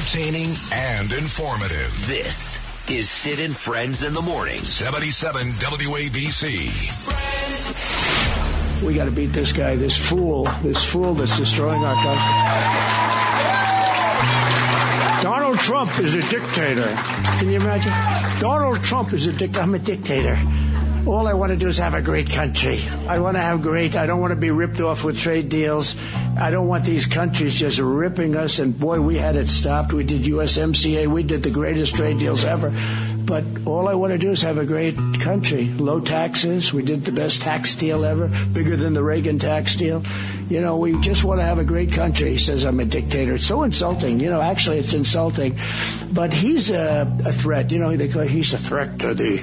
entertaining and informative. This is Sid and Friends in the Morning. 77 WABC. We got to beat this guy, this fool, this fool that's destroying our country. Donald Trump is a dictator. Can you imagine? Donald Trump is a dictator. I'm a dictator. All I want to do is have a great country. I want to have great. I don't want to be ripped off with trade deals. I don't want these countries just ripping us. And boy, we had it stopped. We did USMCA. We did the greatest trade deals ever. But all I want to do is have a great country. Low taxes. We did the best tax deal ever, bigger than the Reagan tax deal. You know, we just want to have a great country. He says I'm a dictator. It's so insulting. You know, actually, it's insulting. But he's a, a threat. You know, they call, he's a threat to the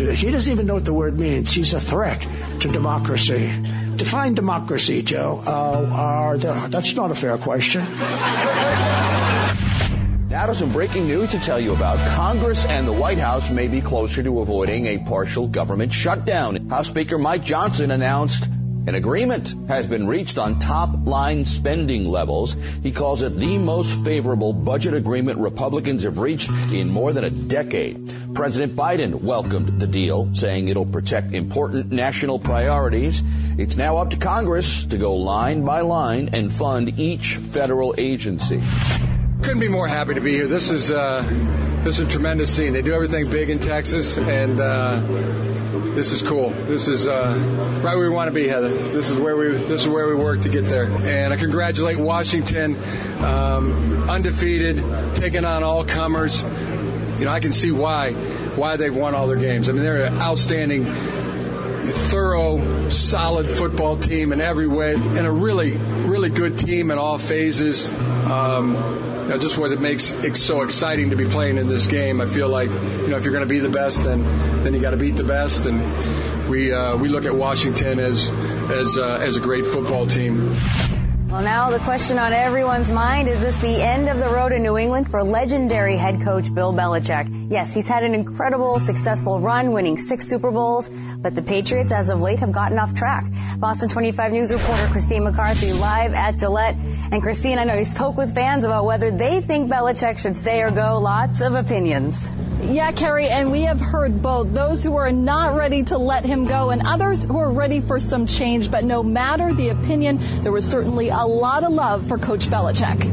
to, he doesn't even know what the word means. He's a threat to democracy. Define democracy, Joe. Uh, uh, that's not a fair question. Now to some breaking news to tell you about. Congress and the White House may be closer to avoiding a partial government shutdown. House Speaker Mike Johnson announced an agreement has been reached on top line spending levels. He calls it the most favorable budget agreement Republicans have reached in more than a decade. President Biden welcomed the deal, saying it'll protect important national priorities. It's now up to Congress to go line by line and fund each federal agency. Couldn't be more happy to be here. This is uh, this is a tremendous scene. They do everything big in Texas, and uh, this is cool. This is uh, right where we want to be, Heather. This is where we this is where we work to get there. And I congratulate Washington, um, undefeated, taking on all comers. You know, I can see why why they've won all their games. I mean, they're an outstanding, thorough, solid football team in every way, and a really really good team in all phases. Um, know, just what it makes it so exciting to be playing in this game. I feel like you know if you're going to be the best, then then you got to beat the best, and we uh, we look at Washington as as uh, as a great football team. Well, now the question on everyone's mind is this the end of the road in New England for legendary head coach Bill Belichick? Yes, he's had an incredible, successful run, winning six Super Bowls, but the Patriots, as of late, have gotten off track. Boston 25 News reporter Christine McCarthy live at Gillette. And Christine, I know you spoke with fans about whether they think Belichick should stay or go. Lots of opinions. Yeah, Carrie, and we have heard both those who are not ready to let him go and others who are ready for some change. But no matter the opinion, there was certainly a lot of love for Coach Belichick.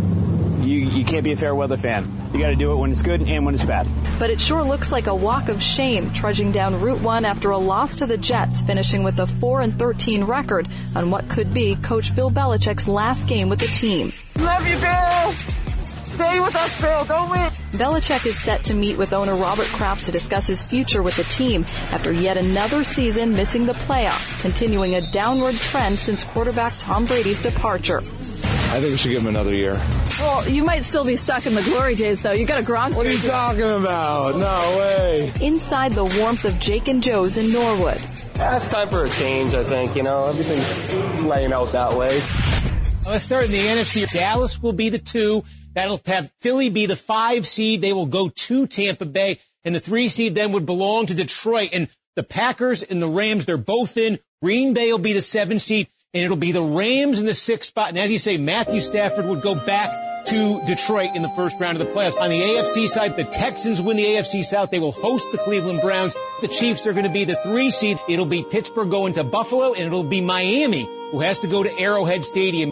You, you can't be a fair weather fan. You got to do it when it's good and when it's bad. But it sure looks like a walk of shame trudging down Route 1 after a loss to the Jets, finishing with a 4 and 13 record on what could be Coach Bill Belichick's last game with the team. Love you, Bill! Stay with us, Bill. Don't win. Belichick is set to meet with owner Robert Kraft to discuss his future with the team after yet another season missing the playoffs, continuing a downward trend since quarterback Tom Brady's departure. I think we should give him another year. Well, you might still be stuck in the glory days, though. You got a Gronk. What are you talking about? No way. Inside the warmth of Jake and Joe's in Norwood. Yeah, it's time for a change, I think. You know, everything's laying out that way. Let's start in the NFC. Dallas will be the two. That'll have Philly be the five seed. They will go to Tampa Bay. And the three seed then would belong to Detroit. And the Packers and the Rams, they're both in. Green Bay will be the seven seed. And it'll be the Rams in the sixth spot. And as you say, Matthew Stafford would go back to Detroit in the first round of the playoffs. On the AFC side, the Texans win the AFC South. They will host the Cleveland Browns. The Chiefs are going to be the three seed. It'll be Pittsburgh going to Buffalo and it'll be Miami who has to go to Arrowhead Stadium.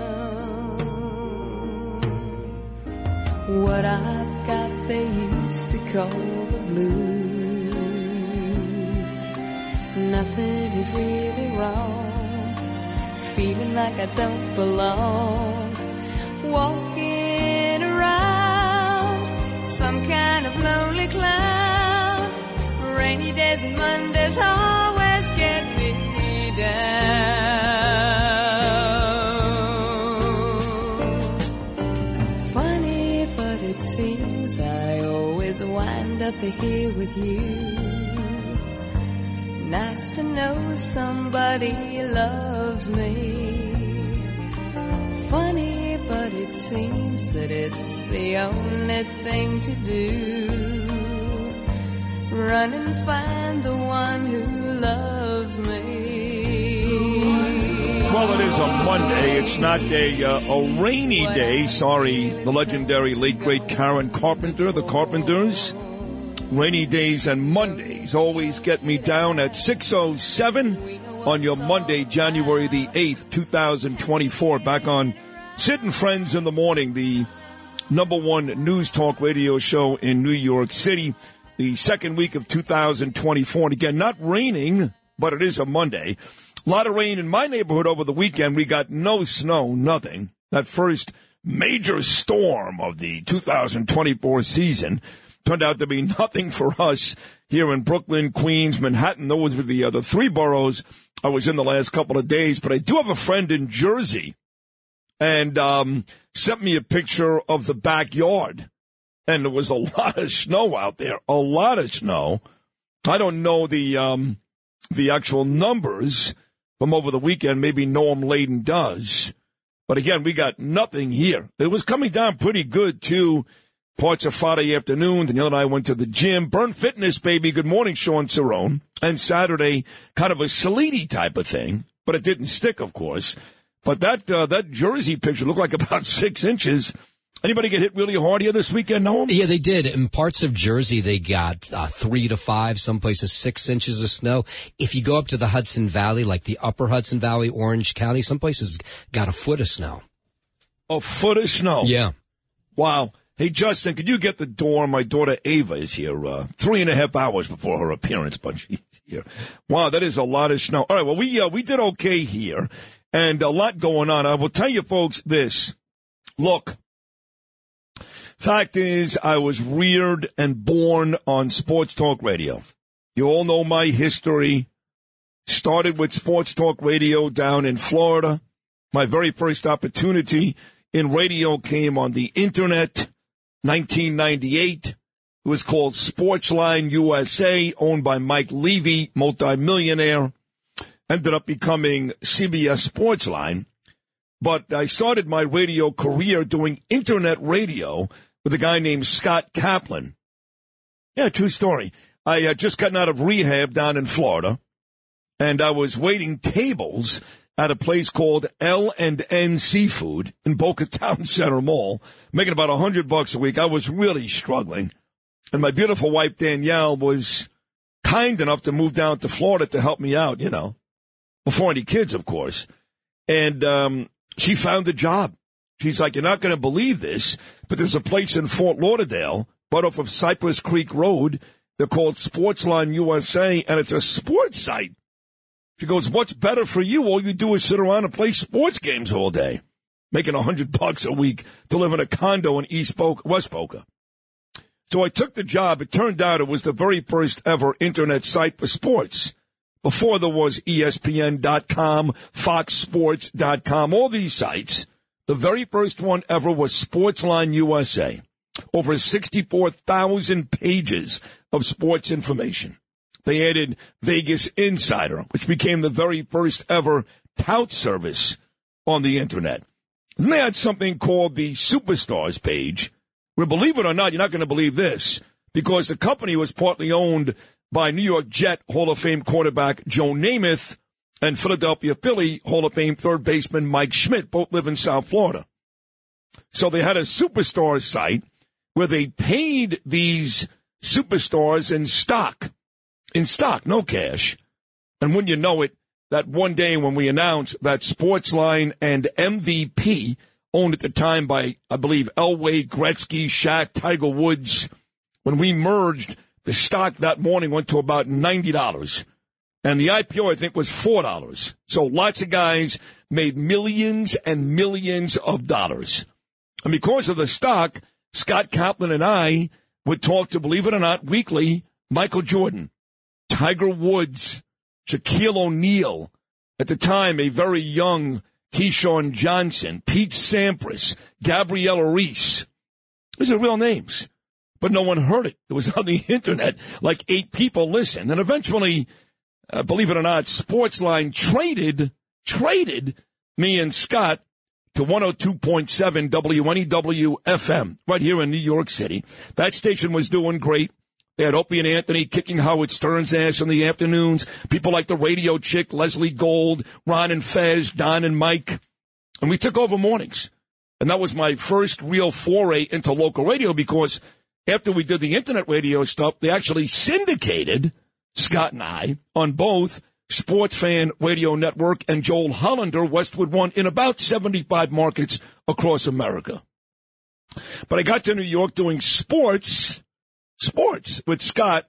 What I've got they used to call the blues. Nothing is really wrong. Feeling like I don't belong. Walking around some kind of lonely clown. Rainy days and Mondays always get me down. Wind up here with you. Nice to know somebody loves me. Funny, but it seems that it's the only thing to do. Run and find the one who loves Well, it is a Monday. It's not a, uh, a rainy day. Sorry, the legendary late great Karen Carpenter, the Carpenters. Rainy days and Mondays always get me down at 607 on your Monday, January the 8th, 2024. Back on Sid and Friends in the Morning, the number one news talk radio show in New York City, the second week of 2024. And again, not raining, but it is a Monday. A lot of rain in my neighborhood over the weekend. We got no snow, nothing. That first major storm of the 2024 season turned out to be nothing for us here in Brooklyn, Queens, Manhattan. Those were the other three boroughs I was in the last couple of days. But I do have a friend in Jersey and um, sent me a picture of the backyard. And there was a lot of snow out there, a lot of snow. I don't know the um, the actual numbers from over the weekend. Maybe Noam Laden does. But again, we got nothing here. It was coming down pretty good, too parts of Friday afternoon. Danielle and I went to the gym. Burn Fitness, baby. Good morning, Sean Cerrone. And Saturday, kind of a sleety type of thing, but it didn't stick, of course. But that uh, that Jersey picture looked like about six inches. Anybody get hit really hard here this weekend, Noam? Yeah, they did. In parts of Jersey, they got uh, three to five, some places six inches of snow. If you go up to the Hudson Valley, like the upper Hudson Valley, Orange County, some places got a foot of snow. A foot of snow? Yeah. Wow. Hey, Justin, could you get the door? My daughter Ava is here uh, three and a half hours before her appearance, but she's here. Wow, that is a lot of snow. All right, well, we uh, we did okay here, and a lot going on. I will tell you folks this. Look, fact is, I was reared and born on Sports Talk Radio. You all know my history. Started with Sports Talk Radio down in Florida. My very first opportunity in radio came on the internet 1998. It was called Sportsline USA, owned by Mike Levy, multimillionaire. Ended up becoming CBS Sportsline. But I started my radio career doing internet radio with a guy named Scott Kaplan. Yeah, true story. I had just gotten out of rehab down in Florida, and I was waiting tables at a place called L and N Seafood in Boca Town Center Mall, making about a hundred bucks a week. I was really struggling, and my beautiful wife Danielle was kind enough to move down to Florida to help me out. You know, before any kids, of course, and um, she found a job. She's like, "You're not going to believe this, but there's a place in Fort Lauderdale, but off of Cypress Creek Road." They're called Sportsline USA, and it's a sports site. She goes, what's better for you? All you do is sit around and play sports games all day, making a hundred bucks a week to live in a condo in East Boca, West Boca. So I took the job. It turned out it was the very first ever internet site for sports. Before there was ESPN.com, FoxSports.com, all these sites. The very first one ever was Sportsline USA. Over 64,000 pages of sports information. They added Vegas Insider, which became the very first ever tout service on the internet. And they had something called the Superstars page, where believe it or not, you're not going to believe this, because the company was partly owned by New York Jet Hall of Fame quarterback Joe Namath and Philadelphia Philly Hall of Fame third baseman Mike Schmidt, both live in South Florida. So they had a superstar site where they paid these superstars in stock in stock, no cash. And when you know it, that one day when we announced that Sportsline and MVP, owned at the time by, I believe, Elway, Gretzky, Shaq, Tiger Woods, when we merged, the stock that morning went to about $90. And the IPO, I think, was $4. So lots of guys made millions and millions of dollars. And because of the stock, Scott Kaplan and I would talk to, believe it or not, weekly, Michael Jordan. Tiger Woods, Shaquille O'Neal, at the time a very young Keyshawn Johnson, Pete Sampras, Gabrielle Reece. These are real names. but no one heard it. It was on the internet. Like eight people listened. And eventually, uh, believe it or not, Sportsline traded, traded me and Scott to 102.7 WNEW FM right here in New York City. That station was doing great. They had Opie and Anthony kicking Howard Stern's ass in the afternoons. People like the radio chick, Leslie Gold, Ron and Fez, Don and Mike. And we took over mornings. And that was my first real foray into local radio because after we did the internet radio stuff, they actually syndicated Scott and I on both Sports Fan Radio Network and Joel Hollander, Westwood One, in about 75 markets across America. But I got to New York doing sports, sports with Scott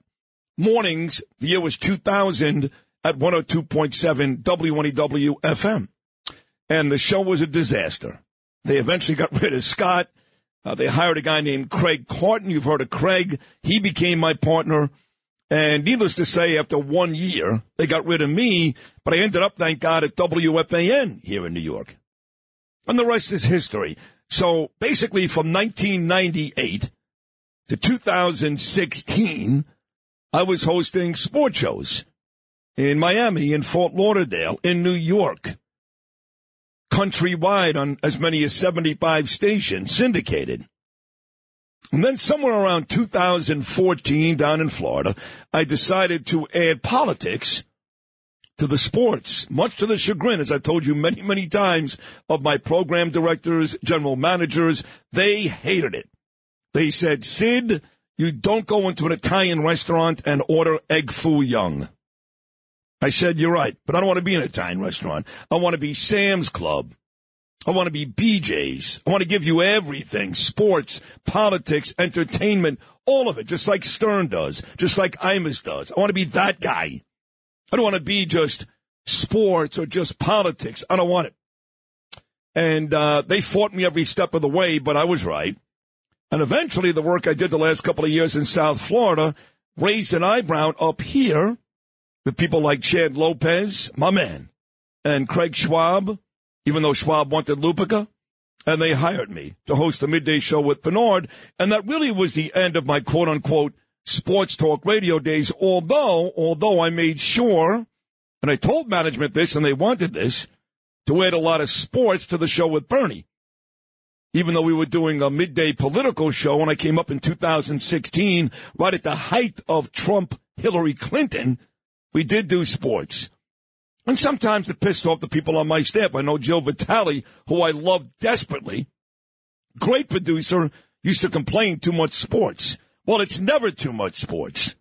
mornings. The year was 2000 at 102.7 WNEW FM. And the show was a disaster. They eventually got rid of Scott. Uh, they hired a guy named Craig Carton. You've heard of Craig. He became my partner. And needless to say, after one year, they got rid of me, but I ended up, thank God, at WFAN here in New York. And the rest is history. So basically, from 1998 to 2016, I was hosting sports shows in Miami, in Fort Lauderdale, in New York, countrywide on as many as 75 stations, syndicated. And then somewhere around 2014 down in Florida, I decided to add politics to the sports, much to the chagrin, as I've told you many, many times, of my program directors, general managers. They hated it. They said, Sid, you don't go into an Italian restaurant and order egg foo young. I said, you're right, but I don't want to be an Italian restaurant. I want to be Sam's Club. I want to be BJ's. I want to give you everything sports, politics, entertainment, all of it, just like Stern does, just like Imus does. I want to be that guy. I don't want to be just sports or just politics. I don't want it. And uh, they fought me every step of the way, but I was right. And eventually, the work I did the last couple of years in South Florida raised an eyebrow up here with people like Chad Lopez, my man, and Craig Schwab even though Schwab wanted Lupica. And they hired me to host the midday show with Bernard. And that really was the end of my quote unquote sports talk radio days. Although, although I made sure, and I told management this and they wanted this, to add a lot of sports to the show with Bernie. Even though we were doing a midday political show and I came up in 2016, right at the height of Trump Hillary Clinton, we did do sports. And sometimes it pissed off the people on my staff. I know Joe Vitale, who I love desperately, great producer, used to complain too much sports. Well, it's never too much sports.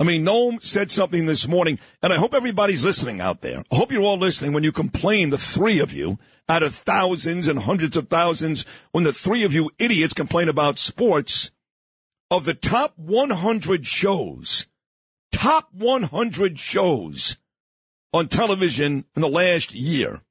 I mean, Noam said something this morning, and I hope everybody's listening out there. I hope you're all listening when you complain, the three of you, out of thousands and hundreds of thousands, when the three of you idiots complain about sports. Of the top 100 shows, top 100 shows on television in the last year.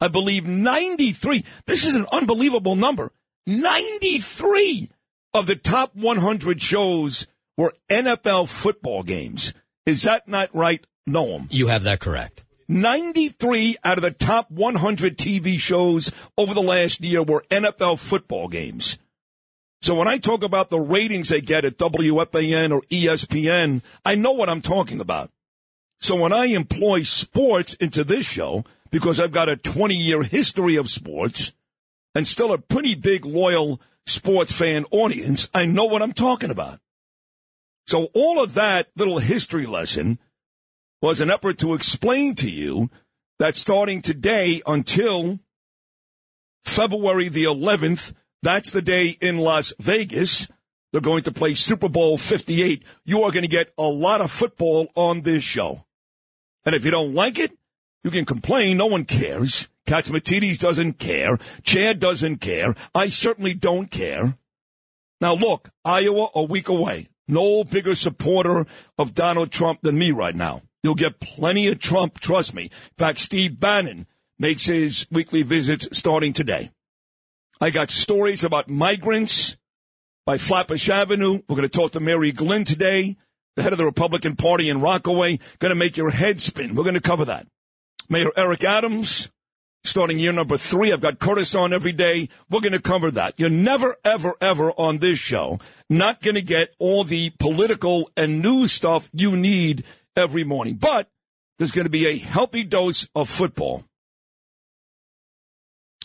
I believe 93. This is an unbelievable number. 93 of the top 100 shows were NFL football games. Is that not right, Noam? You have that correct. 93 out of the top 100 TV shows over the last year were NFL football games. So when I talk about the ratings they get at WFAN or ESPN, I know what I'm talking about. So when I employ sports into this show, because I've got a 20 year history of sports and still a pretty big loyal sports fan audience, I know what I'm talking about. So all of that little history lesson was an effort to explain to you that starting today until February the 11th, that's the day in Las Vegas, they're going to play Super Bowl 58. You are going to get a lot of football on this show. And if you don't like it, you can complain. No one cares. Catsimatidis doesn't care. Chad doesn't care. I certainly don't care. Now look, Iowa a week away. No bigger supporter of Donald Trump than me right now. You'll get plenty of Trump, trust me. In fact, Steve Bannon makes his weekly visits starting today. I got stories about migrants by Flatbush Avenue. We're going to talk to Mary Glynn today the head of the Republican Party in Rockaway, going to make your head spin. We're going to cover that. Mayor Eric Adams, starting year number three. I've got Curtis on every day. We're going to cover that. You're never, ever, ever on this show not going to get all the political and news stuff you need every morning. But there's going to be a healthy dose of football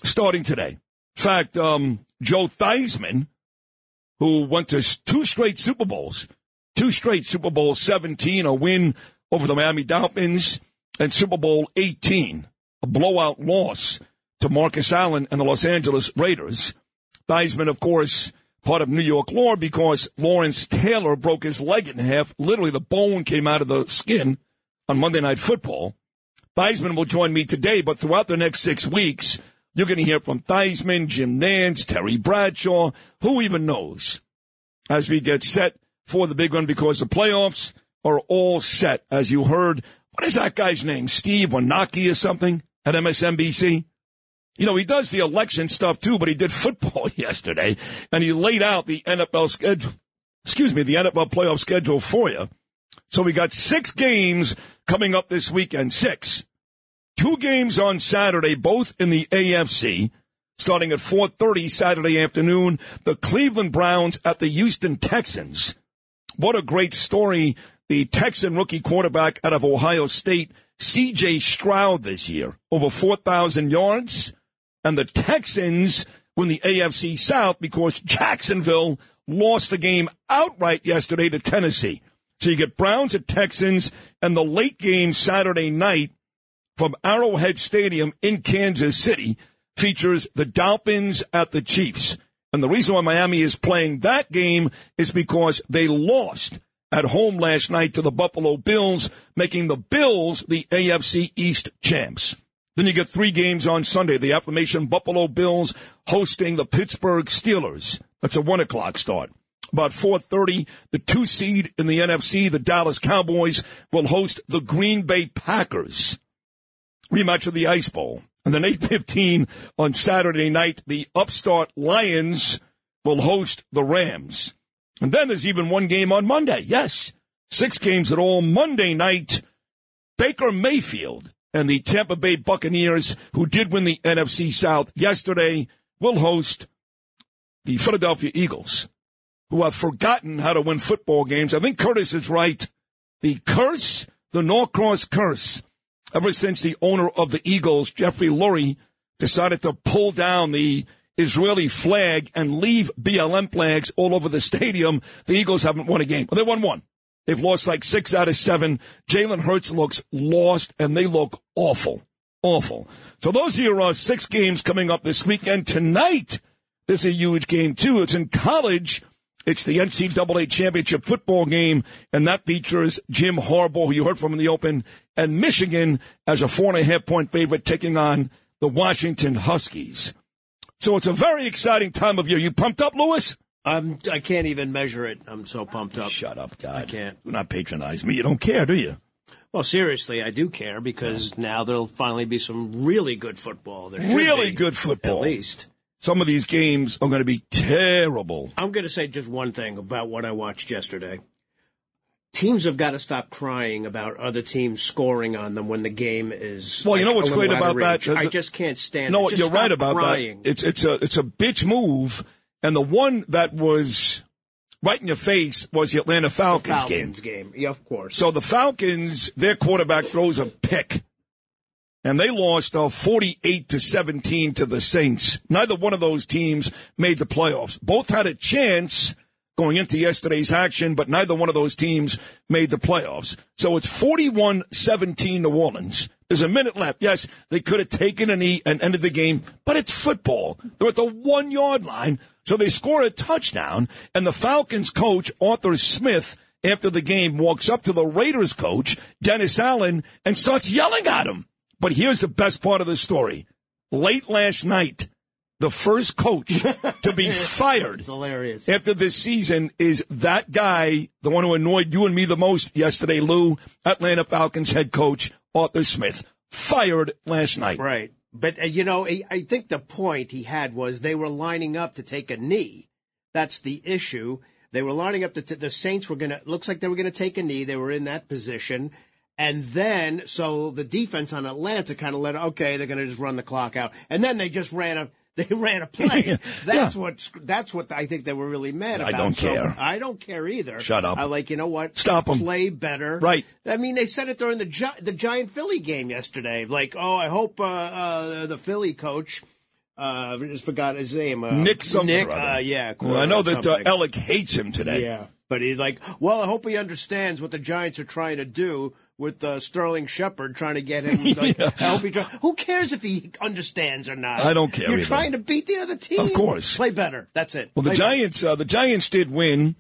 starting today. In fact, um, Joe Theismann, who went to two straight Super Bowls, two straight Super Bowl 17, a win over the Miami Dolphins, and Super Bowl 18, a blowout loss to Marcus Allen and the Los Angeles Raiders. Theismann, of course, part of New York law because Lawrence Taylor broke his leg in half. Literally, the bone came out of the skin on Monday Night Football. Theismann will join me today, but throughout the next six weeks, you're going to hear from Theismann, Jim Nantz, Terry Bradshaw, who even knows, as we get set for the big one because the playoffs are all set. As you heard, what is that guy's name? Steve Wanaki or something at MSNBC? You know, he does the election stuff too, but he did football yesterday and he laid out the NFL schedule, excuse me, the NFL playoff schedule for you. So we got six games coming up this weekend, six. Two games on Saturday, both in the AFC, starting at 4.30 Saturday afternoon. The Cleveland Browns at the Houston Texans. What a great story. The Texan rookie quarterback out of Ohio State, C.J. Stroud this year, over 4,000 yards. And the Texans win the AFC South because Jacksonville lost the game outright yesterday to Tennessee. So you get Browns at Texans and the late game Saturday night from Arrowhead Stadium in Kansas City features the Dolphins at the Chiefs. And the reason why Miami is playing that game is because they lost at home last night to the Buffalo Bills, making the Bills the AFC East champs. Then you get three games on Sunday. The affirmation Buffalo Bills hosting the Pittsburgh Steelers. That's a one o'clock start. About 4.30, the two seed in the NFC, the Dallas Cowboys, will host the Green Bay Packers rematch of the Ice Bowl. And then 8:15 on Saturday night, the upstart Lions will host the Rams. And then there's even one game on Monday. Yes, six games at all Monday night. Baker Mayfield and the Tampa Bay Buccaneers, who did win the NFC South yesterday, will host the Philadelphia Eagles, who have forgotten how to win football games. I think Curtis is right. The curse, the Norcross curse, ever since the owner of the Eagles, Jeffrey Lurie, decided to pull down the Israeli flag and leave BLM flags all over the stadium, the Eagles haven't won a game. Well, they won one. They've lost like six out of seven. Jalen Hurts looks lost, and they look awful. Awful. So those are your uh, six games coming up this weekend. Tonight, this is a huge game, too. It's in college. It's the NCAA championship football game, and that features Jim Harbaugh, who you heard from in the open, and Michigan as a four and a half point favorite taking on the Washington Huskies. So it's a very exciting time of year. You pumped up, Lewis? I'm, I can't even measure it. I'm so pumped up. Shut up, God. I can't. Do not patronize me. You don't care, do you? Well, seriously, I do care because now there'll finally be some really good football. There really be, good football. At least. Some of these games are going to be terrible. I'm going to say just one thing about what I watched yesterday. Teams have got to stop crying about other teams scoring on them when the game is. Well, like you know what's great about that? I just can't stand. No, it. you're right about crying. that. It's it's a it's a bitch move, and the one that was right in your face was the Atlanta Falcons, the Falcons game. game. Yeah, of course. So the Falcons, their quarterback throws a pick and they lost uh, 48 to 17 to the Saints. Neither one of those teams made the playoffs. Both had a chance going into yesterday's action, but neither one of those teams made the playoffs. So it's 41-17 New Orleans. There's a minute left. Yes, they could have taken a knee and ended the game, but it's football. They're at the one yard line, so they score a touchdown, and the Falcons coach, Arthur Smith, after the game walks up to the Raiders coach, Dennis Allen, and starts yelling at him. But here's the best part of the story. Late last night, the first coach to be fired hilarious. after this season is that guy, the one who annoyed you and me the most yesterday, Lou, Atlanta Falcons head coach, Arthur Smith, fired last night. Right. But, uh, you know, I, I think the point he had was they were lining up to take a knee. That's the issue. They were lining up to, t- the Saints were going to, looks like they were going to take a knee. They were in that position And then, so the defense on Atlanta kind of let, okay, they're going to just run the clock out. And then they just ran a, they ran a play. That's what, that's what I think they were really mad about. I don't So, care. I don't care either. Shut up. I like, you know what? Stop 'em. Play better. Right. I mean, they said it during the Gi- the Giant Philly game yesterday. Like, oh, I hope uh, uh, the Philly coach, uh, I just forgot his name. Uh, Nick something Nick, uh, yeah. Well, I know that uh. Alec hates him today. Yeah, but he's like, well, I hope he understands what the Giants are trying to do with uh, Sterling Shepard, trying to get him. Like, I hope he. Try- Who cares if he understands or not? I don't care You're either. trying to beat the other team. Of course. play better. That's it. Well, the Play better. Giants, uh, the Giants did win.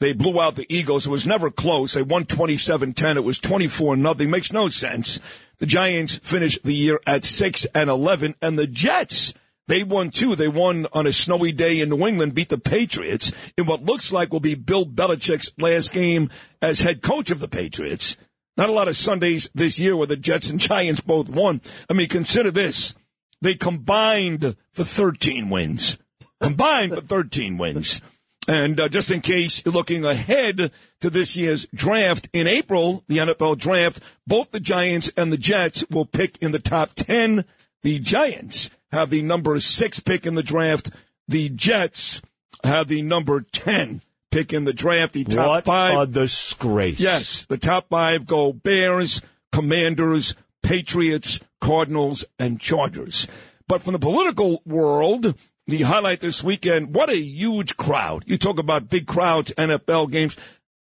They blew out the Eagles. It was never close. They won 27-10. It was 24 nothing. Makes no sense. The Giants finished the year at 6 and 11 and the Jets, they won too. They won on a snowy day in New England, beat the Patriots in what looks like will be Bill Belichick's last game as head coach of the Patriots. Not a lot of Sundays this year where the Jets and Giants both won. I mean, consider this. They combined for 13 wins. Combined for 13 wins. And uh, just in case you're looking ahead to this year's draft in April, the NFL draft, both the Giants and the Jets will pick in the top 10. The Giants have the number six pick in the draft. The Jets have the number 10 pick in the draft. The top What five. a disgrace. Yes, the top five go Bears, Commanders, Patriots, Cardinals, and Chargers. But from the political world, the highlight this weekend, what a huge crowd. You talk about big crowds, NFL games.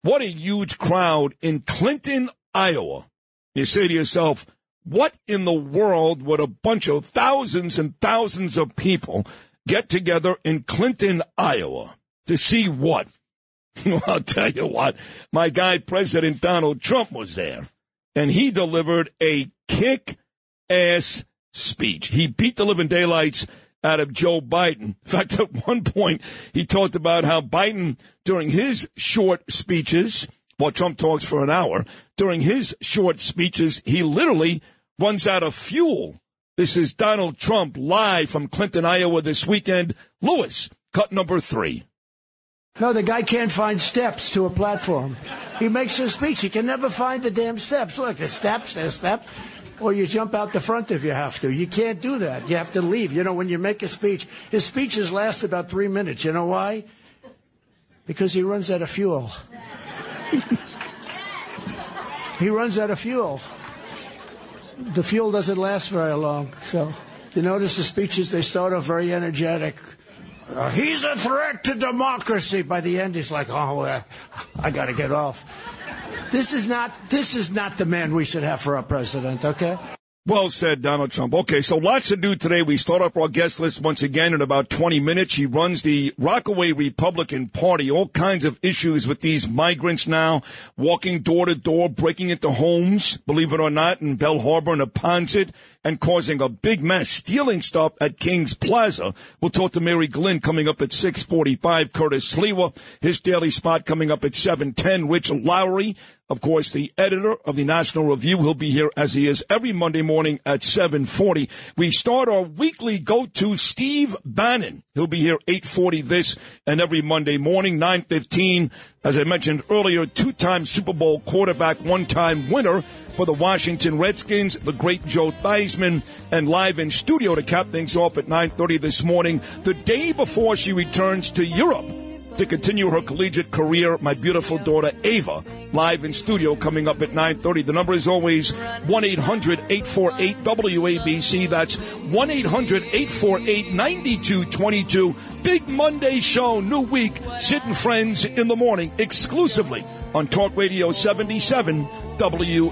What a huge crowd in Clinton, Iowa. You say to yourself, what in the world would a bunch of thousands and thousands of people get together in Clinton, Iowa to see what? I'll tell you what, my guy, President Donald Trump, was there, and he delivered a kick ass speech. He beat the living daylights out of Joe Biden. In fact, at one point, he talked about how Biden, during his short speeches, while Trump talks for an hour, during his short speeches, he literally runs out of fuel. This is Donald Trump live from Clinton, Iowa this weekend. Lewis, cut number three. No, the guy can't find steps to a platform. He makes a speech. He can never find the damn steps. Look, the steps, the step. Or you jump out the front if you have to. You can't do that. You have to leave. You know, when you make a speech, his speeches last about three minutes. You know why? Because he runs out of fuel. he runs out of fuel. The fuel doesn't last very long. So you notice the speeches, they start off very energetic. Uh, he's a threat to democracy. By the end, he's like, "Oh, I got to get off." This is not. This is not the man we should have for our president. Okay. Well said, Donald Trump. Okay, so lots to do today. We start up our guest list once again in about 20 minutes. She runs the Rockaway Republican Party. All kinds of issues with these migrants now, walking door to door, breaking into homes, believe it or not, in Belle Harbor and Neponsit, and causing a big mess, stealing stuff at King's Plaza. We'll talk to Mary Glynn coming up at 645. Curtis Sliwa, his daily spot coming up at 710. Rich Lowry, of course, the editor of the National Review. He'll be here as he is every Monday morning at 740. We start our weekly go-to Steve Bannon. He'll be here 840 this and every Monday morning, 915. As I mentioned earlier, two-time Super Bowl quarterback, one-time winner for the Washington Redskins, the great Joe Theismann, and live in studio to cap things off at 9.30 this morning, the day before she returns to Europe to continue her collegiate career. My beautiful daughter Ava, live in studio, coming up at 9:30. The number is always 1-800-848-WABC. That's 1-800-848-9222. Big Monday show, new week. Sid and friends in the morning, exclusively on Talk Radio 77 WABC.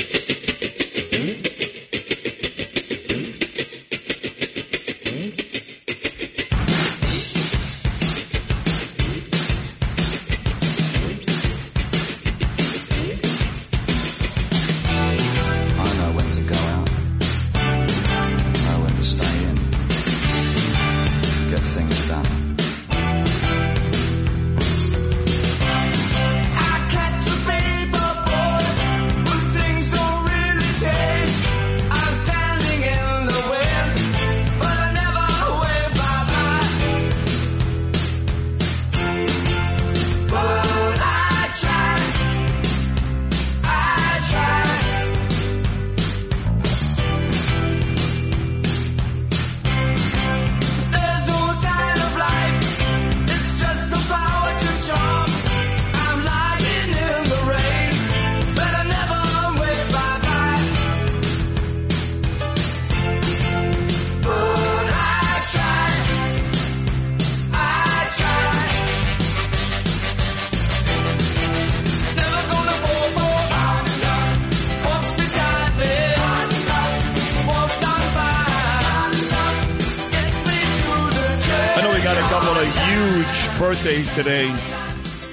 birthdays today.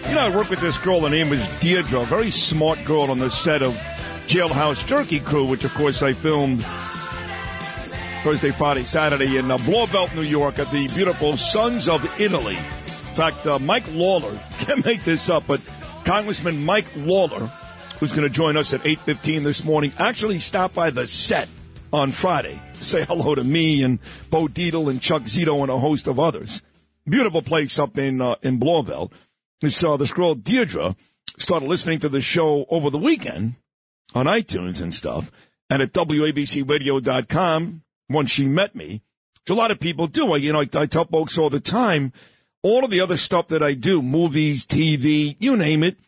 You know, I work with this girl. Her name is Deirdre, a very smart girl on the set of Jailhouse Turkey Crew, which of course I filmed Thursday, Friday, Saturday in uh, Blauvelt, New York, at the beautiful Sons of Italy. In fact, uh, Mike Lawler can't make this up, but Congressman Mike Lawler, who's going to join us at eight fifteen this morning, actually stopped by the set on Friday to say hello to me and Bo Dietl and Chuck Zito and a host of others. Beautiful place up in uh, in Blauvelt. This uh, this girl Deirdre started listening to the show over the weekend on iTunes and stuff, and at WABCRadio.com. Once she met me, which a lot of people do. I, you know, I, I tell folks all the time, all of the other stuff that I do, movies, TV, you name it,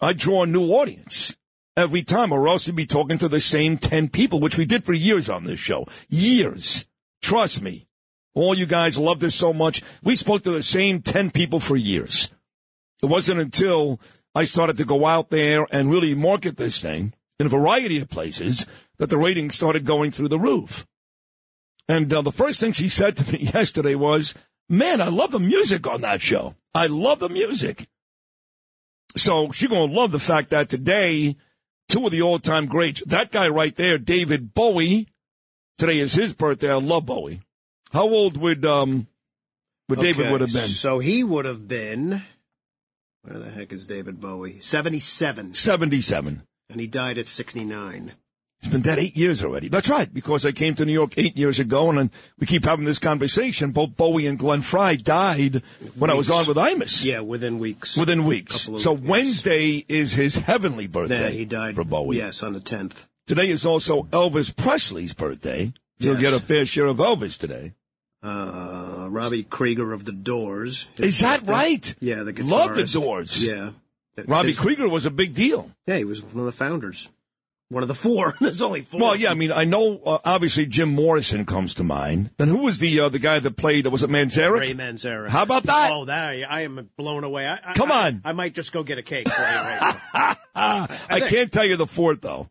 I draw a new audience every time, or else you'd be talking to the same 10 people, which we did for years on this show. Years. Trust me. All you guys love this so much. We spoke to the same 10 people for years. It wasn't until I started to go out there and really market this thing in a variety of places that the ratings started going through the roof. And uh, the first thing she said to me yesterday was, Man, I love the music on that show. I love the music. So she's going to love the fact that today, two of the all time greats, that guy right there, David Bowie, today is his birthday. I love Bowie. How old would, um, would David would have been? So he would have been. Where the heck is David Bowie? 77. 77. And he died at 69. It's been dead eight years already. That's right, because I came to New York eight years ago, and then we keep having this conversation. Both Bowie and Glenn Frey died when I was on with Imus. Yeah, within weeks. Within weeks. So weeks. Wednesday is his heavenly birthday. Yeah, he died. for Bowie. Yes, on the 10th. Today is also Elvis Presley's birthday. You'll Yes. get a fair share of Elvis today. Uh, Robbie Krieger of the Doors. Is that right? Yeah, the guitarist. Love the Doors. Yeah. Robbie His- Krieger was a big deal. Yeah, he was one of the founders. One of the four. There's only four. Well, yeah, I mean, I know uh, obviously Jim Morrison comes to mind. Then who was the uh, the guy that played? Was it Manzarek? Ray Manzarek. How about that? Oh, that I am blown away. I, I, Come on. I, might just go get a cake for you right now. I can't tell you the fourth though.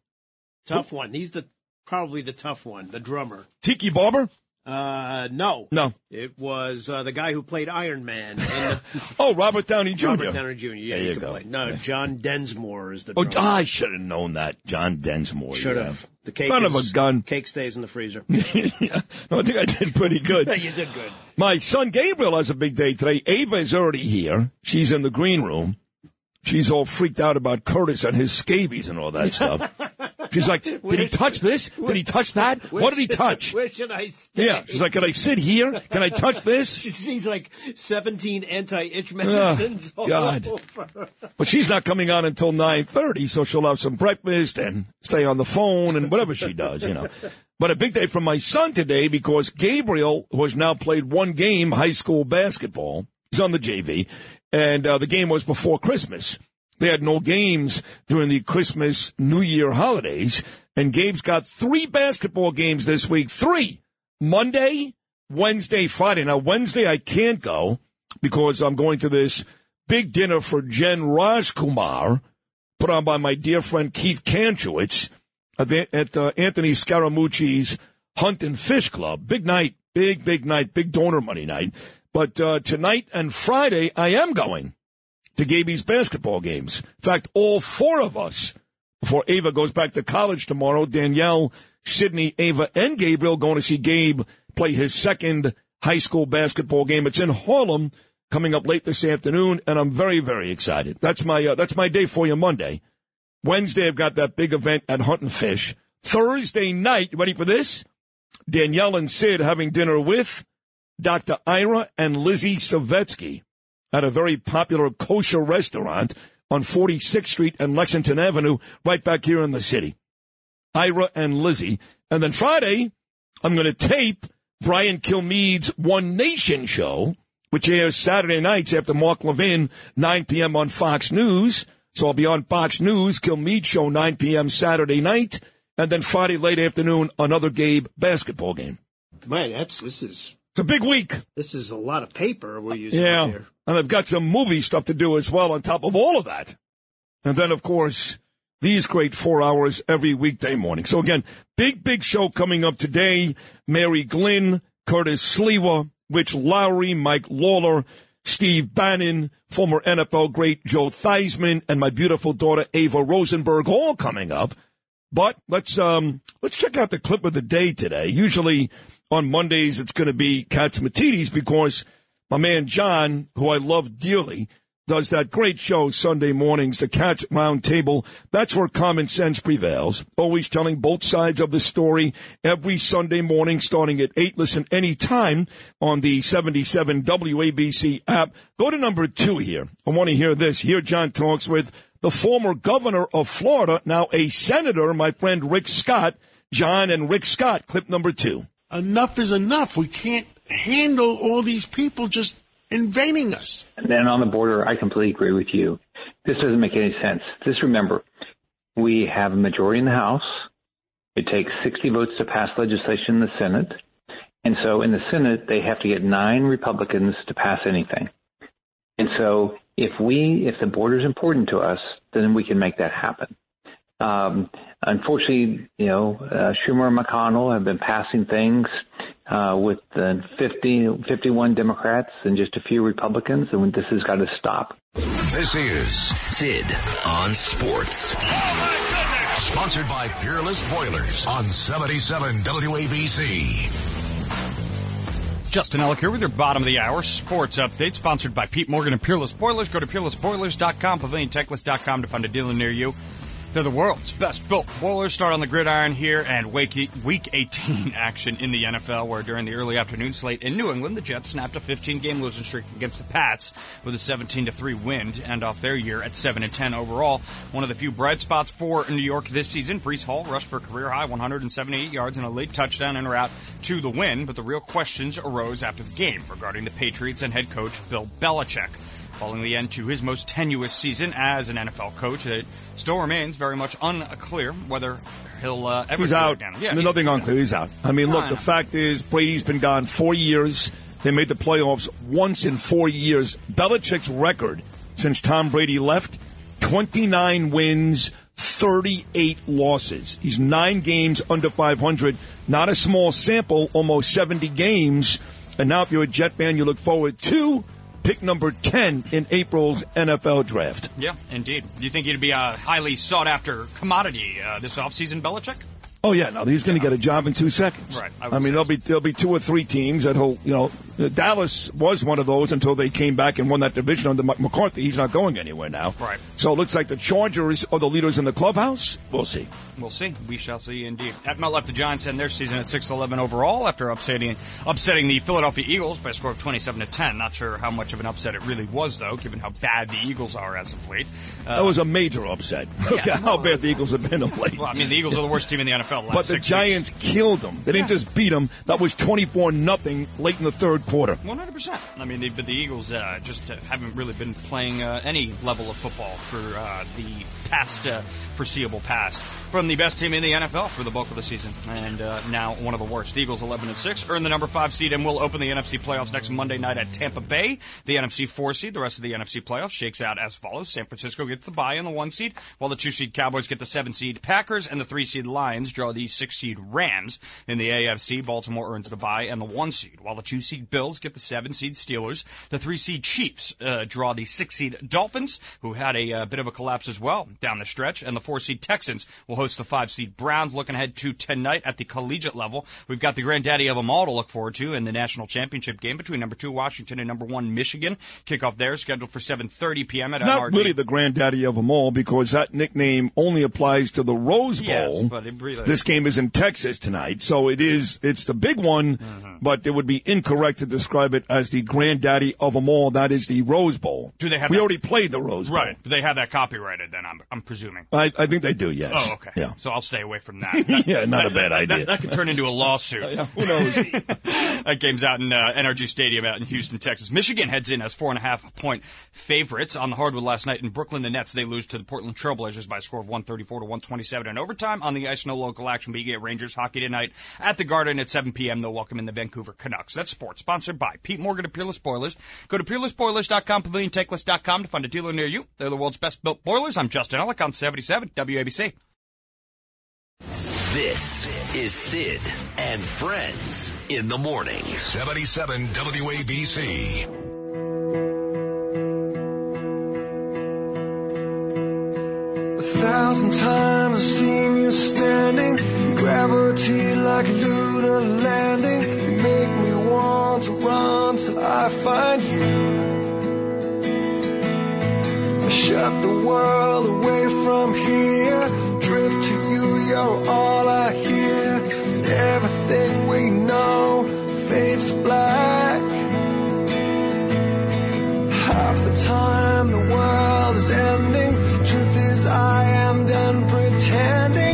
Tough one. He's the probably the tough one. The drummer. Tiki Barber? Uh, no. No. It was uh, the guy who played Iron Man. In the, Oh, Robert Downey Jr. Robert Downey Jr. Yeah, There you you go. play. No, John Densmore is the Oh, drummer. I should have known that. John Densmore. Should yeah. have. The cake Son of a gun. Cake stays in the freezer. yeah. No, I think I did pretty good. you did good. My son Gabriel has a big day today. Ava is already here. She's in the green room. She's all freaked out about Curtis and his scabies and all that stuff. She's like, did he touch this? Did he touch that? What did he touch? Where should I stay? Yeah. She's like, can I sit here? Can I touch this? She sees like 17 anti-itch medicines God. But she's not coming on until 9.30, so she'll have some breakfast and stay on the phone and whatever she does, you know. But a big day for my son today because Gabriel, who has now played one game high school basketball, he's on the JV, and uh, the game was before Christmas. They had no games during the Christmas, New Year holidays, and Gabe's got three basketball games this week. Three. Monday, Wednesday, Friday. Now, Wednesday I can't go because I'm going to this big dinner for Jen Rajkumar, put on by my dear friend Keith Kantrowitz at, at uh, Anthony Scaramucci's Hunt and Fish Club. Big night, big, big night, big donor money night. But uh, tonight and Friday, I am going to Gaby's basketball games. In fact, all four of us, before Ava goes back to college tomorrow, Danielle, Sydney, Ava, and Gabriel going to see Gabe play his second high school basketball game. It's in Harlem coming up late this afternoon, and I'm very, very excited. That's my uh, that's my day for you Monday. Wednesday, I've got that big event at Hunt and Fish. Thursday night, ready for this? Danielle and Sid having dinner with Dr. Ira and Lizzie Savetsky at a very popular kosher restaurant on 46th Street and Lexington Avenue, right back here in the city. Ira and Lizzie. And then Friday, I'm going to tape Brian Kilmeade's One Nation show, which airs Saturday nights after Mark Levin, 9 p.m. on Fox News. So I'll be on Fox News, Kilmeade show, 9 p.m. Saturday night. And then Friday late afternoon, another Gabe basketball game. Man, that's this is It's a big week. this is a lot of paper we're using Yeah. here. And I've got some movie stuff to do as well on top of all of that. And then, of course, these great four hours every weekday morning. So again, big, big show coming up today. Mary Glynn, Curtis Sliwa, Rich Lowry, Mike Lawler, Steve Bannon, former NFL great Joe Theismann, and my beautiful daughter Ava Rosenberg, all coming up. But let's um let's check out the clip of the day today. Usually on Mondays it's going to be Catsimatidis because my man John, who I love dearly, does that great show Sunday mornings, the Cats Roundtable. That's where common sense prevails. Always telling both sides of the story every Sunday morning starting at 8. Listen anytime on the 77 WABC app. Go to number two here. I want to hear this. Here John talks with the former governor of Florida, now a senator, my friend Rick Scott. John and Rick Scott, clip number two. Enough is enough. We can't handle all these people just invading us. And then on the border, I completely agree with you. This doesn't make any sense. Just remember, we have a majority in the House. It takes 60 votes to pass legislation in the Senate. And so in the Senate, they have to get nine Republicans to pass anything. And so if we, if the border is important to us, then we can make that happen. Um, unfortunately, you know, uh, Schumer and McConnell have been passing things uh, with uh, 50, 51 Democrats and just a few Republicans, and this has got to stop. This is Sid on Sports. sponsored by Peerless Boilers on 77 WABC. Justin Ellick here with your bottom of the hour sports update, sponsored by Pete Morgan and Peerless Boilers. Go to peerlessboilers.com, paviliontechless.com to find a dealer near you. They're the world's best built boilers. Start on the gridiron here and week, week 18 action in the NFL, where during the early afternoon slate in New England, the Jets snapped a 15 game losing streak against the Pats with a 17 to 3 win to end off their year at 7 and 10 overall. One of the few bright spots for New York this season, Breece Hall rushed for career high 178 yards and a late touchdown en route to the win, but the real questions arose after the game regarding the Patriots and head coach Bill Belichick following the end to his most tenuous season as an NFL coach. It still remains very much unclear whether he'll uh, ever He's out. again. Yeah, nothing unclear. He's out. I mean, look, the know. fact is, Brady's been gone four years. They made the playoffs once in four years. Belichick's record since Tom Brady left 29 wins, 38 losses. He's nine games under 500. Not a small sample, almost 70 games. And now, if you're a Jet fan, you look forward to pick number 10 in April's NFL draft. Yeah, indeed. Do you think he'd be a highly sought after commodity uh, this offseason, Belichick? Oh yeah, no, he's going to get a job in two seconds. Right, I I, mean, there'll be there'll be two or three teams that he'll, you know, Dallas was one of those until they came back and won that division under McCarthy. He's not going anywhere now. Right. So it looks like the Chargers are the leaders in the clubhouse. We'll see. We'll see. We shall see indeed. At MetLife, the Giants end their season at 6-11 overall after upsetting upsetting the Philadelphia Eagles by a score of 27 to 10. Not sure how much of an upset it really was, though, given how bad the Eagles are as of late. Uh, that was a major upset. Look at how bad the Eagles have been of late. well, I mean, the Eagles are the worst team in the NFL. The last But the Giants killed them. They didn't just beat them. That was 24 nothing late in the third quarter. One hundred percent. I mean, they, but the Eagles uh, just uh, haven't really been playing uh, any level of football for uh, the past uh, foreseeable past. From the best team in the NFL for the bulk of the season, and uh, now one of the worst. Eagles eleven and six earn the number five seed and will open the NFC playoffs next Monday night at Tampa Bay. The NFC four seed. The rest of the NFC playoffs shakes out as follows: San Francisco gets the bye in the one seed, while the two seed Cowboys get the seven seed Packers, and the three seed Lions draw the six seed Rams. In the AFC, Baltimore earns the bye and the one seed, while the two seed Bills get the seven seed Steelers. The three seed Chiefs uh, draw the six seed Dolphins, who had a uh, bit of a collapse as well down the stretch, and the four seed Texans will host the five seed Browns. Looking ahead to tonight at the collegiate level, we've got the granddaddy of them all to look forward to in the national championship game between number two Washington and number one Michigan. Kickoff there scheduled for 7:30 p.m. at Not NRG. really the granddaddy of them all because that nickname only applies to the Rose Yes, Bowl. but really- this game is in Texas tonight, so it is. It's the big one, Mm-hmm. but it would be incorrect to describe it as the granddaddy of them all. That is the Rose Bowl. Do they have We that- already played the Rose Bowl. Right, Do they have that copyrighted. Then I'm I'm presuming. I, I think they do. Yes. Oh, okay. Yeah. So I'll stay away from that. Yeah, not a bad that- idea. That, that could turn into a lawsuit. Who knows? that game's out in uh, NRG Stadium out in Houston, Texas. Michigan heads in as four and a half point favorites on the hardwood last night in Brooklyn. The Nets they lose to the Portland Trailblazers by a score of 134 to 127 in overtime. On the ice, no local action. But you get Rangers hockey tonight at the Garden at 7 p.m. They'll welcome in the Vancouver Canucks. That's sports sponsored by Pete Morgan of Peerless Boilers. Go to peerlessboilers.com, paviliontankless.com to find a dealer near you. They're the world's best built boilers. I'm Justin Ellick on 77 WABC. This is Sid and Friends in the morning. 77 WABC. A thousand times I've seen you standing, gravity like a lunar landing. You make me want to run till I find you. Shut the world away from here, drift to you, you're all I hear. 'Cause everything we know fades black. Half the time the world is ending. Truth is, I am done pretending.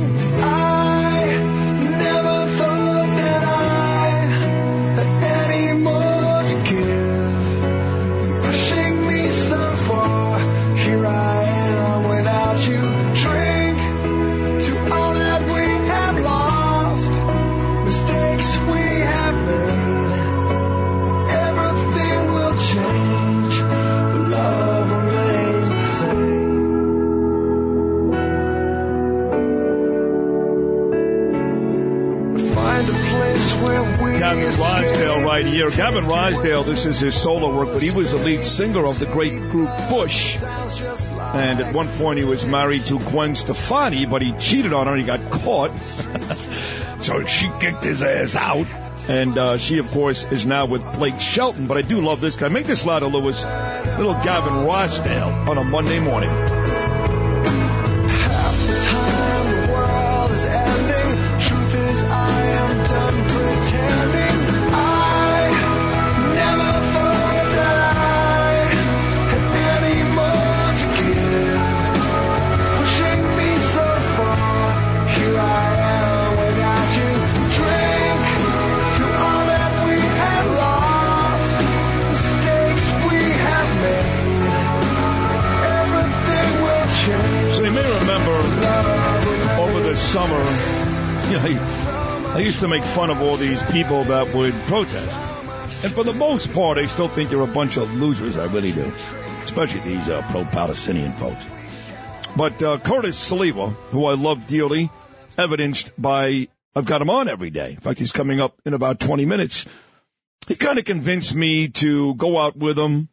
Right here. Gavin Rossdale, this is his solo work, but he was the lead singer of the great group Bush. And at one point he was married to Gwen Stefani, but he cheated on her and he got caught. so she kicked his ass out. And uh, she, of course, is now with Blake Shelton. But I do love this guy. Make this louder, Lewis. Little Gavin Rossdale on a Monday morning. Summer, you know, I, I used to make fun of all these people that would protest. And for the most part, I still think you're a bunch of losers. I really do. Especially these uh, pro-Palestinian folks. But uh, Curtis Sliwa, who I love dearly, evidenced by, I've got him on every day. In fact, he's coming up in about 20 minutes. He kind of convinced me to go out with him.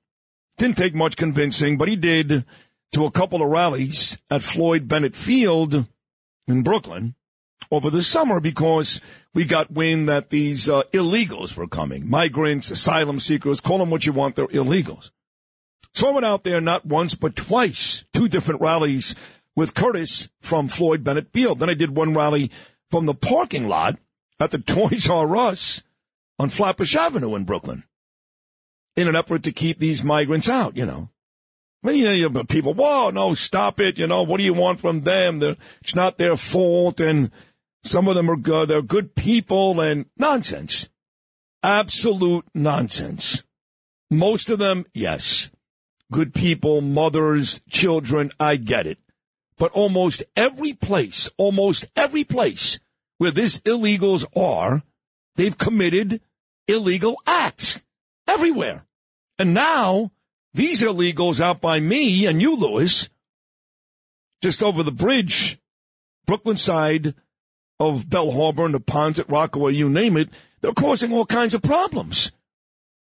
Didn't take much convincing, but he did to a couple of rallies at Floyd Bennett Field in Brooklyn over the summer because we got wind that these uh, illegals were coming. Migrants, asylum seekers, call them what you want, they're illegals. So I went out there not once, but twice, two different rallies with Curtis from Floyd Bennett Field. Then I did one rally from the parking lot at the Toys R Us on Flatbush Avenue in Brooklyn in an effort to keep these migrants out, you know. Well, you know, you have people, whoa, no, stop it. You know, what do you want from them? They're, it's not their fault. And some of them are good. They're good people and nonsense. absolute nonsense. Most of them, yes. Good people, mothers, children, I get it. But almost every place, almost every place where these illegals are, they've committed illegal acts. Everywhere. And now, these illegals out by me and you, Lewis, just over the bridge, Brooklyn side of Belle Harbor and the ponds at Rockaway, you name it, they're causing all kinds of problems.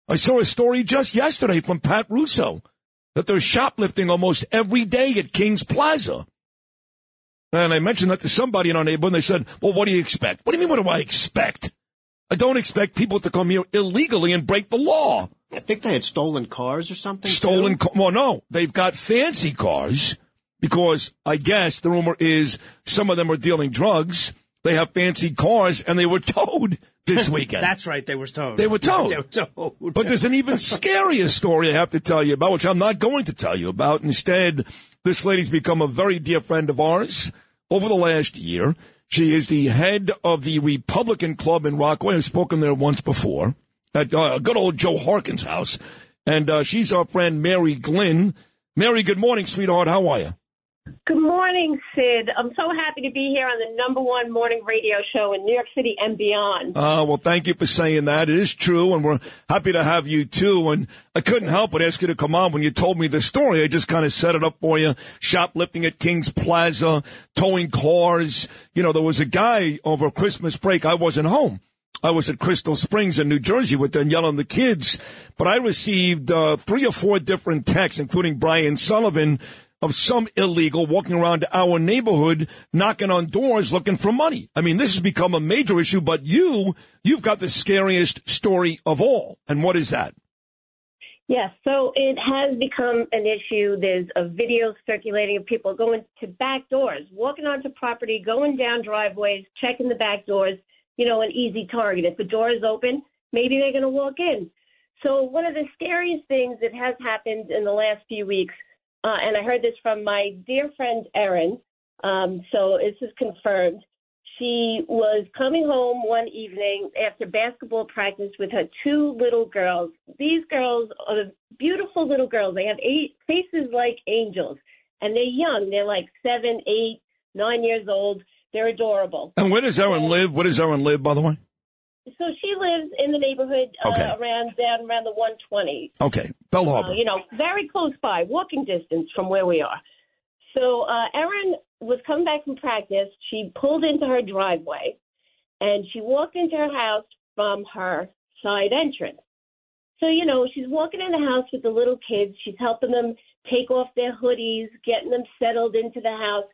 I saw a story just yesterday from Pat Russo that they're shoplifting almost every day at King's Plaza. And I mentioned that to somebody in our neighborhood, and they said, Well, what do you expect? What do you mean, what do I expect? I don't expect people to come here illegally and break the law. I think they had stolen cars or something. Stolen, ca- well, no, they've got fancy cars because I guess the rumor is some of them are dealing drugs. They have fancy cars and they were towed this weekend. That's right. They were towed. They were towed. They were towed. But there's an even scarier story I have to tell you about, which I'm not going to tell you about. Instead, this lady's become a very dear friend of ours over the last year. She is the head of the Republican Club in Rockaway. I've spoken there once before at uh, good old Joe Harkin's house. And uh, she's our friend Mary Glynn. Mary, good morning, sweetheart. How are you? Good morning, Sid. I'm so happy to be here on the number one morning radio show in New York City and beyond. Uh, well, thank you for saying that. It is true, and we're happy to have you too. And I couldn't help but ask you to come on when you told me the story. I just kind of set it up for you. Shoplifting at King's Plaza, towing cars. You know, there was a guy over Christmas break. I wasn't home. I was at Crystal Springs in New Jersey with Danielle and the kids, but I received uh, three or four different texts, including Brian Sullivan, of some illegal walking around our neighborhood, knocking on doors looking for money. I mean, this has become a major issue, but you, you've got the scariest story of all. And what is that? Yes, so it has become an issue. There's a video circulating of people going to back doors, walking onto property, going down driveways, checking the back doors, you know, an easy target. If the door is open, maybe they're going to walk in. So one of the scariest things that has happened in the last few weeks, uh, and I heard this from my dear friend Erin, um, so this is confirmed. She was coming home one evening after basketball practice with her two little girls. These girls are beautiful little girls. They have eight faces like angels, and they're young. They're like seven, eight, nine years old. They're adorable. And where does Erin live? Where does Erin live, by the way? So she lives in the neighborhood uh, Okay. around down around the 120. Okay, Belle Harbor. Uh, you know, very close by, walking distance from where we are. So uh, Erin was coming back from practice. She pulled into her driveway, and she walked into her house from her side entrance. So you know, she's walking in the house with the little kids. She's helping them take off their hoodies, getting them settled into the house.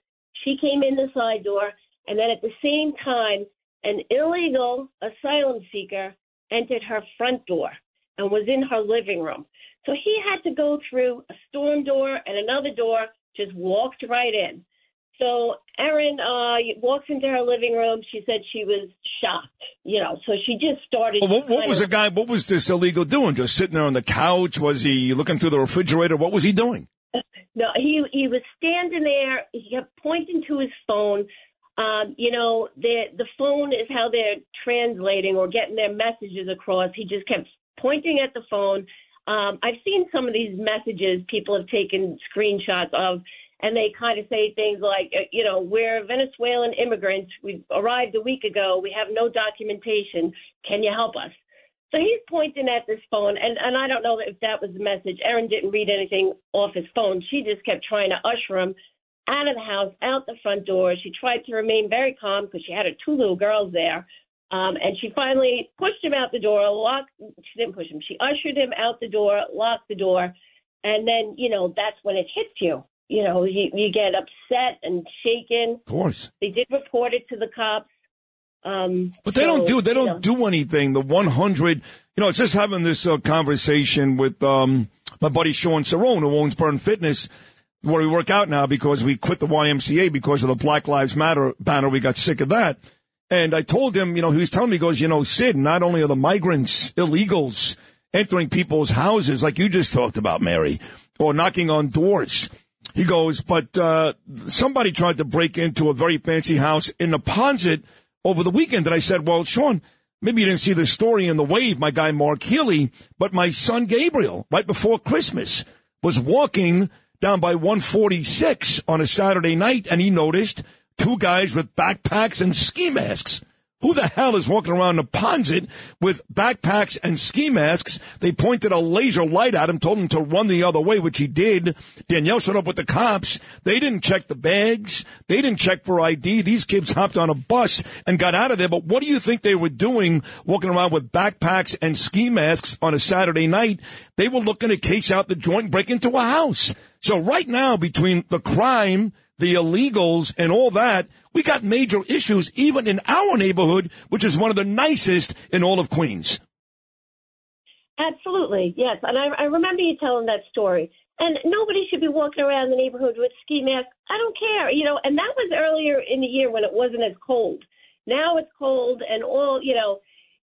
She came in the side door, and then at the same time, an illegal asylum seeker entered her front door and was in her living room. So he had to go through a storm door and another door, just walked right in. So Erin uh, walks into her living room. She said she was shocked, you know. So she just started. Well, what, what was the guy? What was this illegal doing? Just sitting there on the couch? Was he looking through the refrigerator? What was he doing? No, he he was standing there. He kept pointing to his phone. Um, you know, the the phone is how they're translating or getting their messages across. He just kept pointing at the phone. Um, I've seen some of these messages people have taken screenshots of, and they kind of say things like, uh, you know, we're Venezuelan immigrants. We arrived a week ago. We have no documentation. Can you help us? So he's pointing at this phone, and, and I don't know if that was the message. Erin didn't read anything off his phone. She just kept trying to usher him out of the house, out the front door. She tried to remain very calm because she had her two little girls there. Um, and she finally pushed him out the door, locked, she didn't push him, she ushered him out the door, locked the door. And then, you know, that's when it hits you. You know, you, you get upset and shaken. Of course. They did report it to the cops. Um, But they don't do they don't know. do anything. The 100, you know, it's just having this uh, conversation with um, my buddy Sean Cerrone, who owns Burn Fitness, where we work out now because we quit the YMCA because of the Black Lives Matter banner. We got sick of that. And I told him, you know, he was telling me, he goes, you know, Sid, not only are the migrants illegals entering people's houses, like you just talked about, Mary, or knocking on doors. He goes, but uh, somebody tried to break into a very fancy house in the Neponsit over the weekend. And I said, well, Sean, maybe you didn't see the story in the wave, my guy Mark Healy, but my son Gabriel, right before Christmas, was walking down by 146 on a Saturday night and he noticed two guys with backpacks and ski masks. Who the hell is walking around Neponsit with backpacks and ski masks? They pointed a laser light at him, told him to run the other way, which he did. Danielle showed up with the cops. They didn't check the bags. They didn't check for ID. These kids hopped on a bus and got out of there. But what do you think they were doing walking around with backpacks and ski masks on a Saturday night? They were looking to case out the joint break into a house. So right now, between the crime, the illegals, and all that, we got major issues even in our neighborhood, which is one of the nicest in all of Queens. Absolutely, yes. And I, I remember you telling that story. And nobody should be walking around the neighborhood with ski masks. I don't care, you know. And that was earlier in the year when it wasn't as cold. Now it's cold, and all you know,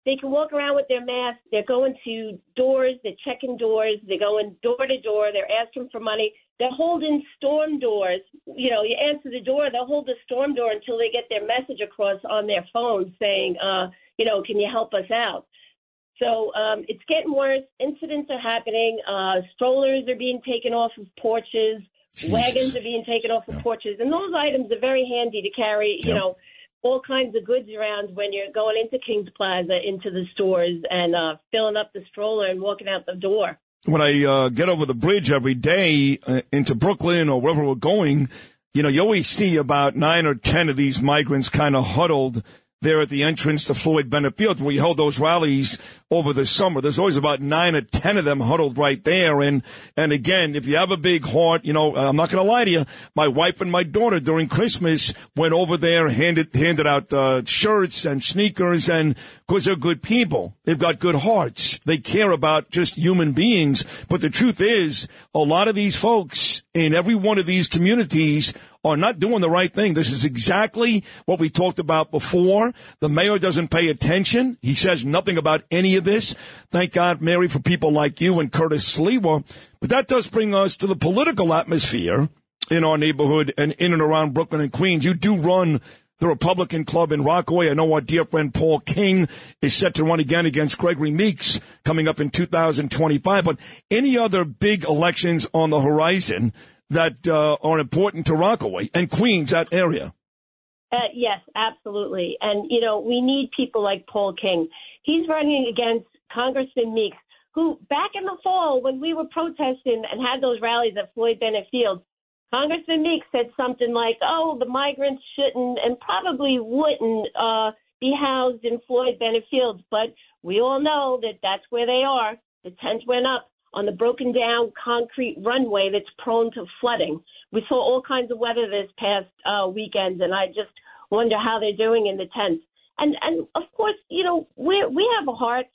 they can walk around with their masks. They're going to doors. They're checking doors. They're going door to door. They're asking for money. They're holding storm doors. You know, you answer the door, they'll hold the storm door until they get their message across on their phone saying, uh, you know, can you help us out? So um, it's getting worse. Incidents are happening. Uh, strollers are being taken off of porches. Jesus. Wagons are being taken off of porches. And those items are very handy to carry, you know, all kinds of goods around when you're going into Kings Plaza, into the stores, and uh, filling up the stroller and walking out the door. when I uh, get over the bridge every day uh, into Brooklyn or wherever we're going, you know, you always see about nine or ten of these migrants kind of huddled there at the entrance to Floyd Bennett Field. We hold those rallies over the summer. There's always about nine or ten of them huddled right there. And and again, if you have a big heart, you know, I'm not going to lie to you. My wife and my daughter during Christmas went over there, handed handed out uh, shirts and sneakers, and because they're good people, they've got good hearts. They care about just human beings. But the truth is, a lot of these folks in every one of these communities are not doing the right thing. This is exactly what we talked about before. The mayor doesn't pay attention. He says nothing about any of this. Thank God, Mary, for people like you and Curtis Sliwa. But that does bring us to the political atmosphere in our neighborhood and in and around Brooklyn and Queens. You do run the Republican Club in Rockaway. I know our dear friend Paul King is set to run again against Gregory Meeks coming up in 2025. But any other big elections on the horizon that uh, are important to Rockaway and Queens, that area? Uh, yes, absolutely. And, you know, we need people like Paul King. He's running against Congressman Meeks, who back in the fall when we were protesting and had those rallies at Floyd Bennett Field, Congressman Meeks said something like, oh, the migrants shouldn't and probably wouldn't uh, be housed in Floyd Bennett Fields. But we all know that that's where they are. The tent went up on the broken down concrete runway that's prone to flooding. We saw all kinds of weather this past uh, weekend, and I just wonder how they're doing in the tents. And and of course, you know, we we have a heart.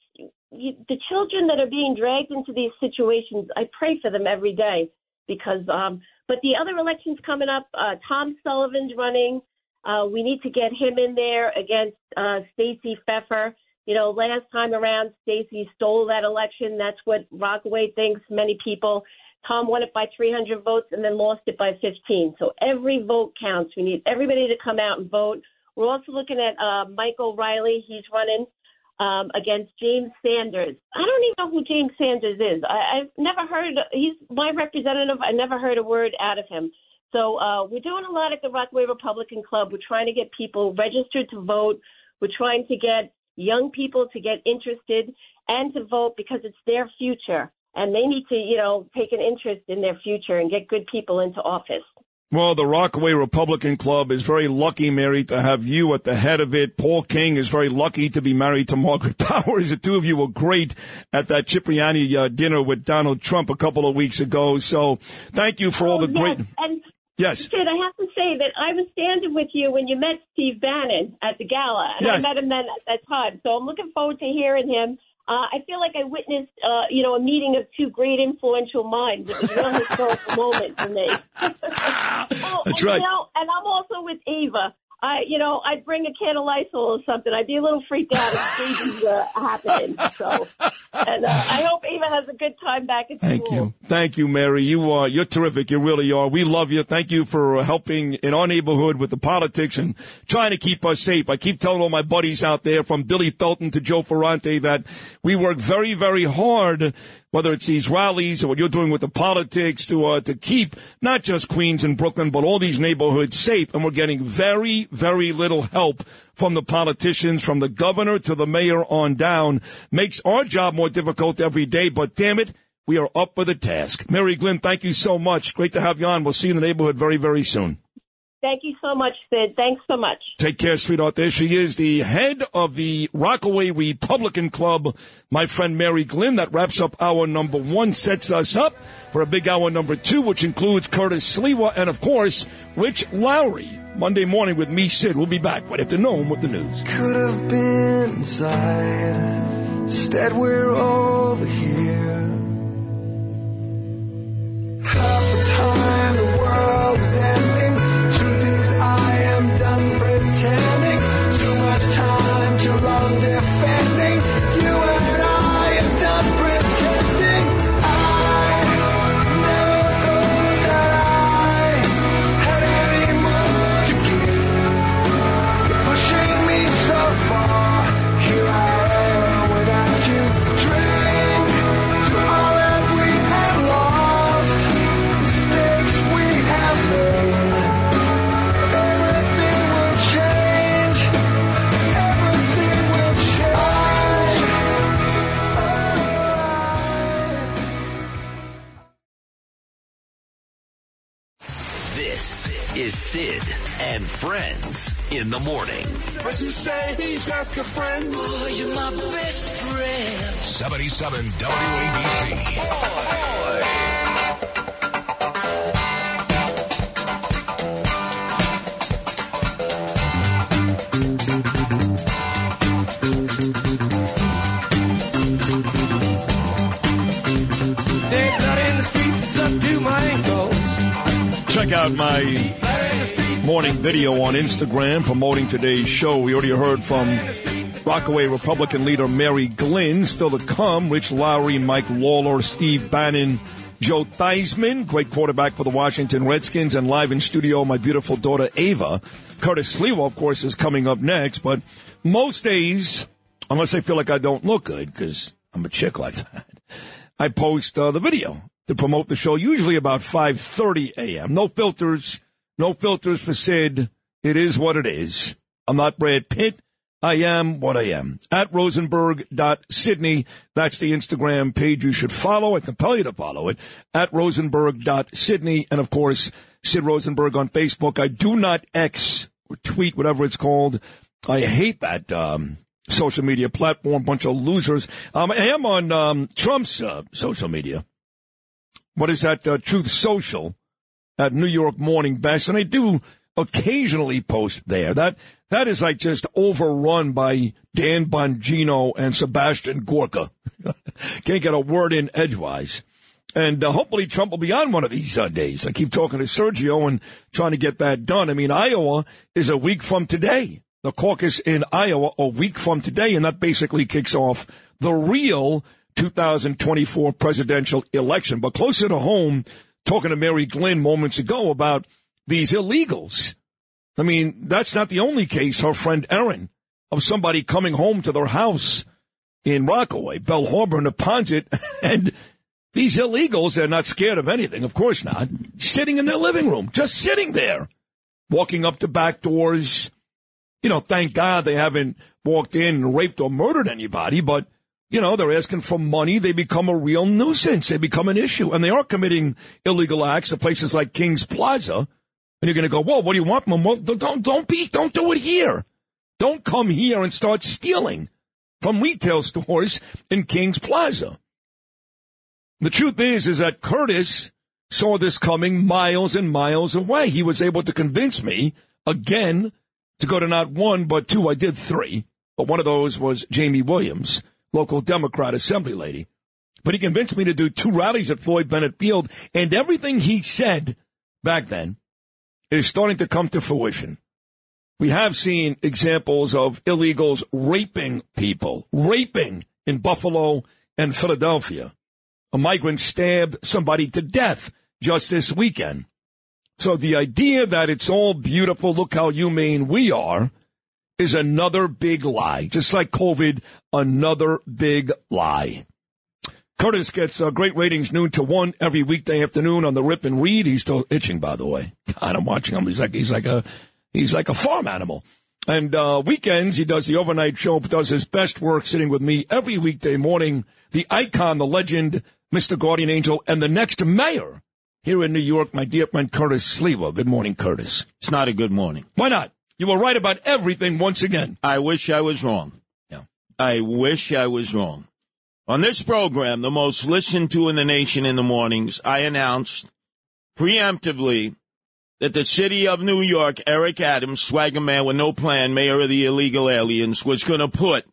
The children that are being dragged into these situations, I pray for them every day because. um But the other elections coming up, uh, Tom Sullivan's running. Uh, we need to get him in there against uh, Stacey Pheffer. You know, last time around, Stacey stole that election. That's what Rockaway thinks. Many people. Tom won it by 300 votes and then lost it by 15. So every vote counts. We need everybody to come out and vote. We're also looking at uh, Michael Riley. He's running um, against James Sanders. I don't even know who James Sanders is. I, I've never heard. He's my representative. I never heard a word out of him. So uh, we're doing a lot at the Rockaway Republican Club. We're trying to get people registered to vote. We're trying to get young people to get interested and to vote because it's their future. And they need to, you know, take an interest in their future and get good people into office. Well, the Rockaway Republican Club is very lucky, Mary, to have you at the head of it. Paul King is very lucky to be married to Margaret Powers. The two of you were great at that Cipriani uh, dinner with Donald Trump a couple of weeks ago. So thank you for all the Oh, great. yes. And Yes. I have to say that I was standing with you when you met Steve Bannon at the gala, and Yes. I met him then at that time. So I'm looking forward to hearing him. Uh, I feel like I witnessed, uh, you know, a meeting of two great influential minds. It was a real historical moment for me. oh, That's and, right. You know, and I'm also with Ava. I, you know, I'd bring a can of Lysol or something. I'd be a little freaked out if freezes uh, happening. So, and uh, I hope Ava has a good time back at Thank school. you. Thank you, Mary. You are, you're terrific. You really are. We love you. Thank you for uh, helping in our neighborhood with the politics and trying to keep us safe. I keep telling all my buddies out there from Billy Felton to Joe Ferrante that we work very, very hard whether it's these rallies or what you're doing with the politics to uh, to keep not just Queens and Brooklyn, but all these neighborhoods safe. And we're getting very, very little help from the politicians, from the governor to the mayor on down. Makes our job more difficult every day, but damn it, we are up for the task. Mary Glynn, thank you so much. Great to have you on. We'll see you in the neighborhood very, very soon. Thank you so much, Sid. Thanks so much. Take care, sweetheart. There she is, the head of the Rockaway Republican Club, my friend Mary Glynn. That wraps up hour number one, sets us up for a big hour number two, which includes Curtis Sliwa and, of course, Rich Lowry. Monday morning with me, Sid. We'll be back right after Noam with the news. Could have been inside. Instead, we're over here. Half the time, the world is ending. Sid and Friends in the morning. But you say he's just a friend. Oh, you're my best friend. 77 WABC. Dead blood in the streets, it's up to my ankles. Check out my morning video on Instagram promoting today's show. We already heard from Rockaway Republican leader Mary Glynn. Still to come, Rich Lowry, Mike Lawler, Steve Bannon, Joe Theismann, great quarterback for the Washington Redskins, and live in studio, my beautiful daughter Ava. Curtis Sliwa, of course, is coming up next. But most days, unless I feel like I don't look good, because I'm a chick like that, I post uh, the video to promote the show, usually about 5.30 a.m. No filters, no filters for Sid. It is what it is. I'm not Brad Pitt. I am what I am. At rosenberg.sydney. That's the Instagram page you should follow. I compel you to follow it. At rosenberg.sydney. And of course, Sid Rosenberg on Facebook. I do not X or tweet, whatever it's called. I hate that um, social media platform. Bunch of losers. Um, I am on um, Trump's uh, social media. What is that? Uh, Truth Social at New York Morning Best, and I do occasionally post there. That that is like just overrun by Dan Bongino and Sebastian Gorka. Can't get a word in edgewise. And uh, hopefully Trump will be on one of these uh, days. I keep talking to Sergio and trying to get that done. I mean, Iowa is a week from today. The caucus in Iowa a week from today, and that basically kicks off the real 2024 presidential election. But closer to home, talking to Mary Glynn moments ago about these illegals. I mean, that's not the only case, her friend Erin, of somebody coming home to their house in Rockaway, Belle Harbor, Neponsit, and these illegals, they're not scared of anything, of course not, sitting in their living room, just sitting there, walking up to back doors. You know, thank God they haven't walked in and raped or murdered anybody, but you know, they're asking for money. They become a real nuisance. They become an issue. And they are committing illegal acts at places like King's Plaza. And you're going to go, well, what do you want them? Well, don't, don't be, don't do it here. Don't come here and start stealing from retail stores in King's Plaza. The truth is, is that Curtis saw this coming miles and miles away. He was able to convince me again to go to not one, but two. I did three, but one of those was Jaime Williams local Democrat assembly lady. But he convinced me to do two rallies at Floyd Bennett Field, and everything he said back then is starting to come to fruition. We have seen examples of illegals raping people, raping in Buffalo and Philadelphia. A migrant stabbed somebody to death just this weekend. So the idea that it's all beautiful, look how humane we are, is another big lie. Just like COVID, another big lie. Curtis gets uh, great ratings noon to one every weekday afternoon on the Rip and Read. He's still itching, by the way. God, I'm watching him. He's like he's like a he's like a farm animal. And uh, weekends, he does the overnight show, does his best work sitting with me every weekday morning. The icon, the legend, Mr. Guardian Angel, and the next mayor here in New York, my dear friend Curtis Sliwa. Good morning, Curtis. It's not a good morning. Why not? You were right about everything once again. I wish I was wrong. Yeah. I wish I was wrong. On this program, the most listened to in the nation in the mornings, I announced preemptively that the city of New York, Eric Adams, swagger man with no plan, mayor of the illegal aliens, was going to put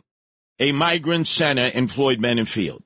a migrant center in Floyd Bennett Field.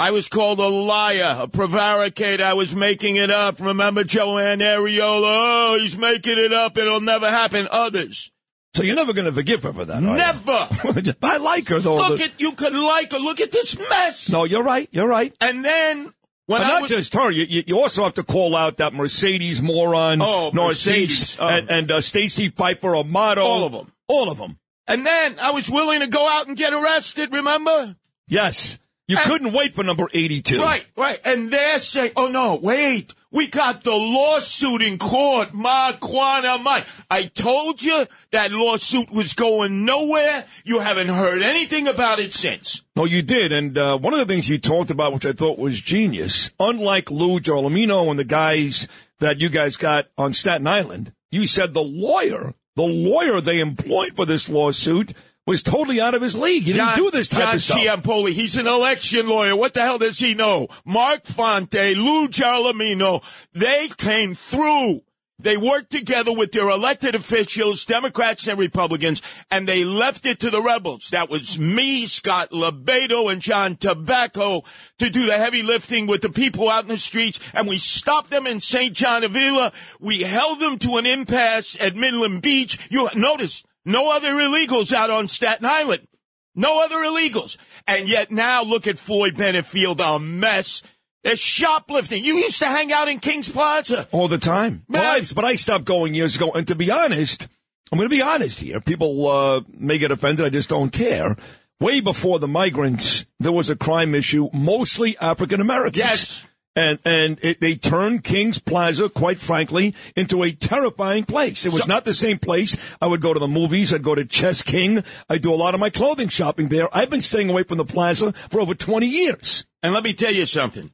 I was called a liar, a prevaricator. I was making it up. Remember Joann Ariola? Oh, he's making it up. It'll never happen. Others. So you're never going to forgive her for that? Never. I like her though. Look at you could like her. Look at this mess. no, you're right. You're right. And then when but I not was, just her. You, you, also have to call out that Mercedes moron, Oh, Mercedes, oh. and, and uh, Stacey Pheffer Amato. All of them. All of them. and then I was willing to go out and get arrested. Remember? Yes. You couldn't wait for number 82. Right, right. And they're saying, oh no, wait, we got the lawsuit in court, ma quana my. I told you that lawsuit was going nowhere. You haven't heard anything about it since. No, you did. And uh, one of the things you talked about, which I thought was genius, unlike Lou Giorlamino and the guys that you guys got on Staten Island, you said the lawyer, the lawyer they employed for this lawsuit was totally out of his league. He John, didn't do this type John of stuff. Ciampoli, he's an election lawyer. What the hell does he know? Mark Fonte, Lou Giorlamino, they came through. They worked together with their elected officials, Democrats and Republicans, and they left it to the rebels. That was me, Scott LoBaido, and John Tabacco to do the heavy lifting with the people out in the streets. And we stopped them in St. John Villa. We held them to an impasse at Midland Beach. You notice no other illegals out on Staten Island. No other illegals. And yet now look at Floyd Bennett Field, a mess. They're shoplifting. You used to hang out in Kings Plaza. all the time. Man. Well, I, but I stopped going years ago. And to be honest, I'm going to be honest here. People uh, may get offended. I just don't care. Way before the migrants, there was a crime issue, mostly African Americans. Yes. And and it, they turned Kings Plaza, quite frankly, into a terrifying place. It was not the same place. I would go to the movies. I'd go to Chess King. I do a lot of my clothing shopping there. I've been staying away from the plaza for over 20 years. And let me tell you something.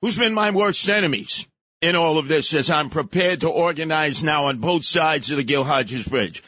Who's been my worst enemies in all of this as I'm prepared to organize now on both sides of the Gil Hodges Bridge?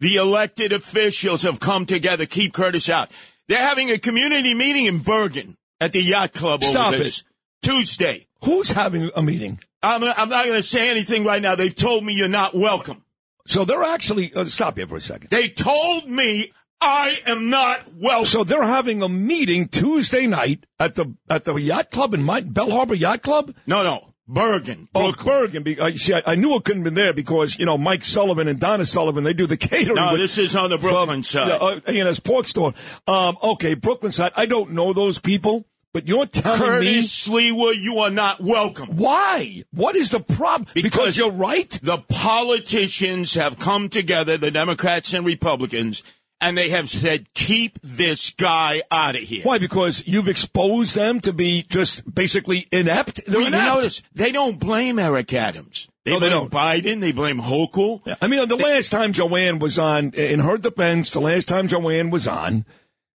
The elected officials have come together. Keep Curtis out. They're having a community meeting in Bergen at the yacht club over Stop it. Tuesday. Who's having a meeting? I'm, I'm not going to say anything right now. They've told me you're not welcome. So they're actually, uh, stop here for a second. They told me I am not welcome. So they're having a meeting Tuesday night at the at the yacht club in my, Belle Harbor Yacht Club. No, no, Bergen. Oh, Bergen. Be- uh, see, I, I knew it couldn't have been there because you know Mike Sullivan and Donna Sullivan they do the catering. No, with- this is on the Brooklyn from- side. Yeah, uh, A&S Pork Store. Um, okay, Brooklyn side. I don't know those people, but you're telling me. Curtis Sliwa, you are not welcome. why? What is the problem? Because, you're right. The politicians have come together, the Democrats and Republicans, and they have said, keep this guy out of here. Why? Because you've exposed them to be just basically inept. They're inept. notice, they don't blame Eric Adams. They No, they blame don't. Biden. They blame Hochul. I mean, the last time Joanne was on, in her defense, the last time Joanne was on,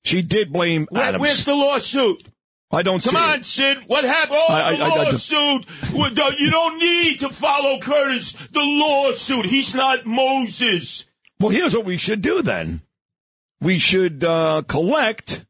she did blame Where- Adams. where's the lawsuit? I don't Come on, it. Sid. What happened? Oh, I- I- the I- I- lawsuit. Don't- you don't need to follow Curtis. The lawsuit. He's not Moses. Well, here's what we should do then. We should uh, collect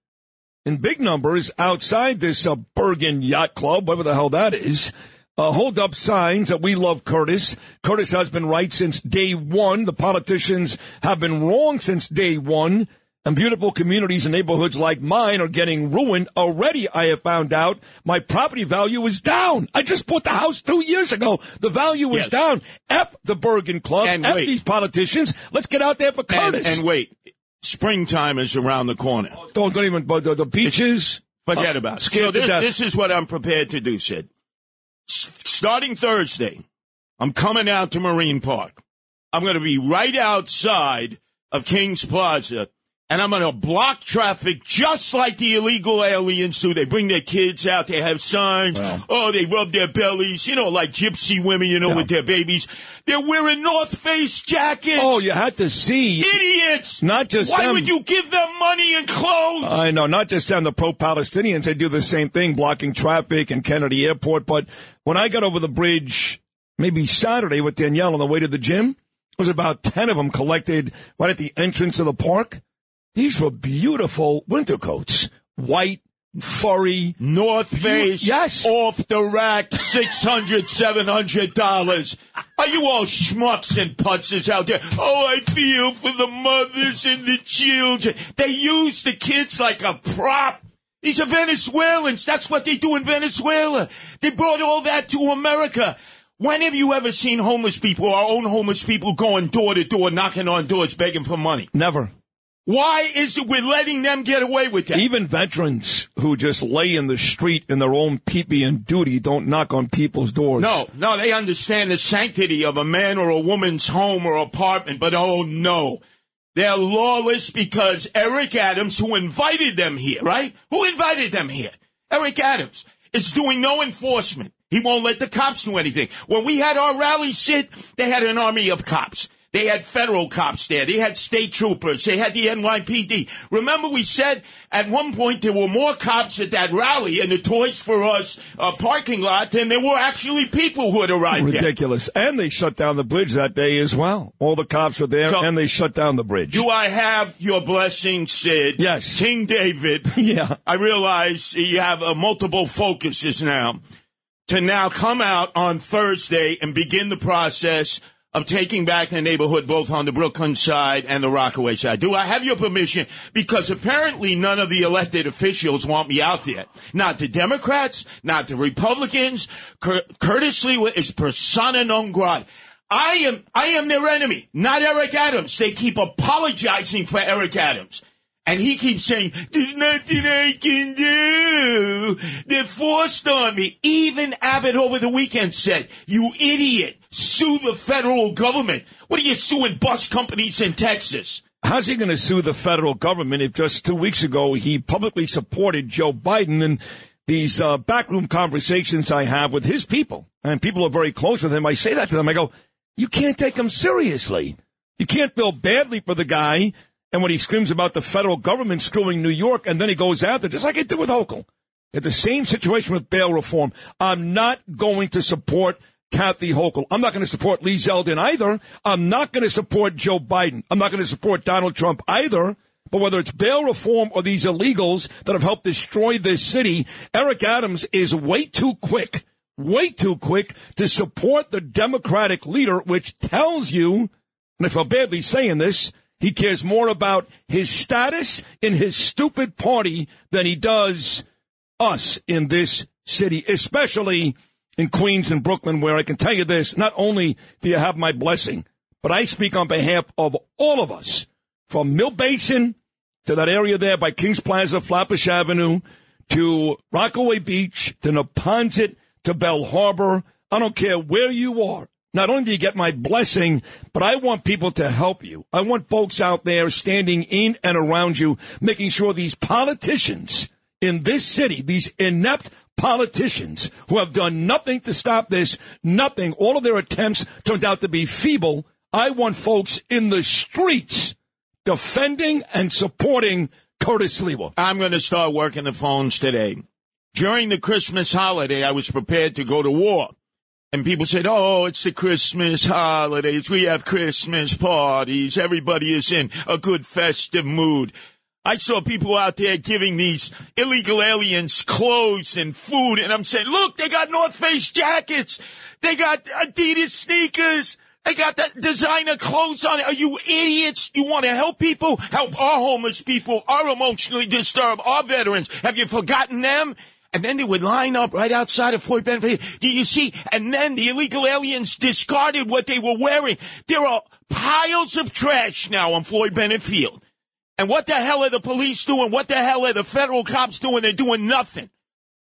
in big numbers outside this uh, Bergen Yacht Club, whatever the hell that is. Uh, hold up signs that we love Curtis. Curtis has been right since day one. The politicians have been wrong since day one. And beautiful communities and neighborhoods like mine are getting ruined. Already, I have found out my property value is down. I just bought the house two years ago. The value is Yes. down. F the Bergen Club. And F wait. these politicians. Let's get out there for Curtis. and wait, springtime is around the corner. don't, don't even, but the, the beaches. Forget uh, about it. So this, this is what I'm prepared to do, Sid. S- starting Thursday, I'm coming out to Marine Park. I'm going to be right outside of Kings Plaza, and I'm going to block traffic just like the illegal aliens do. They bring their kids out, they have signs. Oh, they rub their bellies, you know, like gypsy women, you know, with their babies. They're wearing North Face jackets. Oh, you had to see. Idiots! Not just Why them. would you give them money and clothes? I know, not just them, the pro-Palestinians, they do the same thing, blocking traffic in Kennedy Airport. But when I got over the bridge, maybe Saturday with Danielle on the way to the gym, there was about 10 of them collected right at the entrance of the park. These were beautiful winter coats. White, furry. North Face, yes. off the rack, six hundred, seven hundred dollars. Are you all schmucks and putzes out there? Oh, I feel for the mothers and the children. They use the kids like a prop. These are Venezuelans. That's what they do in Venezuela. They brought all that to America. When have you ever seen homeless people, our own homeless people, going door to door, knocking on doors, begging for money? Never. Why is it we're letting them get away with that? Even veterans who just lay in the street in their own peepee and duty don't knock on people's doors. No, no, they understand the sanctity of a man or a woman's home or apartment, but oh no. They're lawless because Eric Adams, who invited them here, right? Who invited them here? Eric Adams is doing no enforcement. He won't let the cops do anything. When we had our rally sit, they had an army of cops. They had federal cops there. They had state troopers. They had the NYPD. Remember we said at one point there were more cops at that rally in the Toys for Us uh, parking lot than there were actually people who had arrived there. Ridiculous. And they shut down the bridge that day as well. All the cops were there So- and they shut down the bridge. Do I have your blessing, Sid? Yes. King David. yeah. I realize you have uh, multiple focuses now to now come out on Thursday and begin the process of taking back the neighborhood both on the Brooklyn side and the Rockaway side. Do I have your permission? Because apparently none of the elected officials want me out there. Not the Democrats, not the Republicans. Cur- Curtis Lee is persona non grata. I am, I am their enemy, not Eric Adams. They keep apologizing for Eric Adams. And he keeps saying, there's nothing I can do. They're forced on me. Even Abbott over the weekend said, you idiot, sue the federal government. What are you suing bus companies in Texas? How's he going to sue the federal government if just two weeks ago he publicly supported Joe Biden and these uh, backroom conversations I have with his people and people are very close with him. I say that to them. I go, you can't take him seriously. You can't feel badly for the guy. And when he screams about the federal government screwing New York and then he goes after, just like he did with Hochul. In the same situation with bail reform. I'm not going to support Kathy Hochul. I'm not going to support Lee Zeldin either. I'm not going to support Joe Biden. I'm not going to support Donald Trump either. But whether it's bail reform or these illegals that have helped destroy this city, Eric Adams is way too quick, way too quick to support the Democratic leader, which tells you, and I feel badly saying this, he cares more about his status in his stupid party than he does us in this city, especially in Queens and Brooklyn, where I can tell you this, not only do you have my blessing, but I speak on behalf of all of us, from Mill Basin to that area there by Kings Plaza, Flatbush Avenue, to Rockaway Beach, to Neponsit, to Belle Harbor. I don't care where you are. Not only do you get my blessing, but I want people to help you. I want folks out there standing in and around you, making sure these politicians in this city, these inept politicians who have done nothing to stop this, nothing, all of their attempts turned out to be feeble. I want folks in the streets defending and supporting Curtis Sliwa. I'm going to start working the phones today. During the Christmas holiday, I was prepared to go to war. And people said, oh, it's the Christmas holidays. We have Christmas parties. Everybody is in a good festive mood. I saw people out there giving these illegal aliens clothes and food. And I'm saying, look, they got North Face jackets. They got Adidas sneakers. They got that designer clothes on. Are you idiots? You want to help people? Help our homeless people, our emotionally disturbed, our veterans. Have you forgotten them? And then they would line up right outside of Floyd Bennett. Field. Do you see? And then the illegal aliens discarded what they were wearing. There are piles of trash now on Floyd Bennett Field. And what the hell are the police doing? What the hell are the federal cops doing? They're doing nothing.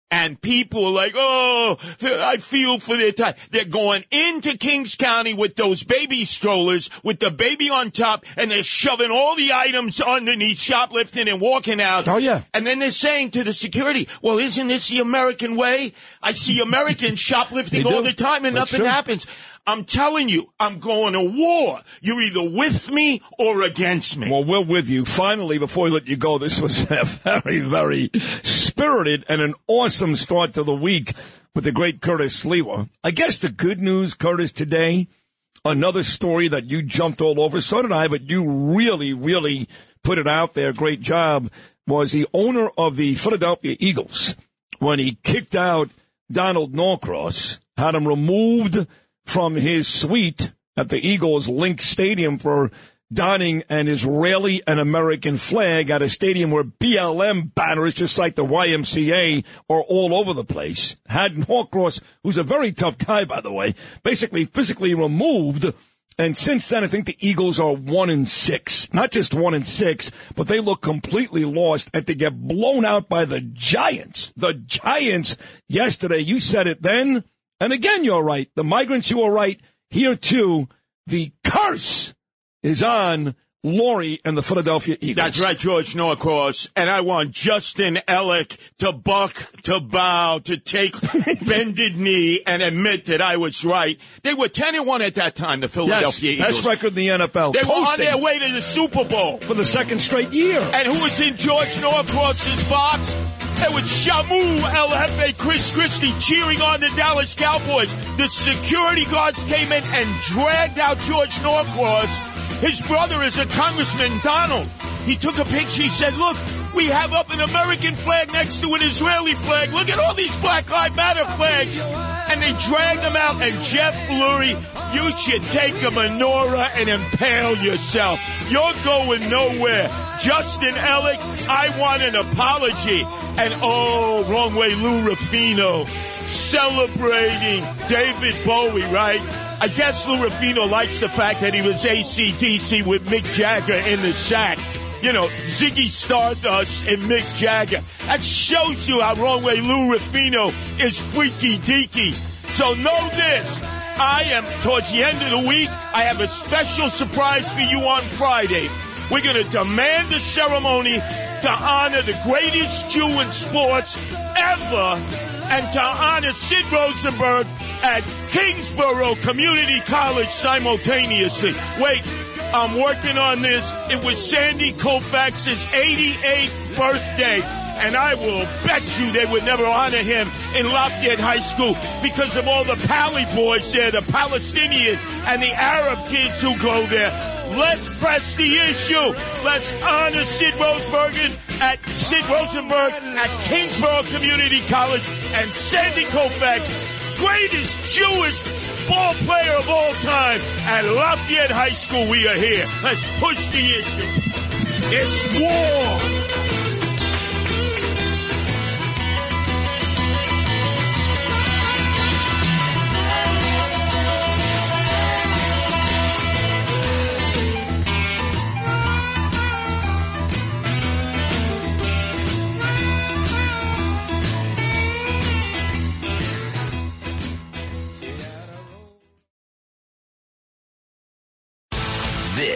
And people are like, oh, I feel for their time. They're going into Kings County with those baby strollers with the baby on top and they're shoving all the items underneath shoplifting and walking out. Oh, yeah. And then they're saying to the security, well, isn't this the American way? I see Americans shoplifting all the time and That's nothing true. happens. I'm telling you, I'm going to war. You're either with me or against me. Well, we're with you. Finally, before we let you go, this was a very, very spirited and an awesome start to the week with the great Curtis Sliwa. I guess the good news, Curtis, today, another story that you jumped all over. So did I, but you really, really put it out there. Great job. Was the owner of the Philadelphia Eagles when he kicked out Donald Norcross, had him removed from his suite at the Eagles Link Stadium for donning an Israeli and American flag at a stadium where BLM banners, just like the YMCA, are all over the place. Had Norcross, who's a very tough guy, by the way, basically physically removed. And since then, I think the Eagles are one and six. Not just one and six, but they look completely lost and to get blown out by the Giants. The Giants yesterday, you said it then. And again, you're right. The migrants, you are right. Here too, the curse is on Lurie and the Philadelphia Eagles. That's right, George Norcross. And I want Justin Ellick to buck, to bow, to take bended knee and admit that I was right. They were 10 and 1 at that time, the Yes, Philadelphia Eagles. best record in the NFL. They were on their way to the Super Bowl. for the second straight year. And who was in George Norcross's box? It was Shamu El Jefe Chris Christie cheering on the Dallas Cowboys. The security guards came in and dragged out George Norcross. His brother is a Congressman Donald. He took a picture. He said, look, we have up an American flag next to an Israeli flag. Look at all these Black Lives Matter flags. And they dragged him out. And Jeff Lurie, you should take a menorah and impale yourself. You're going nowhere. Justin Ellick, I want an apology. And oh, wrong way, Lou Rufino celebrating David Bowie, right? I guess Lou Rufino likes the fact that he was ACDC with Mick Jagger in the sack. You know, Ziggy Stardust and Mick Jagger. That shows you how wrong way Lou Rufino is freaky deaky. So know this. I am towards the end of the week. I have a special surprise for you on Friday. We're going to demand a ceremony to honor the greatest Jew in sports ever and to honor Sid Rosenberg at Kingsborough Community College simultaneously. Wait, I'm working on this. It was Sandy Koufax's 88th birthday. And I will bet you they would never honor him in Lafayette High School because of all the Pali boys there, the Palestinian and the Arab kids who go there. Let's press the issue. Let's honor Sid Rosenberg at Sid Rosenberg at Kingsborough Community College and Sandy Koufax, greatest Jewish ball player of all time at Lafayette High School. We are here. Let's push the issue. It's war.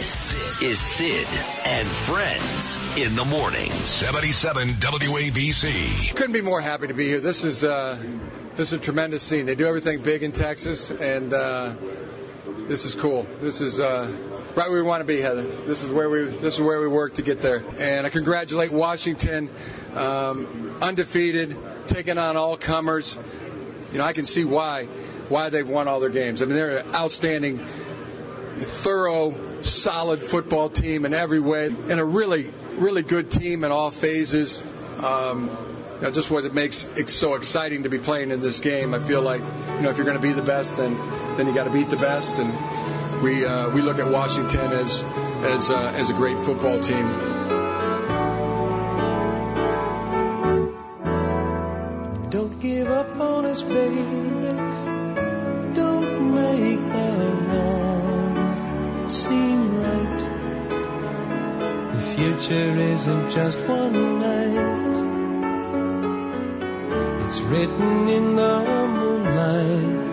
This is Sid and Friends in the morning. 77 WABC. Couldn't be more happy to be here. This is uh, this is a tremendous scene. They do everything big in Texas, and uh, this is cool. This is uh, right where we want to be, Heather. This is where we this is where we work to get there. And I congratulate Washington, um, undefeated, taking on all comers. You know, I can see why why they've won all their games. I mean, they're an outstanding, thorough, solid football team in every way, and a really really good team in all phases. Um, you know, just what it makes it so exciting to be playing in this game. I feel like, you know, if you're going to be the best, then then you got to beat the best. And we uh, we look at Washington as as uh, as a great football team. Don't give up on us, baby. Don't make wrong seem right. The future isn't just one night. It's written in the moonlight.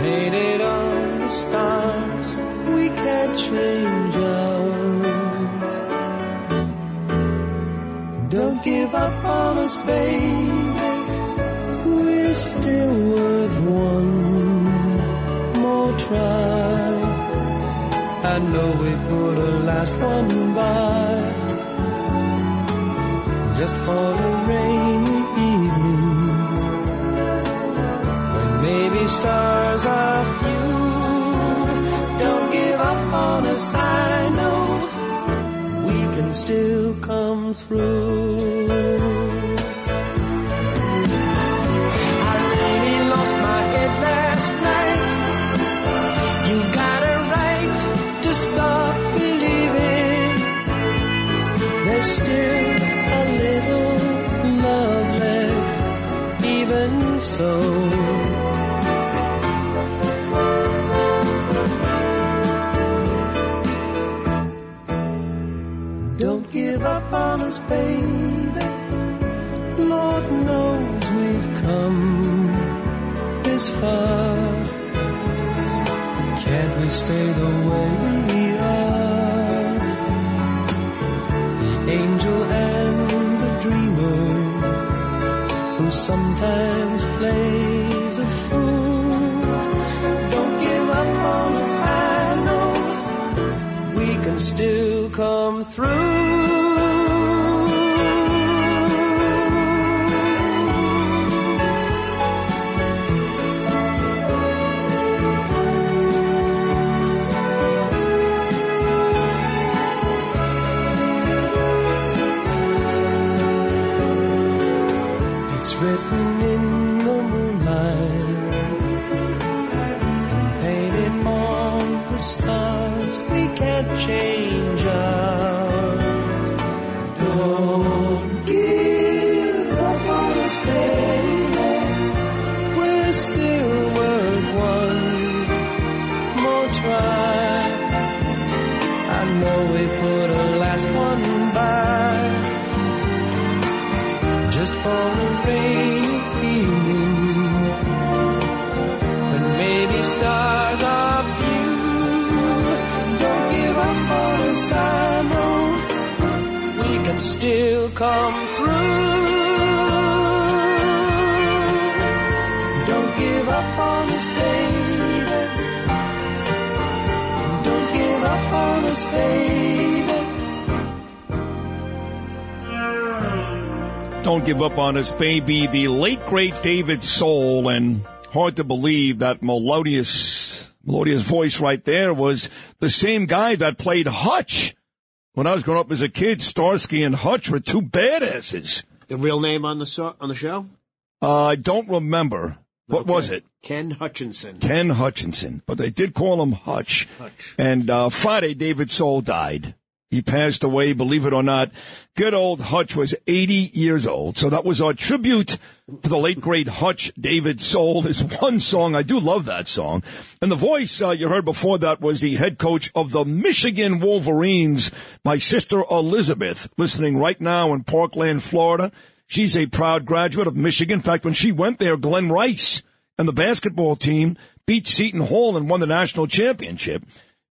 Painted on the stars. We can't change ours. Don't give up on us, baby. We're still worth one more try. I know we put a last one by just for a rainy evening when maybe stars are few. Don't give up on us, I know we can still come through. To stop believing there's still a little love left, even so. Don't give up on us, baby. The late great David Soul, and hard to believe that melodious, melodious voice right there was the same guy that played Hutch. When I was growing up as a kid, Starsky and Hutch were two badasses. The real name on the so- on the show? Uh, I don't remember. What was it? Ken Hutchinson. Ken Hutchinson, but they did call him Hutch. And uh, Friday, David Soul died. He passed away, believe it or not. Good old Hutch was 80 years old. So that was our tribute to the late great Hutch David Soul. There's one song. I do love that song. And the voice uh, you heard before that was the head coach of the Michigan Wolverines, my sister Elizabeth, listening right now in Parkland, Florida. She's a proud graduate of Michigan. In fact, when she went there, Glen Rice and the basketball team beat Seton Hall and won the national championship.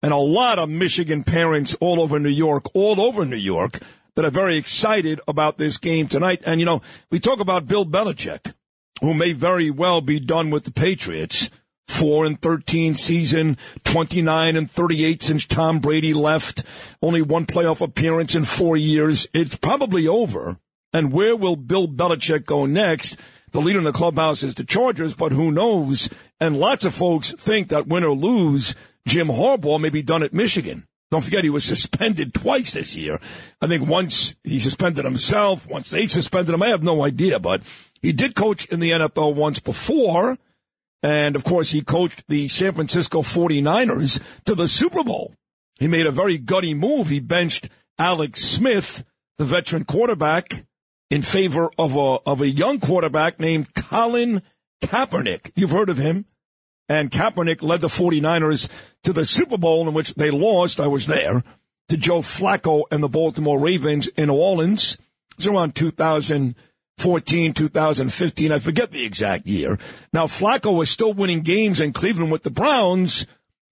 And a lot of Michigan parents all over New York, all over New York, that are very excited about this game tonight. And, you know, we talk about Bill Belichick, who may very well be done with the Patriots. Four and 13 season, 29 and 38 since Tom Brady left. Only one playoff appearance in four years. It's probably over. And where will Bill Belichick go next? The leader in the clubhouse is the Chargers, but who knows? And lots of folks think that win or lose, Jim Harbaugh may be done at Michigan. Don't forget he was suspended twice this year. I think once he suspended himself, once they suspended him. I have no idea, but he did coach in the NFL once before. And of course, he coached the San Francisco 49ers to the Super Bowl. He made a very gutty move. He benched Alex Smith, the veteran quarterback, in favor of a, of a young quarterback named Colin Kaepernick. You've heard of him. And Kaepernick led the 49ers to the Super Bowl in which they lost. I was there to Joe Flacco and the Baltimore Ravens in New Orleans. It was around 2014, 2015. I forget the exact year. Now, Flacco was still winning games in Cleveland with the Browns,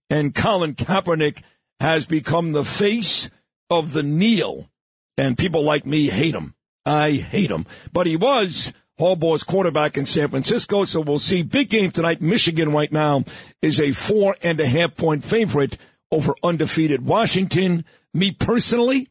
and Colin Kaepernick has become the face of the kneel. And people like me hate him. I hate him. But he was Harbaugh's quarterback in San Francisco, so we'll see. Big game tonight. Michigan right now is a four and a half point favorite over undefeated Washington. Me personally,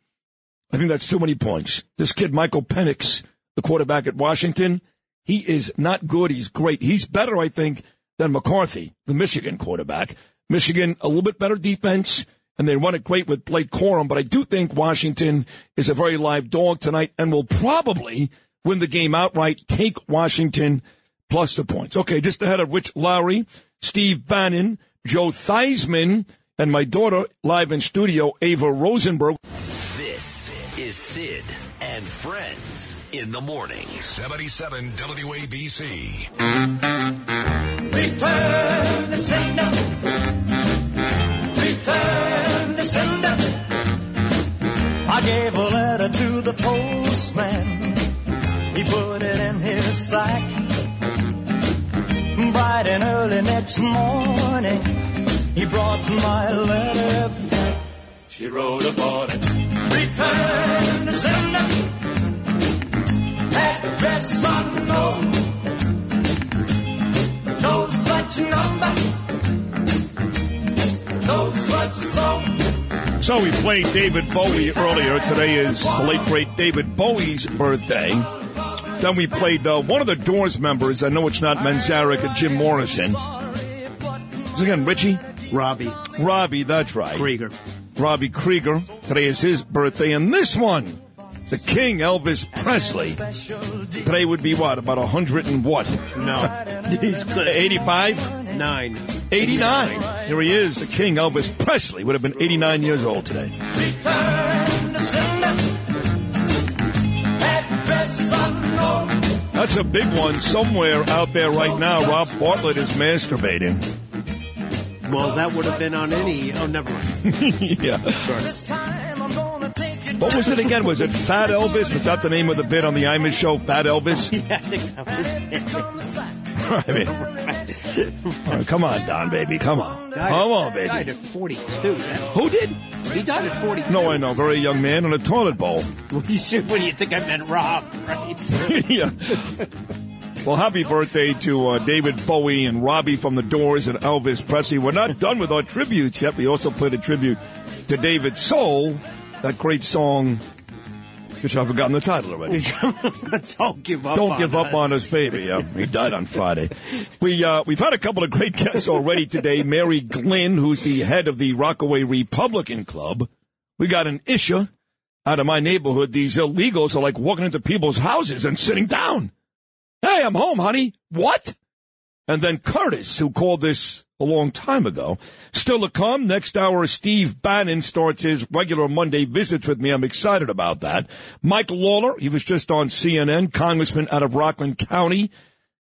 I think that's too many points. This kid, Michael Penix, the quarterback at Washington, he is not good. He's great. He's better, I think, than McCarthy, the Michigan quarterback. Michigan, a little bit better defense, and they run it great with Blake Corum, but I do think Washington is a very live dog tonight and will probably win the game outright, take Washington plus the points. Okay, just ahead of Rich Lowry, Steve Bannon, Joe Theismann, and my daughter live in studio, Ava Rosenberg. This is Sid and Friends in the morning. 77 WABC. Return the sender. Return the sender. I gave a letter to the postman. He put it in his sack. Bright and early next morning, he brought my letter. She wrote upon it. Return the sender. Address unknown. No such number. No such song. So we played David Bowie earlier. Today is the late great David Bowie's birthday. Then we played uh, one of the Doors members. I know it's not Manzarek and Jim Morrison. Is again Richie? Robbie. Robbie, that's right. Krieger. Robbie Krieger. Today is his birthday. And this one, the King Elvis Presley. Today would be what? About a hundred and what? No. He's 85? Nine. 89. Here he is, the King Elvis Presley. Would have been 89 years old today. That's a big one somewhere out there right now. Rob Bartlett is masturbating. Well, that would have been on any. Oh, never mind. yeah. This time I'm gonna take it What was it again? Was it Fat Elvis? Was that the name of the bit on the Imus show? Fat Elvis? Yeah, I think that was it. I mean, all right, come on, Don, baby. Come on. Died Come at- on, Died at 42. Who did? He died at 42. No, I know. Very young man in a toilet bowl. What do you what do you think I meant, Rob? Right? yeah. Well, happy birthday to uh, David Bowie and Robbie from the Doors and Elvis Presley. We're not done with our tributes yet. We also played a tribute to David Soul, that great song, which I've forgotten the title already. Don't give up. Don't on give up us. on us, baby. Yeah, he died on Friday. We uh, we've had a couple of great guests already today. Mary Glynn, who's the head of the Rockaway Republican Club. We got an issue out of my neighborhood. These illegals are like walking into people's houses and sitting down. Hey, I'm home, honey. What? And then Curtis, who called this a long time ago. Still to come, next hour, Steve Bannon starts his regular Monday visits with me. I'm excited about that. Mike Lawler, he was just on CNN, congressman out of Rockland County.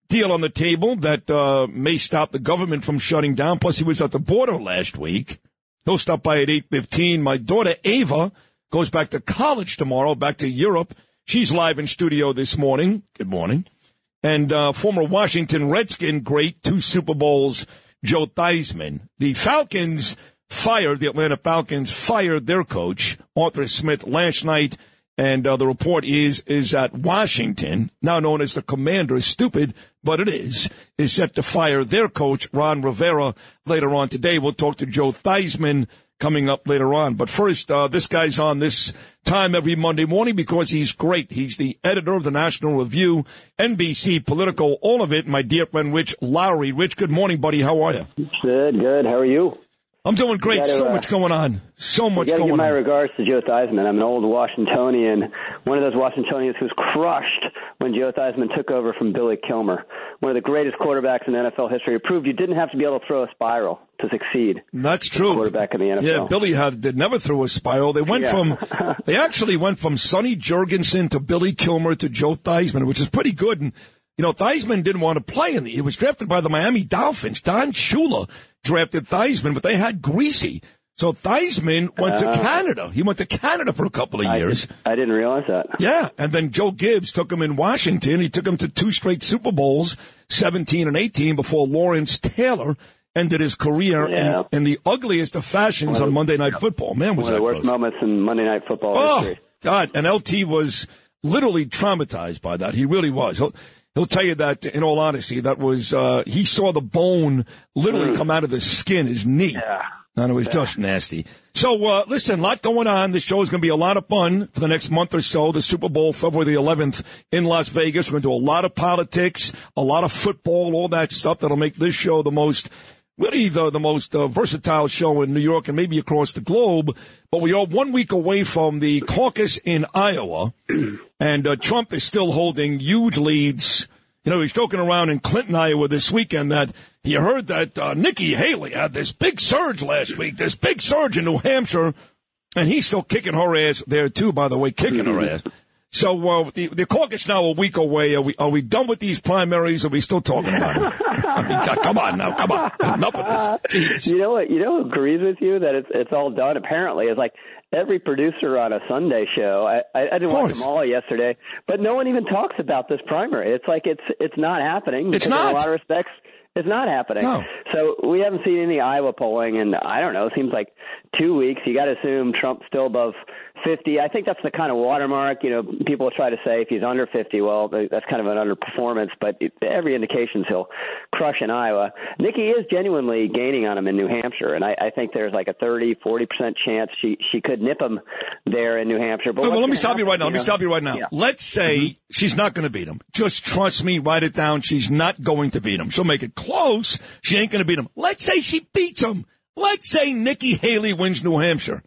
Deal on the table that uh, may stop the government from shutting down. Plus, he was at the border last week. He'll stop by at 8.15. My daughter, Ava, goes back to college tomorrow, back to Europe. She's live in studio this morning. Good morning and uh, former Washington Redskin great, two Super Bowls, Joe Theismann. The Falcons fired, the Atlanta Falcons fired their coach, Arthur Smith, last night, and uh, the report is is that Washington, now known as the Commanders, stupid, but it is, is set to fire their coach, Ron Rivera, later on today. We'll talk to Joe Theismann coming up later on. But first, uh, this guy's on this time every Monday morning because he's great. He's the editor of the National Review, NBC Political, all of it. My dear friend Rich Lowry. Rich, good morning, buddy. How are you? Good, good. How are you? I'm doing great. gotta, so uh, much going on. So much I gotta give my on. regards to Joe Theismann. I'm an old Washingtonian, one of those Washingtonians who was crushed when Joe Theismann took over from Billy Kilmer, one of the greatest quarterbacks in NFL history. It proved you didn't have to be able to throw a spiral to succeed. That's true. Quarterback in the NFL. Yeah, Billy had they never threw a spiral. They went Yeah. from they actually went from Sonny Jurgensen to Billy Kilmer to Joe Theismann, which is pretty good. And you know, Theismann didn't want to play in the. He was drafted by the Miami Dolphins. Don Shula drafted Theismann, but they had Griese. So Theismann went to Ah. Canada. He went to Canada for a couple of years. did, I didn't realize that. Yeah, and then Joe Gibbs took him in Washington. He took him to two straight Super Bowls, 17 and 18, before Lawrence Taylor ended his career Yeah. in, in the ugliest of fashions on Monday Night Football. Man, was One of that the worst gross. moments in Monday Night Football Oh, history. God. And LT was literally traumatized by that. He really was. He'll, tell you that, in all honesty, that was, uh, he saw the bone literally Mm. come out of the skin, his knee. Yeah. And it was just nasty. So, uh, listen, a lot going on. This show is going to be a lot of fun for the next month or so. The Super Bowl, February the 11th in Las Vegas. We're going to do a lot of politics, a lot of football, all that stuff that'll make this show the most really the, the most uh, versatile show in New York and maybe across the globe. But we are one week away from the caucus in Iowa, and uh, Trump is still holding huge leads. You know, he's joking around in Clinton, Iowa this weekend that he heard that uh, Nikki Haley had this big surge last week, this big surge in New Hampshire, and he's still kicking her ass there too, by the way, kicking her ass. So uh, the the caucus now a week away. Are we are we done with these primaries? Are we still talking about it? I mean, God, come on now, come on, enough of this. You know what? You know who agrees with you that it's it's all done. Apparently, it's like every producer on a Sunday show. I I, I didn't watch them all yesterday, but no one even talks about this primary. It's like it's it's not happening. It's because In a lot of respects, it's not happening. No. So we haven't seen any Iowa polling, and I don't know. It seems like two weeks. You got to assume Trump's still above 50. I think that's the kind of watermark. You know, people try to say if he's under 50, well, that's kind of an underperformance. But every indication is he'll crush in Iowa. Nikki is genuinely gaining on him in New Hampshire, and I, I think there's like a 30, 40 percent chance she she could nip him there in New Hampshire. But Well, let me stop you right now. Let me stop you right now. Yeah. Let's say mm-hmm. she's not going to beat him. Just trust me. Write it down. She's not going to beat him. She'll make it close. She ain't going to beat him. Let's say she beats him. Let's say Nikki Haley wins New Hampshire.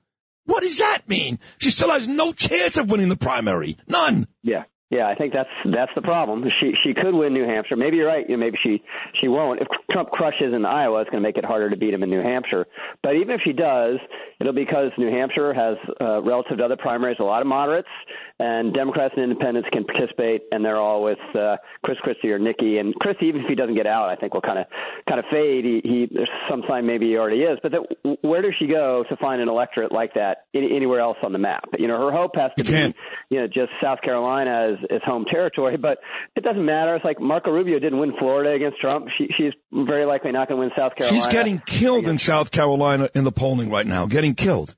What does that mean? She still has no chance of winning the primary. None. Yeah. Yeah, I think that's that's the problem. She she could win New Hampshire. Maybe you're right. You know, maybe she she won't. If Trump crushes in Iowa, it's going to make it harder to beat him in New Hampshire. But even if she does, it'll be because New Hampshire has, uh, relative to other primaries, a lot of moderates, and Democrats and Independents can participate, and they're all with uh, Chris Christie or Nikki. And Chris, even if he doesn't get out, I think will kind of kind of fade. He, he there's some sign maybe he already is. But that, where does she go to find an electorate like that any, anywhere else on the map? You know, her hope has to be you know just South Carolina as, as home territory, but it doesn't matter. It's like Marco Rubio didn't win Florida against Trump. She, she's very likely not going to win South Carolina. She's getting killed in South Carolina in the polling right now. Getting killed.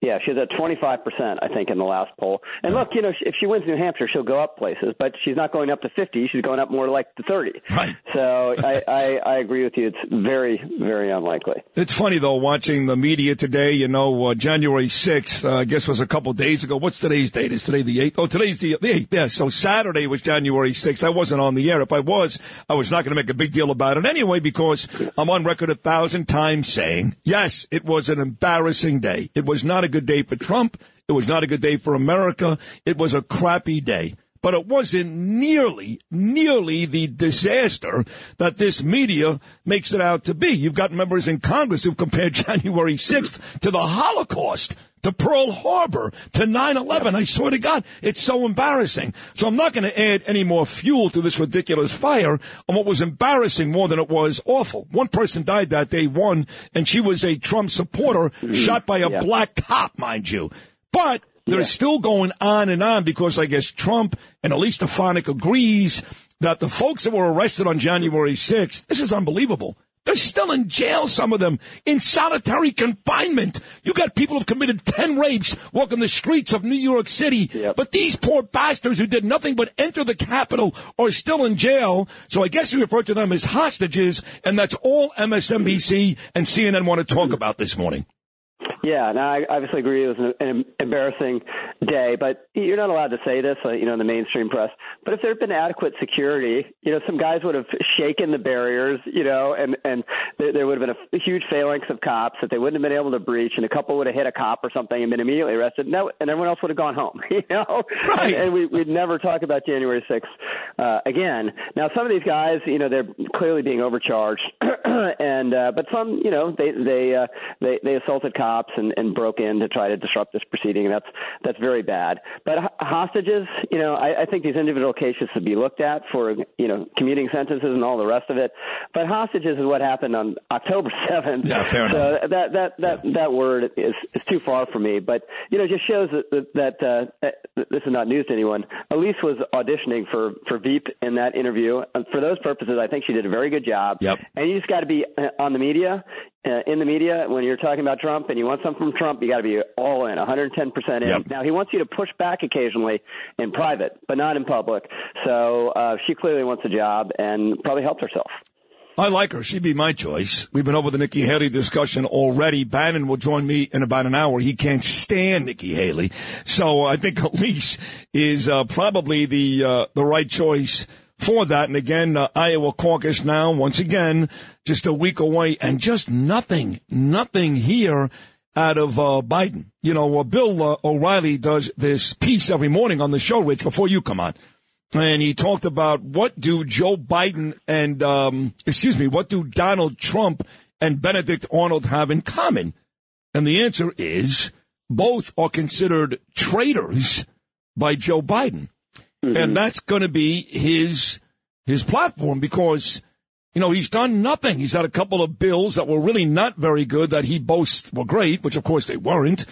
Yeah, she's at 25%, I think, in the last poll. And look, you know, if she wins New Hampshire, she'll go up places, but she's not going up to 50. She's going up more like to 30. Right. So I, I, I agree with you. It's very, very unlikely. It's funny though, watching the media today. You know, uh, January sixth, uh, I guess was a couple days ago. What's today's date? Is today the eighth? Oh, today's the the eighth. Yeah. So Saturday was January sixth. I wasn't on the air. If I was, I was not going to make a big deal about it anyway because I'm on record a thousand times saying yes, it was an embarrassing day. It was not a good day for Trump. It was not a good day for America. It was a crappy day. But it wasn't nearly, nearly the disaster that this media makes it out to be. You've got members in Congress who've compared January 6th to the Holocaust, to Pearl Harbor, to 9-11. I swear to God, it's so embarrassing. So I'm not going to add any more fuel to this ridiculous fire on what was embarrassing more than it was awful. One person died that day, one, and she was a Trump supporter mm-hmm. shot by a Yeah. black cop, mind you. But they're still going on and on because I guess Trump and at least Stefanik agrees that the folks that were arrested on January 6th, this is unbelievable. They're still in jail, some of them, in solitary confinement. You got people who've committed 10 rapes walking the streets of New York City. But these poor bastards who did nothing but enter the Capitol are still in jail. So I guess we refer to them as hostages, and that's all MSNBC and CNN want to talk hmm. about this morning. Yeah, no, I obviously agree. It was an, an embarrassing day, but you're not allowed to say this, uh, you know, in the mainstream press. But if there had been adequate security, you know, some guys would have shaken the barriers, you know, and and there, there would have been a, a huge phalanx of cops that they wouldn't have been able to breach, and a couple would have hit a cop or something and been immediately arrested. No, and everyone else would have gone home, you know. Right. And, and we, we'd never talk about January 6th uh, again. Now, some of these guys, you know, they're clearly being overcharged, and uh, but some, you know, they they uh, they they assaulted cops and, and broke in to try to disrupt this proceeding. And that's that's very bad. But hostages, you know, I, I think these individual cases should be looked at for you know commuting sentences and all the rest of it. But hostages is what happened on October seventh. Yeah, fair enough. so enough. That that that yeah. that word is is too far for me. But you know, it just shows that that uh, this is not news to anyone. Elise was auditioning for for Veep in that interview. And for those purposes, I think she did a very good job. Yep. And you just got to be uh, on the media uh, in the media when you're talking about Trump and you want something from Trump, you got to be all in, 110% in. Yep. Now he wants you to push back occasionally in private, but not in public. So uh, she clearly wants a job and probably helped herself. I like her. She'd be my choice. We've been over the Nikki Haley discussion already. Bannon will join me in about an hour. He can't stand Nikki Haley. So I think Elise is uh, probably the uh, the right choice for that. And again, uh, Iowa caucus now, once again, just a week away, and just nothing, nothing here out of uh, Biden. You know, uh, Bill uh, O'Reilly does this piece every morning on the show, Rich, before you come on. And he talked about what do Joe Biden and, um, excuse me, what do Donald Trump and Benedict Arnold have in common? And the answer is both are considered traitors by Joe Biden. Mm-hmm. And that's going to be his his platform because you know he's done nothing. He's had a couple of bills that were really not very good that he boasts were great, which of course they weren't.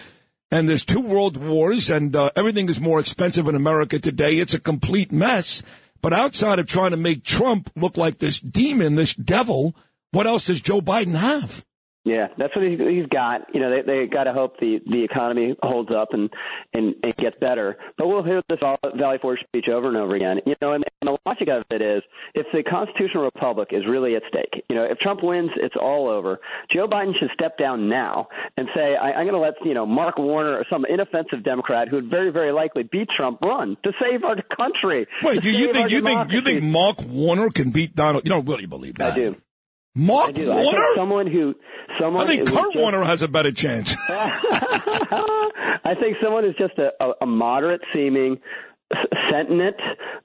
And there's two world wars, and uh, everything is more expensive in America today. It's a complete mess. But outside of trying to make Trump look like this demon, this devil, what else does Joe Biden have? Yeah, that's what he's, he's got. You know, they they got to hope the the economy holds up and, and and gets better. But we'll hear this Valley Forge speech over and over again. You know, and, and the logic of it is, if the constitutional republic is really at stake, you know, if Trump wins, it's all over. Joe Biden should step down now and say, I, I'm going to let you know Mark Warner or some inoffensive Democrat who would very very likely beat Trump run to save our country. Wait, you, you think you think you think Mark Warner can beat Donald? You don't really believe that? I do. Mark I do. Warner? I think someone who someone I think Kurt just- Warner has a better chance. I think someone who's just a, a, a moderate seeming, sentient,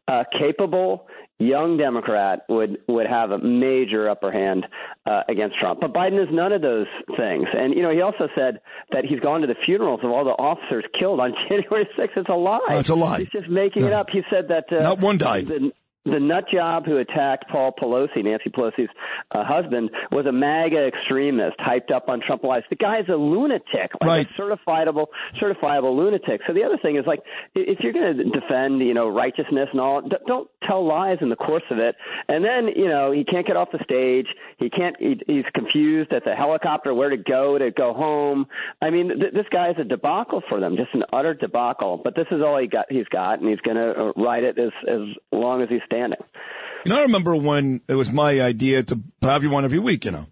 uh, capable young Democrat would would have a major upper hand uh, against Trump. But Biden is none of those things. And you know, he also said that he's gone to the funerals of all the officers killed on January 6th. It's a lie. That's a lie. He's just making it up. He said that uh, Not one died. The, the nut job who attacked Paul Pelosi, Nancy Pelosi's uh, husband, was a MAGA extremist hyped up on Trump lies. The guy's a lunatic, like Right. a certifiable, certifiable lunatic. So the other thing is like, if you're going to defend, you know, righteousness and all, d- don't tell lies in the course of it. And then, you know, he can't get off the stage. He can't. He, he's confused at the helicopter where to go to go home. I mean, th- this guy is a debacle for them, just an utter debacle. But this is all he got. He's got, and he's going to uh, ride it as as long as he's standing. You know, I remember when it was my idea to have you on every week, you know.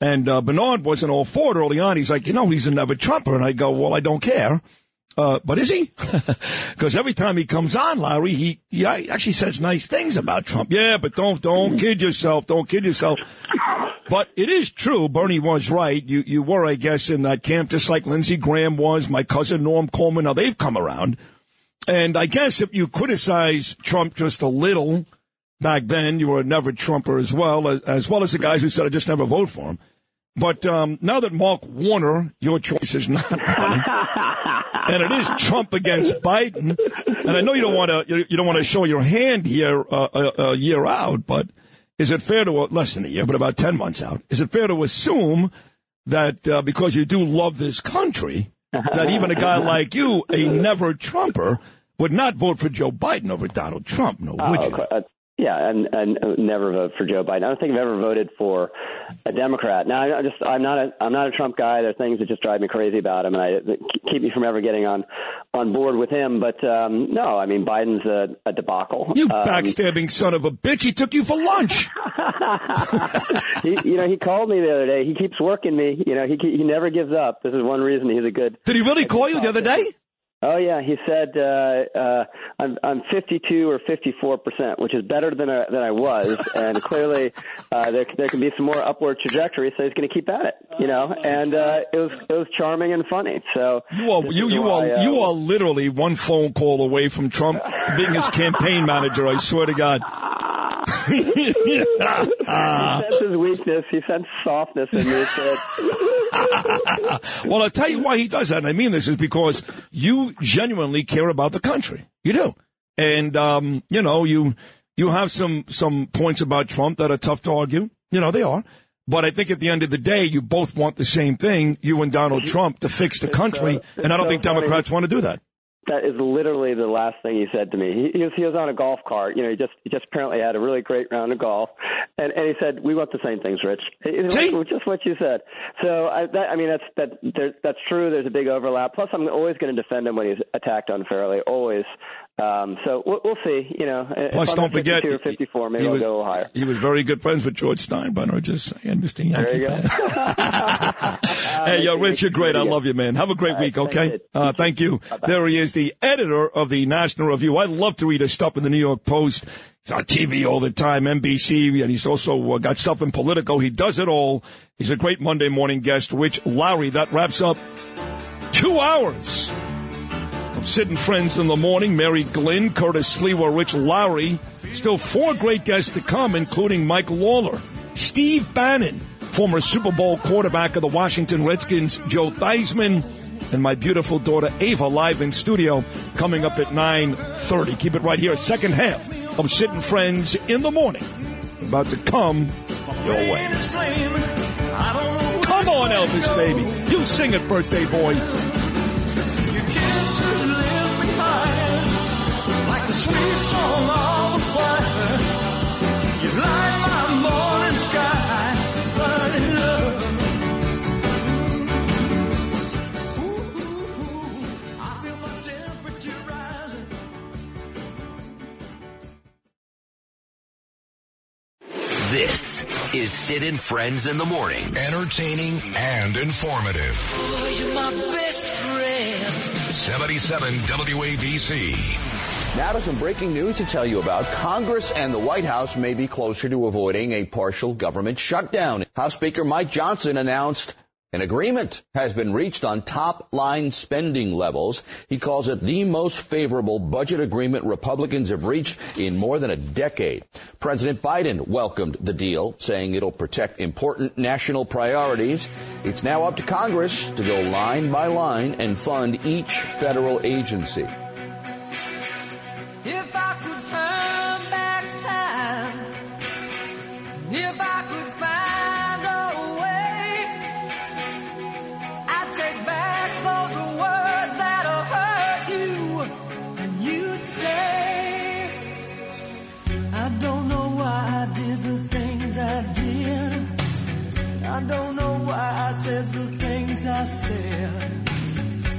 And uh, Bernard wasn't all for it early on. He's like, you know, he's a never Trumper. And I go, well, I don't care. Uh, but is he? Because every time he comes on, Larry, he, he actually says nice things about Trump. Yeah, but don't don't kid yourself. Don't kid yourself. But it is true. Bernie was right. You you were, I guess, in that camp, just like Lindsey Graham was. My cousin Norm Coleman. Now they've come around. And I guess if you criticize Trump just a little back then, you were a never Trumper as well, as, as well as the guys who said I just never vote for him. But um, now that Mark Warner, your choice is not running, and it is Trump against Biden, and I know you don't want to you, you don't want to show your hand here uh, a, a year out, but is it fair to less than a year, but about ten months out? Is it fair to assume that uh, because you do love this country, that even a guy like you, a never Trumper, would not vote for Joe Biden over Donald Trump? No, would Oh, you? Yeah, and, and never vote for Joe Biden. I don't think I've ever voted for a Democrat. Now, I just I'm not a I'm not a Trump guy. There are things that just drive me crazy about him, and I keep me from ever getting on on board with him. But um, no, I mean Biden's a, a debacle. You Um, backstabbing son of a bitch! He took you for lunch. he, you know, he called me the other day. He keeps working me. You know, he he never gives up. This is one reason he's a good. Did he really call you the other day? Oh yeah, he said uh, uh, I'm I'm 52 or 54 percent, which is better than I, than I was, and clearly uh, there there can be some more upward trajectory. So he's going to keep at it, you know. And uh, it was it was charming and funny. So You are you you are uh, you are literally one phone call away from Trump being his campaign manager. I swear to God. he senses weakness. He senses softness in me. Well, I'll tell you why he does that, and I mean this is because you genuinely care about the country. You do. And, um, you know, you, you have some, some points about Trump that are tough to argue. You know, they are. But I think at the end of the day, you both want the same thing, you and Donald Trump, to fix the country. uh, and I don't think funny. Democrats want to do that. That is literally the last thing he said to me. He, he was he was on a golf cart. You know, he just he just apparently had a really great round of golf, and and he said, "We want the same things, Rich." It- it- like, just what you said. So I that, I mean that's that there, that's true. There's a big overlap. Plus, I'm always going to defend him when he's attacked unfairly. Always. Um, so we'll, we'll see. You know, Plus, don't forget, or 54, maybe he I'll was- go a little higher. He was very good friends with George Steinbrenner. Just Mr. Yankee There you go. Hey, yo, Rich, you're great. I love you, man. Have a great week, okay? Uh, thank you. There he is, the editor of the National Review. I love to read his stuff in the New York Post. He's on TV all the time, NBC, and he's also uh, got stuff in Politico. He does it all. He's a great Monday morning guest, Rich Lowry. That wraps up two hours Sid and friends in the morning. Mary Glynn, Curtis Sliwa, Rich Lowry. Still four great guests to come, including Mike Lawler, Steve Bannon, former Super Bowl quarterback of the Washington Redskins, Joe Theismann, and my beautiful daughter Ava live in studio coming up at 9.30. Keep it right here. Second half of Sid and Friends in the morning. About to come your way. Come on, Elvis, baby. You sing it, birthday boy. Is Sid and Friends in the Morning. Entertaining and informative. Oh, you're my best friend. 77 WABC. Now to some breaking news to tell you about. Congress and the White House may be closer to avoiding a partial government shutdown. House Speaker Mike Johnson announced an agreement has been reached on top line spending levels. He calls it the most favorable budget agreement Republicans have reached in more than a decade. President Biden welcomed the deal, saying it'll protect important national priorities. It's now up to Congress to go line by line and fund each federal agency. If I could turn back time, if I could find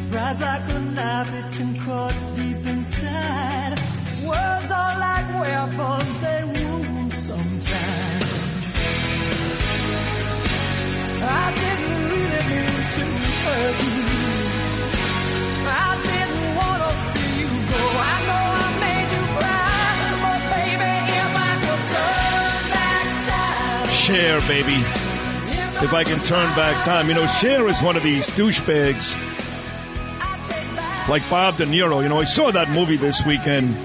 Rides like a knife, it can cut deep inside. Words are like weapons, they wound sometimes. I didn't really mean to hurt you. Cher, baby. If I can turn back time. You know, Cher is one of these douchebags. Like Bob De Niro. You know, I saw that movie this weekend.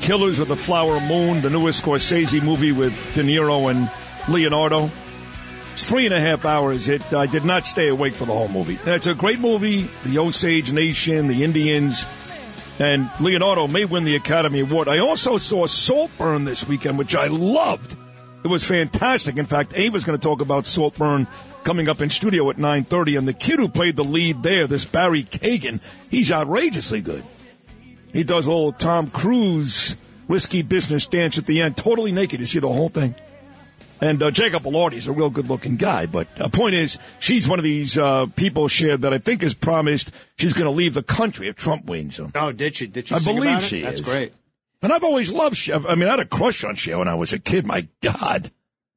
Killers of the Flower Moon, the newest Scorsese movie with De Niro and Leonardo. It's three and a half hours. It I did not stay awake for the whole movie. It's a great movie. The Osage Nation, the Indians, and Leonardo may win the Academy Award. I also saw Saltburn this weekend, which I loved. It was fantastic. In fact, Ava's going to talk about Saltburn coming up in studio at 9.30. And the kid who played the lead there, this Barry Keoghan, he's outrageously good. He does old Tom Cruise risky business dance at the end, totally naked. You see the whole thing. And uh, Jacob Elordi's a real good-looking guy, but uh, point is, she's one of these uh, people shared that I think has promised she's going to leave the country if Trump wins. Him. Oh, did she? Did she? I believe about it? she That's is. great. And I've always loved Cher. I mean, I had a crush on Cher when I was a kid. My God,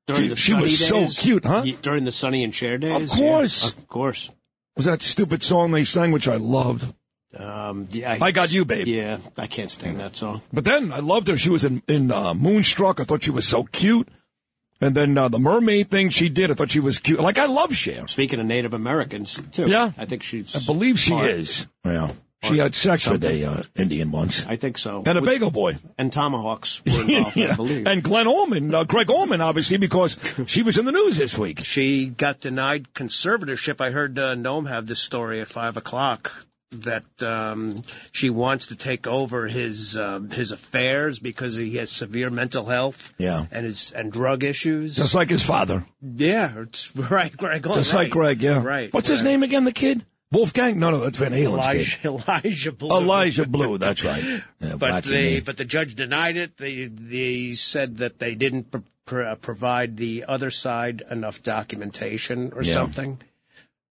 During she, the she was so cute, huh? During the Sonny and Cher days? Of course. Yeah, of course. Was that stupid song they sang, which I loved? Um, yeah, I Got You, Babe. Yeah, I can't stand that song. But then I loved her. She was in, in uh, Moonstruck. I thought she was so cute. And then uh, the mermaid thing she did, I thought she was cute. Like, I love Cher. Speaking of Native Americans, too. Yeah. I think she's. I believe she part- is. Yeah. She had sex with a uh, Indian once. I think so. And a With- bagel boy. And tomahawks were involved, I Yeah. believe. And Glenn Allman, uh, Gregg Allman, obviously, because she was in the news this week. She got denied conservatorship. I heard uh, Noam have this story at five o'clock that um, she wants to take over his um, his affairs because he has severe mental health Yeah. and his and drug issues. Just like his father. yeah, it's right, Greg. oh, Just right. like Greg, yeah. right. What's his name again, the kid? Wolfgang? No, no, that's Van Halen's kid. Elijah, Elijah Blue. Elijah Blue, that's right. Yeah, but name. but the judge denied it. They they said that they didn't pr- pr- uh, provide the other side enough documentation or Yeah. something.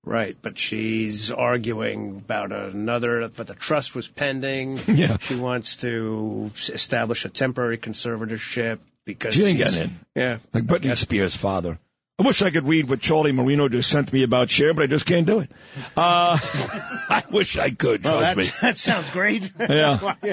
Right, but she's arguing about another. But the trust was pending. Yeah. she wants to establish a temporary conservatorship because She ain't getting in. Yeah, Like Britney Spears' father. I wish I could read what Charlie Marino just sent me about Cher, but I just can't do it. Uh, I wish I could, Well, trust that, me. that sounds great. Yeah.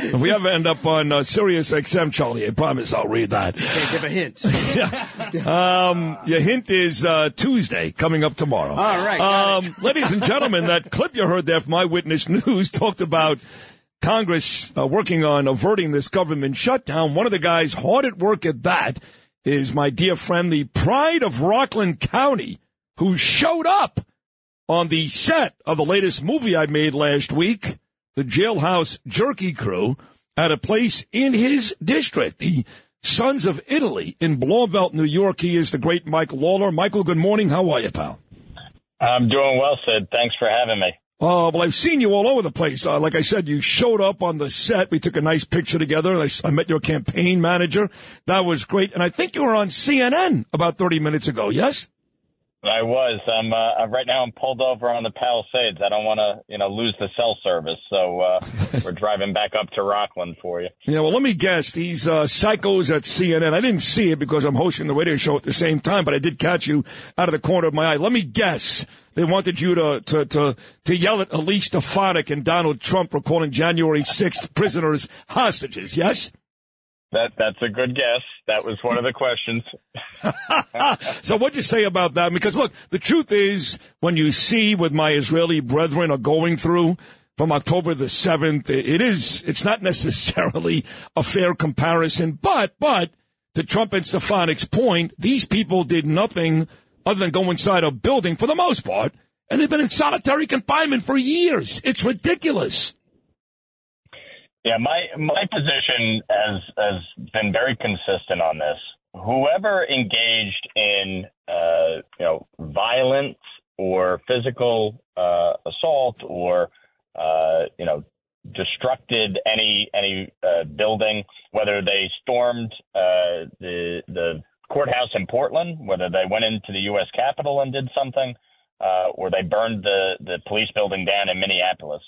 If we ever end up on uh, Sirius XM, Charlie, I promise I'll read that. Can't give a hint. Um, your hint is uh, Tuesday, coming up tomorrow. All right, Um, ladies and gentlemen, that clip you heard there from Eyewitness News talked about Congress uh, working on averting this government shutdown. One of the guys hard at work at that is my dear friend, the pride of Rockland County, who showed up on the set of the latest movie I made last week, the Jailhouse Jerky Crew, at a place in his district, the Sons of Italy in Blauvelt, New York. He is the great Mike Lawler. Michael, good morning. How are you, pal? I'm doing well, Sid. Thanks for having me. Oh, well, I've seen you all over the place. Uh, like I said, you showed up on the set. We took a nice picture together. I met your campaign manager. That was great. And I think you were on CNN about 30 minutes ago, yes? I was. I'm uh, right now. I'm pulled over on the Palisades. I don't want to, you know, lose the cell service. So uh, we're driving back up to Rockland for you. Yeah, well, let me guess. These uh, psychos at CNN, I didn't see it because I'm hosting the radio show at the same time, but I did catch you out of the corner of my eye. Let me guess. They wanted you to, to, to, to yell at Elise Stefanik and Donald Trump for calling January 6th prisoners hostages, yes? That that's a good guess. That was one of the questions. so what'd you say about that? Because look, the truth is, when you see what my Israeli brethren are going through from October the 7th, it is, it's not necessarily a fair comparison, but, but, to Trump and Stefanik's point, these people did nothing other than go inside a building for the most part, and they've been in solitary confinement for years. It's ridiculous. Yeah, my my position has has been very consistent on this. Whoever engaged in uh, you know violence or physical uh, assault or uh, you know destructed any any uh, building, whether they stormed uh, the the courthouse in Portland, whether they went into the U.S. Capitol and did something, uh, or they burned the the police building down in Minneapolis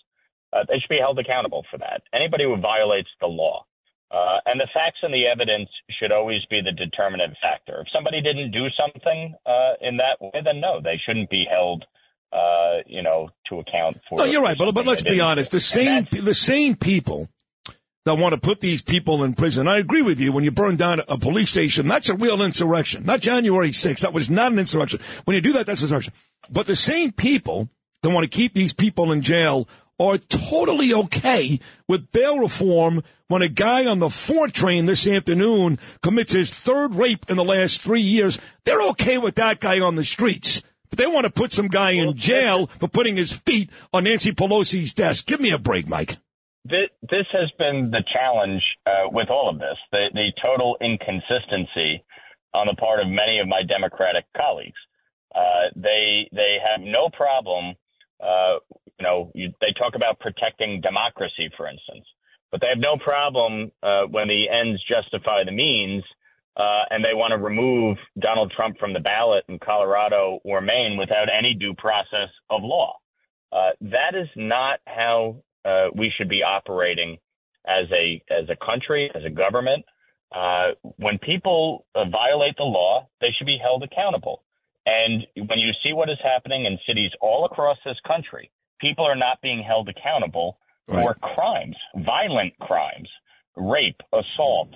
uh, they should be held accountable for that. Anybody who violates the law. Uh, and the facts and the evidence should always be the determinant factor. If somebody didn't do something uh, in that way, then no, they shouldn't be held, uh, you know, to account for. No, you're right, but but let's be honest. The same the same people that want to put these people in prison. I agree with you. When you burn down a police station, that's a real insurrection. Not January 6th. That was not an insurrection. When you do that, that's insurrection. But the same people that want to keep these people in jail are totally okay with bail reform when a guy on the four train this afternoon commits his third rape in the last three years. They're okay with that guy on the streets. But they want to put some guy in jail for putting his feet on Nancy Pelosi's desk. Give me a break, Mike. This, has been the challenge uh, with all of this, the, the total inconsistency on the part of many of my Democratic colleagues. Uh, they they have no problem. Uh, you know, you, they talk about protecting democracy, for instance. but they have no problem uh, when the ends justify the means, uh, and they want to remove Donald Trump from the ballot in Colorado or Maine without any due process of law. Uh, that is not how uh, we should be operating as a as a country, as a government. Uh, when people uh, violate the law, they should be held accountable. And when you see what is happening in cities all across this country, people are not being held accountable Right. for crimes, violent crimes, rape, assault,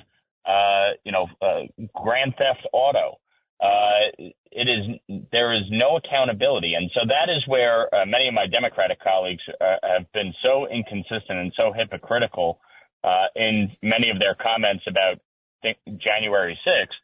uh, you know, uh, grand theft auto. Uh, it is there is no accountability, and so that is where uh, many of my Democratic colleagues uh, have been so inconsistent and so hypocritical uh, in many of their comments about th- January 6th,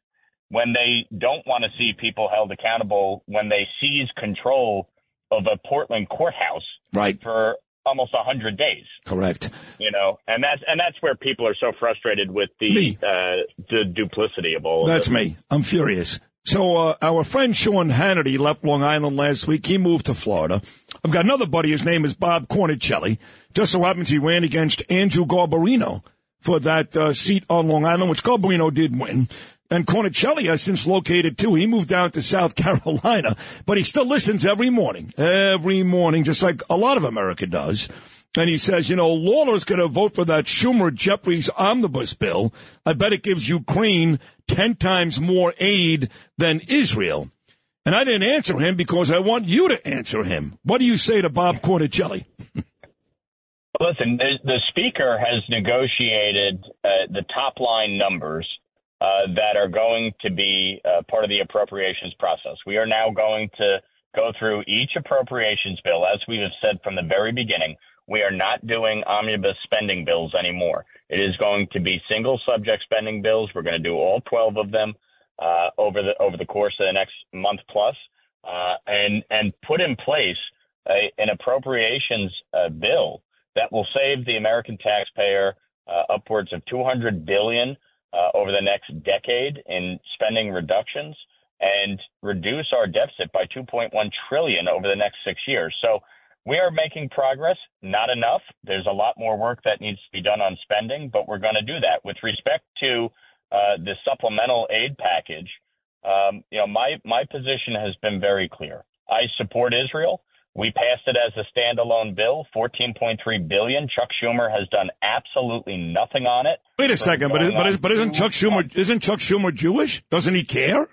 when they don't want to see people held accountable when they seize control of a Portland courthouse Right. for almost a hundred days Correct. you know, and that's and that's where people are so frustrated with the uh, the duplicity of all. That's me. I'm furious. So uh, our friend Sean Hannity left Long Island last week. He moved to Florida. I've got another buddy. His name is Bob Cornicelli. Just so happens he ran against Andrew Garbarino for that uh, seat on Long Island, which Garbarino did win. And Cornicelli has since located too. He moved down to South Carolina, but he still listens every morning, every morning, just like a lot of America does. And he says, you know, Lawler's going to vote for that Schumer Jeffries omnibus bill. I bet it gives Ukraine 10 times more aid than Israel. And I didn't answer him because I want you to answer him. What do you say to Bob Cornicelli? Listen, the, the speaker has negotiated uh, the top line numbers uh, that are going to be uh, part of the appropriations process. We are now going to go through each appropriations bill, as we have said from the very beginning. We are not doing omnibus spending bills anymore. It is going to be single subject spending bills. We're going to do all 12 of them uh, over the over the course of the next month plus, uh, and and put in place a, an appropriations uh, bill that will save the American taxpayer uh, upwards of 200 billion uh, over the next decade in spending reductions and reduce our deficit by 2.1 trillion over the next six years. So we are making progress, not enough. There's a lot more work that needs to be done on spending, but we're going to do that. With respect to uh, the supplemental aid package, um, you know, my my position has been very clear. I support Israel. We passed it as a standalone bill, 14.3 billion. Chuck Schumer has done absolutely nothing on it. Wait a second, but, is, but, is, but isn't Chuck Schumer isn't Chuck Schumer Jewish? Doesn't he care?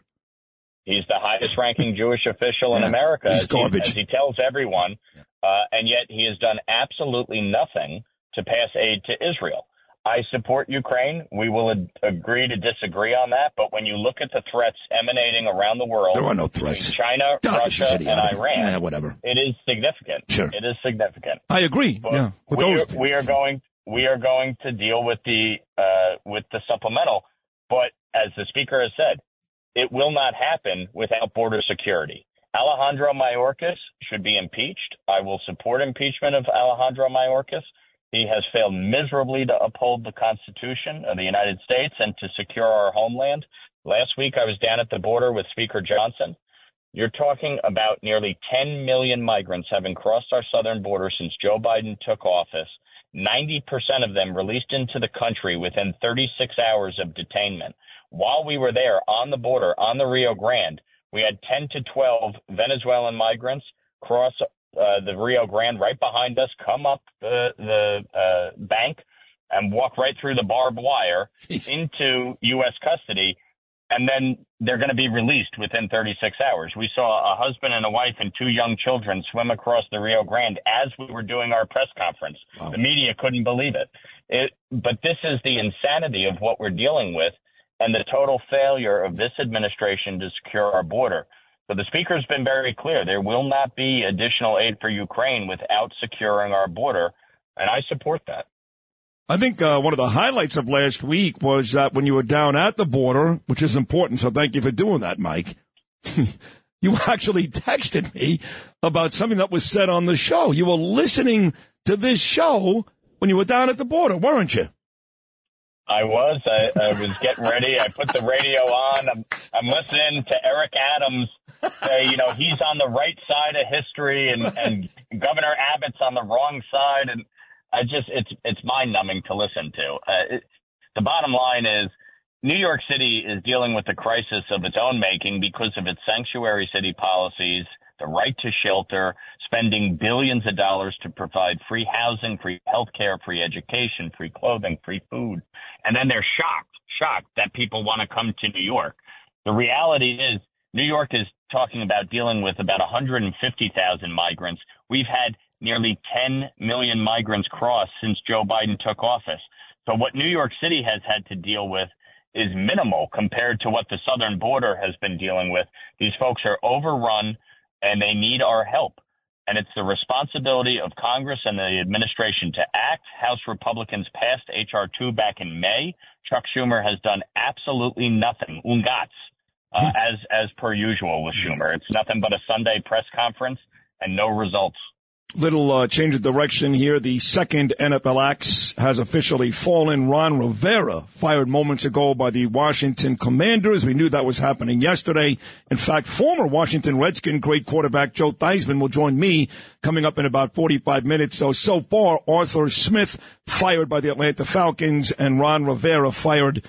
He's the highest ranking Jewish official in America, he's as, he, garbage. as he tells everyone. Uh, and yet he has done absolutely nothing to pass aid to Israel. I support Ukraine. We will ad- agree to disagree on that. But when you look at the threats emanating around the world, There are no threats. China, God, Russia, and. Iran, Yeah, whatever. it is significant. Sure. It is significant. I agree. But yeah, we, are, we are going we are going to deal with the uh, with the supplemental, but as the speaker has said, it will not happen without border security. Alejandro Mayorkas should be impeached. I will support impeachment of Alejandro Mayorkas. He has failed miserably to uphold the Constitution of the United States and to secure our homeland. Last week, I was down at the border with Speaker Johnson. You're talking about nearly 10 million migrants having crossed our southern border since Joe Biden took office. 90% of them released into the country within 36 hours of detainment. While we were there on the border, on the Rio Grande, we had 10 to 12 Venezuelan migrants cross uh, the Rio Grande right behind us, come up the, the uh, bank, and walk right through the barbed wire into U.S. custody and then they're going to be released within 36 hours. We saw a husband and a wife and two young children swim across the Rio Grande as we were doing our press conference. The media couldn't believe it. it. But this is the insanity of what we're dealing with and the total failure of this administration to secure our border. So the speaker's been very clear. There will not be additional aid for Ukraine without securing our border, and I support that. I think uh, one of the highlights of last week was that when you were down at the border, which is important, so thank you for doing that, Mike. you actually texted me about something that was said on the show. You were listening to this show when you were down at the border, weren't you? I was. I, I was getting ready. I put the radio on. I'm, I'm listening to Eric Adams say, you know, he's on the right side of history and, and Governor Abbott's on the wrong side. And I just it's it's mind numbing to listen to. Uh, it, the bottom line is New York City is dealing with a crisis of its own making because of its sanctuary city policies, the right to shelter, spending billions of dollars to provide free housing, free healthcare, free education, free clothing, free food. And then they're shocked, shocked that people want to come to New York. The reality is New York is talking about dealing with about 150,000 migrants. We've had nearly 10 million migrants cross since Joe Biden took office. So what New York City has had to deal with is minimal compared to what the southern border has been dealing with. These folks are overrun and they need our help. And it's the responsibility of Congress and the administration to act. House Republicans passed H.R. 2 back in May. Chuck Schumer has done absolutely nothing. Ungats, uh, as, as per usual with Schumer. It's nothing but a Sunday press conference and no results. Little uh, change of direction here. The second NFL axe has officially fallen. Ron Rivera, fired moments ago by the Washington Commanders. We knew that was happening yesterday. In fact, former Washington Redskin great quarterback Joe Theismann will join me coming up in about 45 minutes. So, so far, Arthur Smith fired by the Atlanta Falcons and Ron Rivera fired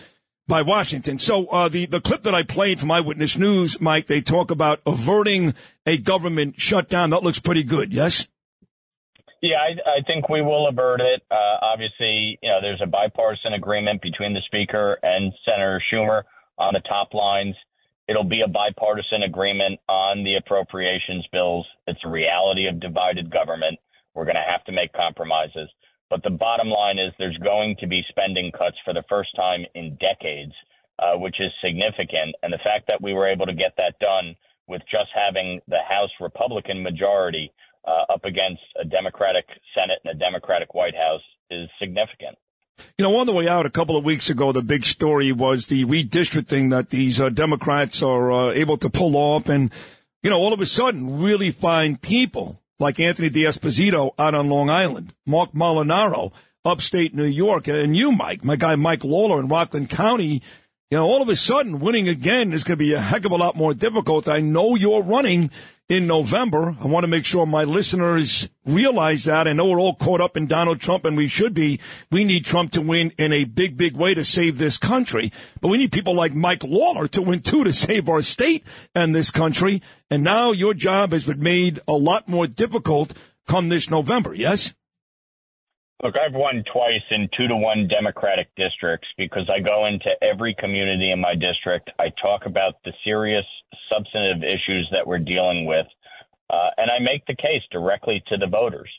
by Washington. So uh, the the clip that I played from Eyewitness News, Mike, they talk about averting a government shutdown. That looks pretty good. Yes. Yeah, I, I think we will avert it. Uh, obviously, you know, there's a bipartisan agreement between the Speaker and Senator Schumer on the top lines. It'll be a bipartisan agreement on the appropriations bills. It's a reality of divided government. We're going to have to make compromises. But the bottom line is there's going to be spending cuts for the first time in decades, uh, which is significant. And the fact that we were able to get that done with just having the House Republican majority uh, up against a Democratic Senate and a Democratic White House is significant. You know, on the way out a couple of weeks ago, the big story was the redistricting that these uh, Democrats are uh, able to pull off. And, you know, all of a sudden, really fine people like Anthony D'Esposito out on Long Island, Mark Molinaro, upstate New York, and you, Mike, my guy Mike Lawler in Rockland County. You know, all of a sudden, winning again is going to be a heck of a lot more difficult. I know you're running in November. I want to make sure my listeners realize that. I know we're all caught up in Donald Trump and we should be. We need Trump to win in a big, big way to save this country. But we need people like Mike Lawler to win too to save our state and this country. And now your job has been made a lot more difficult come this November. Yes? Look, I've won twice in two to one Democratic districts because I go into every community in my district. I talk about the serious substantive issues that we're dealing with, uh, and I make the case directly to the voters.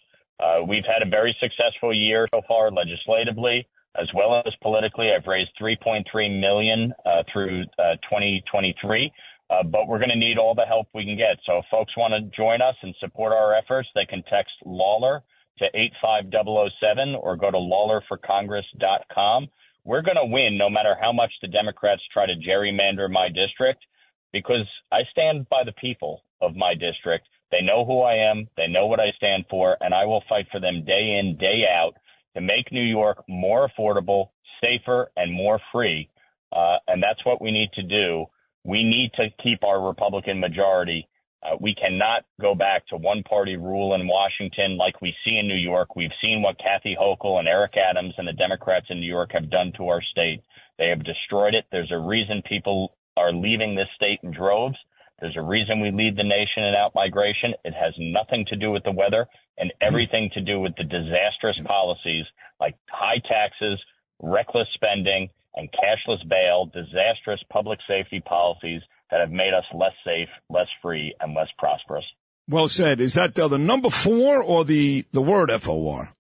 Uh, we've had a very successful year so far legislatively as well as politically. I've raised 3.3 million uh, through 2023. Uh, but we're going to need all the help we can get. So if folks want to join us and support our efforts, they can text Lawler to 85007 or go to lawlerforcongress.com. We're going to win no matter how much the Democrats try to gerrymander my district because I stand by the people of my district. They know who I am, they know what I stand for, and I will fight for them day in, day out to make New York more affordable, safer, and more free. Uh, and that's what we need to do. We need to keep our Republican majority uh, we cannot go back to one party rule in Washington like we see in New York. We've seen what Kathy Hochul and Eric Adams and the Democrats in New York have done to our state. They have destroyed it. There's a reason people are leaving this state in droves. There's a reason we lead the nation in outmigration. It has nothing to do with the weather and everything to do with the disastrous policies like high taxes, reckless spending, and cashless bail, disastrous public safety policies that have made us less safe, less free, and less prosperous. Well said. Is that uh, the number four or the, the word FOR?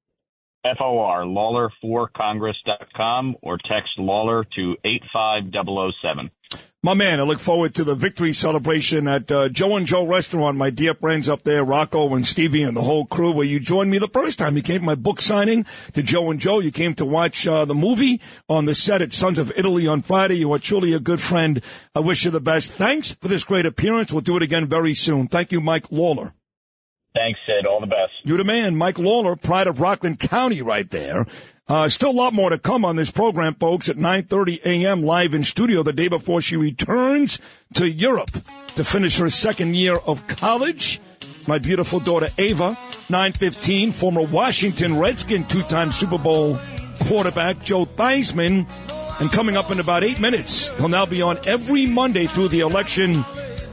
FOR, lawler4congress.com, or text Lawler to 85007. My man, I look forward to the victory celebration at uh, Joe and Joe restaurant. My dear friends up there, Rocco and Stevie and the whole crew, where you joined me the first time. You came to my book signing to Joe and Joe. You came to watch uh, the movie on the set at Sons of Italy on Friday. You are truly a good friend. I wish you the best. Thanks for this great appearance. We'll do it again very soon. Thank you, Mike Lawler. Thanks, Sid. All the best. You're the man. Mike Lawler, pride of Rockland County right there. Uh, still a lot more to come on this program, folks, at 9.30 a.m. live in studio the day before she returns to Europe to finish her second year of college. My beautiful daughter, Ava, 915, former Washington Redskin two-time Super Bowl quarterback Joe Theismann. And coming up in about eight minutes, he'll now be on every Monday through the election.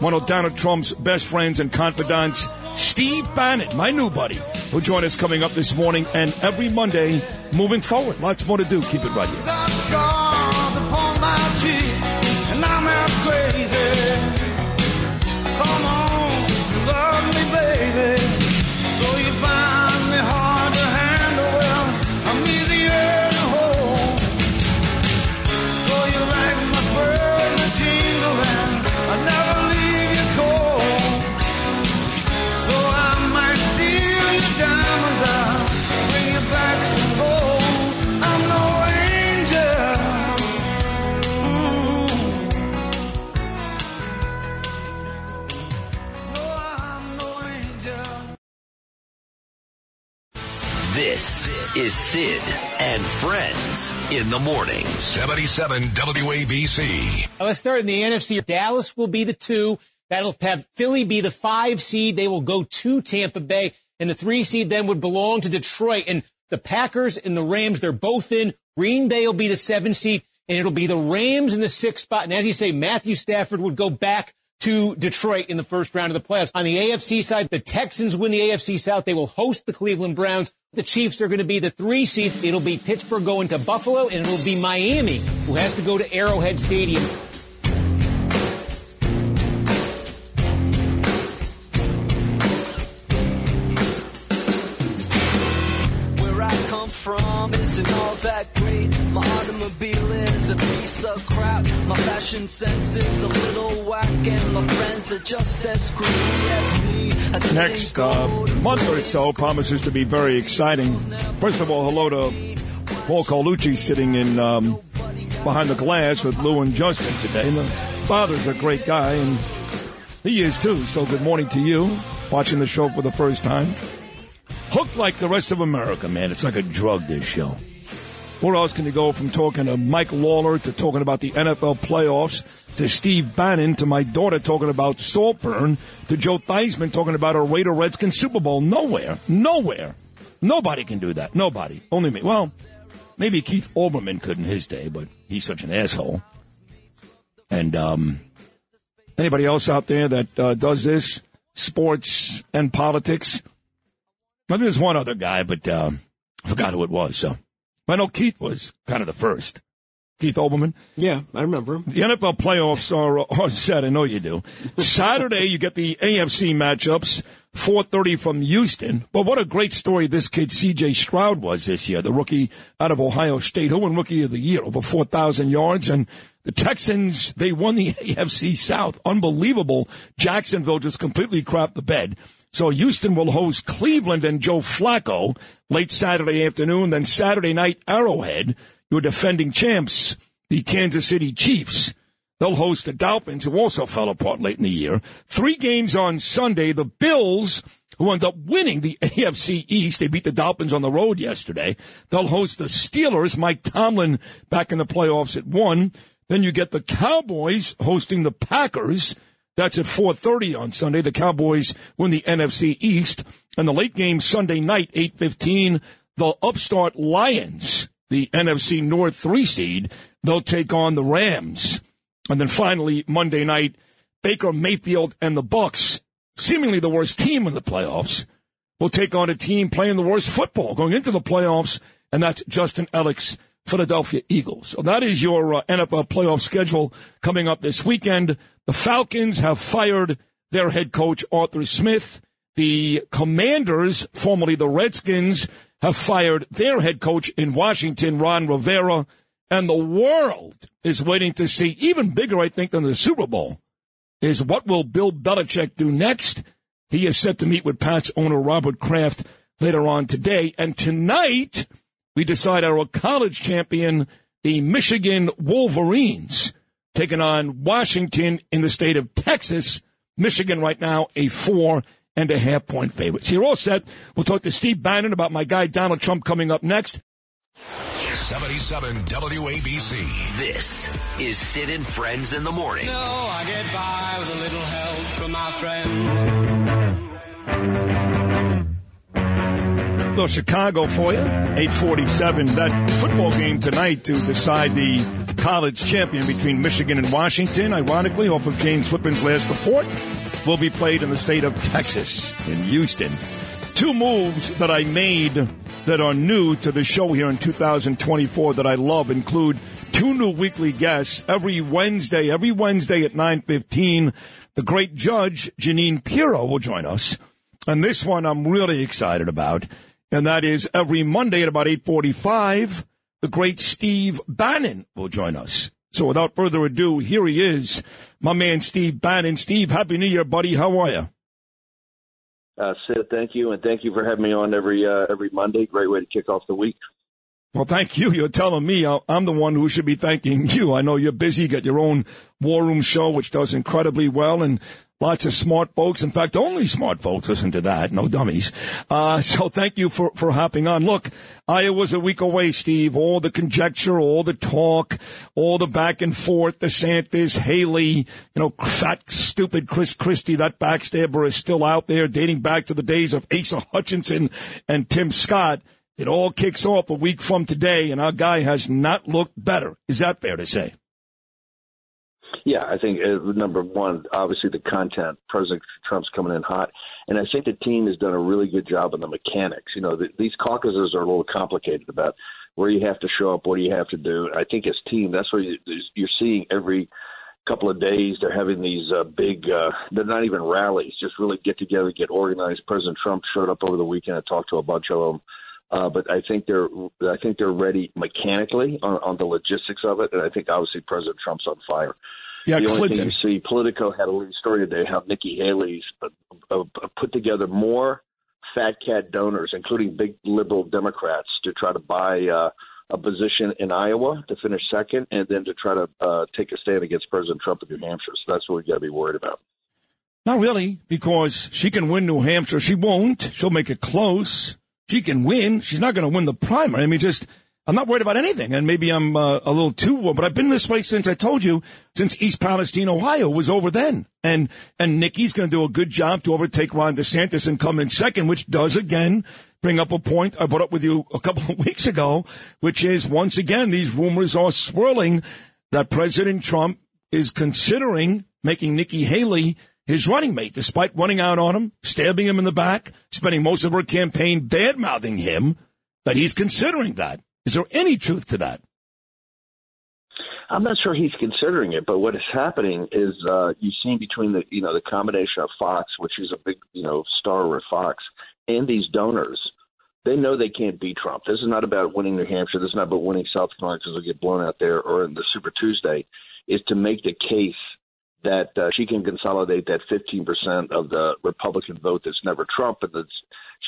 One of Donald Trump's best friends and confidants, Steve Bannon, my new buddy, will join us coming up this morning and every Monday moving forward. Lots more to do. Keep it right here. This is Sid and Friends in the morning. 77 WABC. Let's start in the NFC. Dallas will be the two. That'll have Philly be the five seed. They will go to Tampa Bay. And the three seed then would belong to Detroit. And the Packers and the Rams, they're both in. Green Bay will be the seven seed. And it'll be the Rams in the sixth spot. And as you say, Matthew Stafford would go back to Detroit in the first round of the playoffs. On the AFC side, the Texans win the AFC South. They will host the Cleveland Browns. The Chiefs are going to be the three seed. It'll be Pittsburgh going to Buffalo, and it'll be Miami who has to go to Arrowhead Stadium. From isn't all that great. My automobile is a piece of crap. My fashion sense is a little whack, and my friends are just as screwy as me. I Next uh, month or so promises to be very exciting. First of all, hello to Paul Colucci sitting in um, behind the glass with Lou and Justin today. The father's a great guy, and he is too. So good morning to you, watching the show for the first time. Hooked like the rest of America, man. It's like a drug, this show. Where else can you go from talking to Mike Lawler to talking about the NFL playoffs to Steve Bannon to my daughter talking about Saltburn to Joe Theismann talking about a Raider Redskins Super Bowl? Nowhere. Nowhere. Nobody can do that. Nobody. Only me. Well, maybe Keith Olbermann could in his day, but he's such an asshole. And um, anybody else out there that uh, does this, sports and politics? I think there's one other guy, but uh, I forgot who it was. So I know Keith was kind of the first. Keith Olbermann. Yeah, I remember him. The NFL playoffs are, are set. I know you do. Saturday, you get the AFC matchups. 4:30 from Houston. But what a great story this kid C.J. Stroud was this year, the rookie out of Ohio State, who won Rookie of the Year, over 4,000 yards, and the Texans they won the AFC South. Unbelievable. Jacksonville just completely crapped the bed. So Houston will host Cleveland and Joe Flacco late Saturday afternoon. Then Saturday night, Arrowhead, your defending champs, the Kansas City Chiefs. They'll host the Dolphins, who also fell apart late in the year. Three games on Sunday. The Bills, who end up winning the AFC East, they beat the Dolphins on the road yesterday. They'll host the Steelers. Mike Tomlin back in the playoffs at one. Then you get the Cowboys hosting the Packers. That's at 4:30 on Sunday. The Cowboys win the NFC East, and the late game Sunday night, 8:15. The upstart Lions, the NFC North three seed, they'll take on the Rams, and then finally Monday night, Baker Mayfield and the Bucs, seemingly the worst team in the playoffs, will take on a team playing the worst football going into the playoffs, and that's Justin Ellick's Philadelphia Eagles. So that is your uh, NFL playoff schedule coming up this weekend. The Falcons have fired their head coach, Arthur Smith. The Commanders, formerly the Redskins, have fired their head coach in Washington, Ron Rivera. And the world is waiting to see, even bigger, I think, than the Super Bowl, is what will Bill Belichick do next? He is set to meet with Pats owner Robert Kraft later on today. And tonight, we decide our college champion, the Michigan Wolverines, taking on Washington in the state of Texas. Michigan right now a four and a half point favorite. So you're all set. We'll talk to Steve Bannon about my guy Donald Trump coming up next. 77 WABC. This is Sid and Friends in the morning. No, I get by with a little help from my friends. Little Chicago for you. 847. That football game tonight to decide the college champion between Michigan and Washington, ironically, off of James Flippin's last report, will be played in the state of Texas in Houston. Two moves that I made that are new to the show here in 2024 that I love include two new weekly guests every Wednesday. Every Wednesday at 9:15, the great judge Jeanine Pirro will join us. And this one I'm really excited about, and that is every Monday at about 8:45, the great Steve Bannon will join us. So without further ado, here he is, my man Steve Bannon. Steve, happy New Year, buddy. How are you? Uh, Sid, thank you, and thank you for having me on every uh, every Monday. Great way to kick off the week. Well, thank you. You're telling me I'm the one who should be thanking you. I know you're busy. You got your own War Room show, which does incredibly well, and lots of smart folks. In fact, only smart folks listen to that. No dummies. Uh, so thank you for, for hopping on. Look, Iowa's a week away, Steve. All the conjecture, all the talk, all the back and forth, the DeSantis, Haley, you know, fat, stupid Chris Christie, that backstabber is still out there dating back to the days of Asa Hutchinson and Tim Scott. It all kicks off a week from today, and our guy has not looked better. Is that fair to say? Yeah, I think uh, number one, obviously the content. President Trump's coming in hot, and I think the team has done a really good job on the mechanics. You know, the, these caucuses are a little complicated about where you have to show up, what do you have to do. I think as team, that's what you, you're seeing every couple of days. They're having these uh, big. Uh, they're not even rallies, just really get together, get organized. President Trump showed up over the weekend. I talked to a bunch of them. Uh, but I think they're I think they're ready mechanically on, on the logistics of it, and I think obviously President Trump's on fire. Yeah, the only Clinton. thing you see, Politico had a little story today how Nikki Haley's uh, uh, put together more fat cat donors, including big liberal Democrats, to try to buy uh, a position in Iowa to finish second, and then to try to uh, take a stand against President Trump in New Hampshire. So that's what we got to be worried about. Not really, because she can win New Hampshire. She won't. She'll make it close. She can win. She's not going to win the primary. I mean, just I'm not worried about anything, and maybe I'm uh, a little too. But I've been this way since I told you, since East Palestine, Ohio, was over then. And and Nikki's going to do a good job to overtake Ron DeSantis and come in second, which does again bring up a point I brought up with you a couple of weeks ago, which is once again these rumors are swirling that President Trump is considering making Nikki Haley his running mate, despite running out on him, stabbing him in the back, spending most of her campaign bad mouthing him, that he's considering that. Is there any truth to that? I'm not sure he's considering it, but what is happening is uh, you've seen between the you know the combination of Fox, which is a big you know star with Fox, and these donors. They know they can't beat Trump. This is not about winning New Hampshire. This is not about winning South Carolina because they'll get blown out there or in the Super Tuesday. Is to make the case that uh, she can consolidate that 15% of the Republican vote that's never Trump and that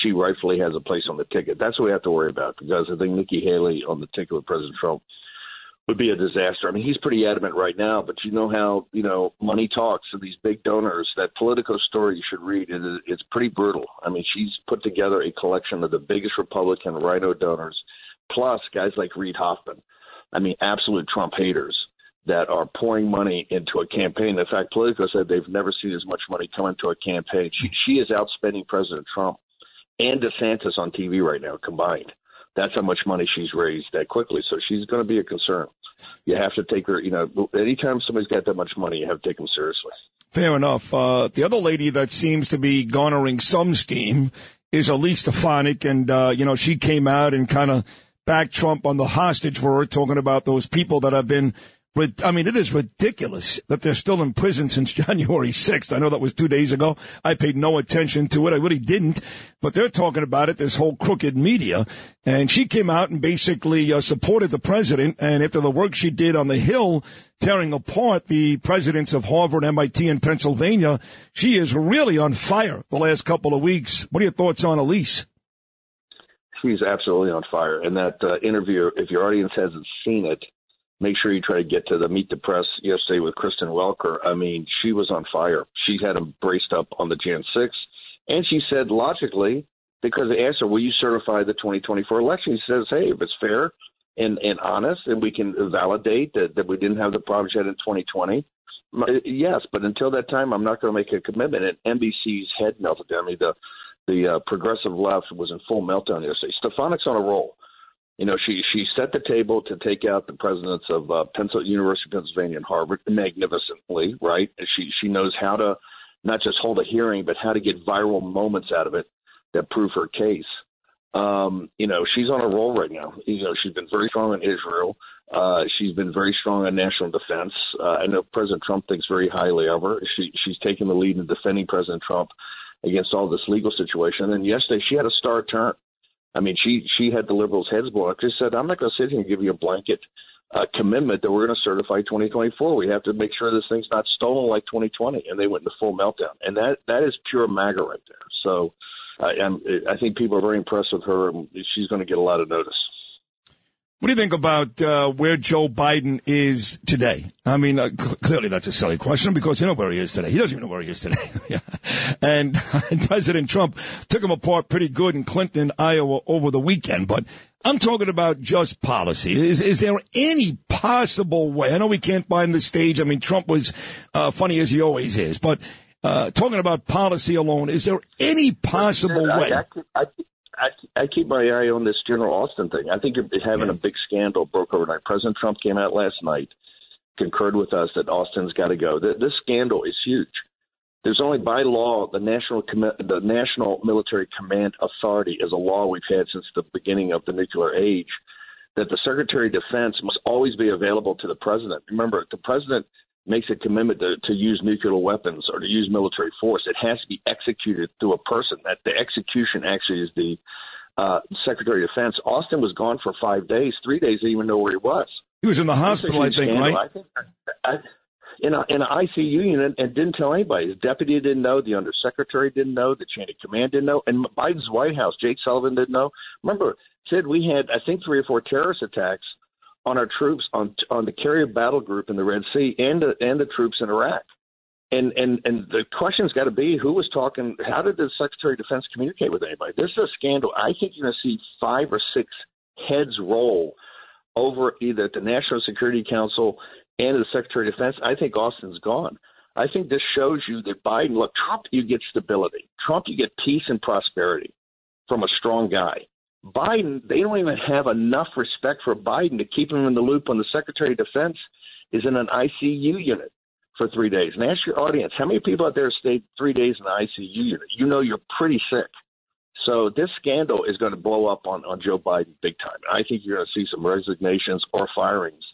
she rightfully has a place on the ticket. That's what we have to worry about because I think Nikki Haley on the ticket with President Trump would be a disaster. I mean, he's pretty adamant right now, but you know how, you know, money talks and these big donors, that Politico story you should read, it, it's pretty brutal. I mean, she's put together a collection of the biggest Republican rhino donors, plus guys like Reid Hoffman. I mean, absolute Trump haters that are pouring money into a campaign. In fact, Politico said they've never seen as much money come into a campaign. She, she is outspending President Trump and DeSantis on TV right now combined. That's how much money she's raised that quickly. So she's going to be a concern. You have to take her, you know, anytime somebody's got that much money, you have to take them seriously. Fair enough. Uh, the other lady that seems to be garnering some steam is Elise Stefanik, and uh, you know she came out and kind of backed Trump on the hostage her, talking about those people that have been I mean, it is ridiculous that they're still in prison since January 6th. I know that was two days ago. I paid no attention to it. I really didn't. But they're talking about it, this whole crooked media. And she came out and basically uh, supported the president. And after the work she did on the Hill, tearing apart the presidents of Harvard, MIT, and Pennsylvania, she is really on fire the last couple of weeks. What are your thoughts on Elise? She's absolutely on fire. And that uh, interview, if your audience hasn't seen it, make sure you try to get to the Meet the Press yesterday with Kristen Welker. I mean, she was on fire. She had him braced up on the Jan 6. And she said, logically, because they asked her, will you certify the 2024 election? She says, hey, if it's fair and, and honest and we can validate that, that we didn't have the problems yet in 2020, yes, but until that time, I'm not going to make a commitment. And NBC's head melted. I mean, the the uh, progressive left was in full meltdown yesterday. Stefanik's on a roll. You know, she she set the table to take out the presidents of uh, Pennsylvania, University of Pennsylvania and Harvard magnificently, right? She she knows how to not just hold a hearing, but how to get viral moments out of it that prove her case. Um, you know, she's on a roll right now. You know, she's been very strong in Israel. Uh, she's been very strong on national defense. Uh, I know President Trump thinks very highly of her. She she's taken the lead in defending President Trump against all this legal situation. And yesterday she had a star turn. I mean, she she had the liberals' heads up. She said, "I'm not going to sit here and give you a blanket uh, commitment that we're going to certify 2024. We have to make sure this thing's not stolen like 2020." And they went into full meltdown. And that that is pure MAGA right there. So I, I'm, I think people are very impressed with her. She's going to get a lot of notice. What do you think about uh, where Joe Biden is today? I mean, uh, cl- clearly that's a silly question because you know where he is today. He doesn't even know where he is today. yeah. and, and President Trump took him apart pretty good in Clinton and Iowa over the weekend. But I'm talking about just policy. Is, is there any possible way? I know we can't find the stage. I mean, Trump was uh, funny as he always is. But uh, talking about policy alone, is there any possible way? I, I, I, I I keep my eye on this General Austin thing. I think you're having a big scandal broke overnight. President Trump came out last night, concurred with us that Austin's got to go. Th- This scandal is huge. There's only by law the national Com- the National Military Command Authority is a law we've had since the beginning of the nuclear age that the Secretary of Defense must always be available to the president. Remember, the president makes a commitment to, to use nuclear weapons or to use military force. It has to be executed through a person. That the execution actually is the uh, Secretary of Defense. Austin was gone for five days. Three days, they didn't even know where he was. He was in the This is a hospital, I think, right? I think I, in a in an ICU unit and didn't tell anybody. His deputy didn't know. The undersecretary didn't know. The chain of command didn't know. And Biden's White House, Jake Sullivan didn't know. Remember, Sid, we had I think three or four terrorist attacks on our troops on on the carrier battle group in the Red Sea and the, and the troops in Iraq. And and and the question's got to be who was talking. How did the Secretary of Defense communicate with anybody? This is a scandal. I think you're going to see five or six heads roll over either at the National Security Council and the Secretary of Defense. I think Austin's gone. I think this shows you that Biden. Look, Trump, you get stability. Trump, you get peace and prosperity from a strong guy. Biden, they don't even have enough respect for Biden to keep him in the loop when the Secretary of Defense is in an ICU unit for three days. And ask your audience, how many people out there stayed three days in an ICU unit? You know you're pretty sick. So this scandal is going to blow up on, on Joe Biden big time. I think you're going to see some resignations or firings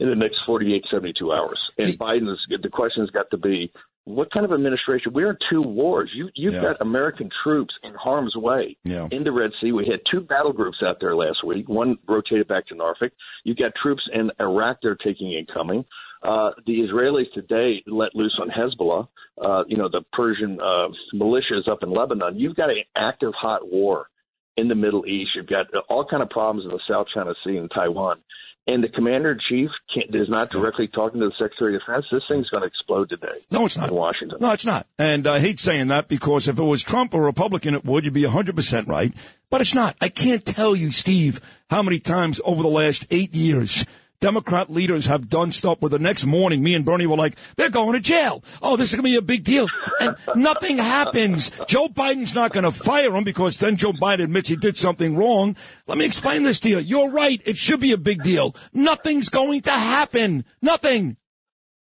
in the next 48, 72 hours. And Biden's, the question has got to be, what kind of administration? We're in two wars. You, you've Yeah. got American troops in harm's way Yeah. in the Red Sea. We had two battle groups out there last week. One rotated back to Norfolk. You've got troops in Iraq they're taking incoming. Uh, the Israelis today let loose on Hezbollah, uh, you know, the Persian uh, militias up in Lebanon. You've got an active hot war in the Middle East. You've got all kind of problems in the South China Sea and Taiwan. And the commander in chief is not directly talking to the Secretary of Defense. This thing's going to explode today. No, it's not. In Washington. No, it's not. And I hate saying that because if it was Trump or Republican, it would. You'd be 100% right. But it's not. I can't tell you, Steve, how many times over the last eight years Democrat leaders have done stuff where the next morning me and Bernie were like, they're going to jail. Oh, this is going to be a big deal. And nothing happens. Joe Biden's not going to fire him because then Joe Biden admits he did something wrong. Let me explain this to you. You're right. It should be a big deal. Nothing's going to happen. Nothing.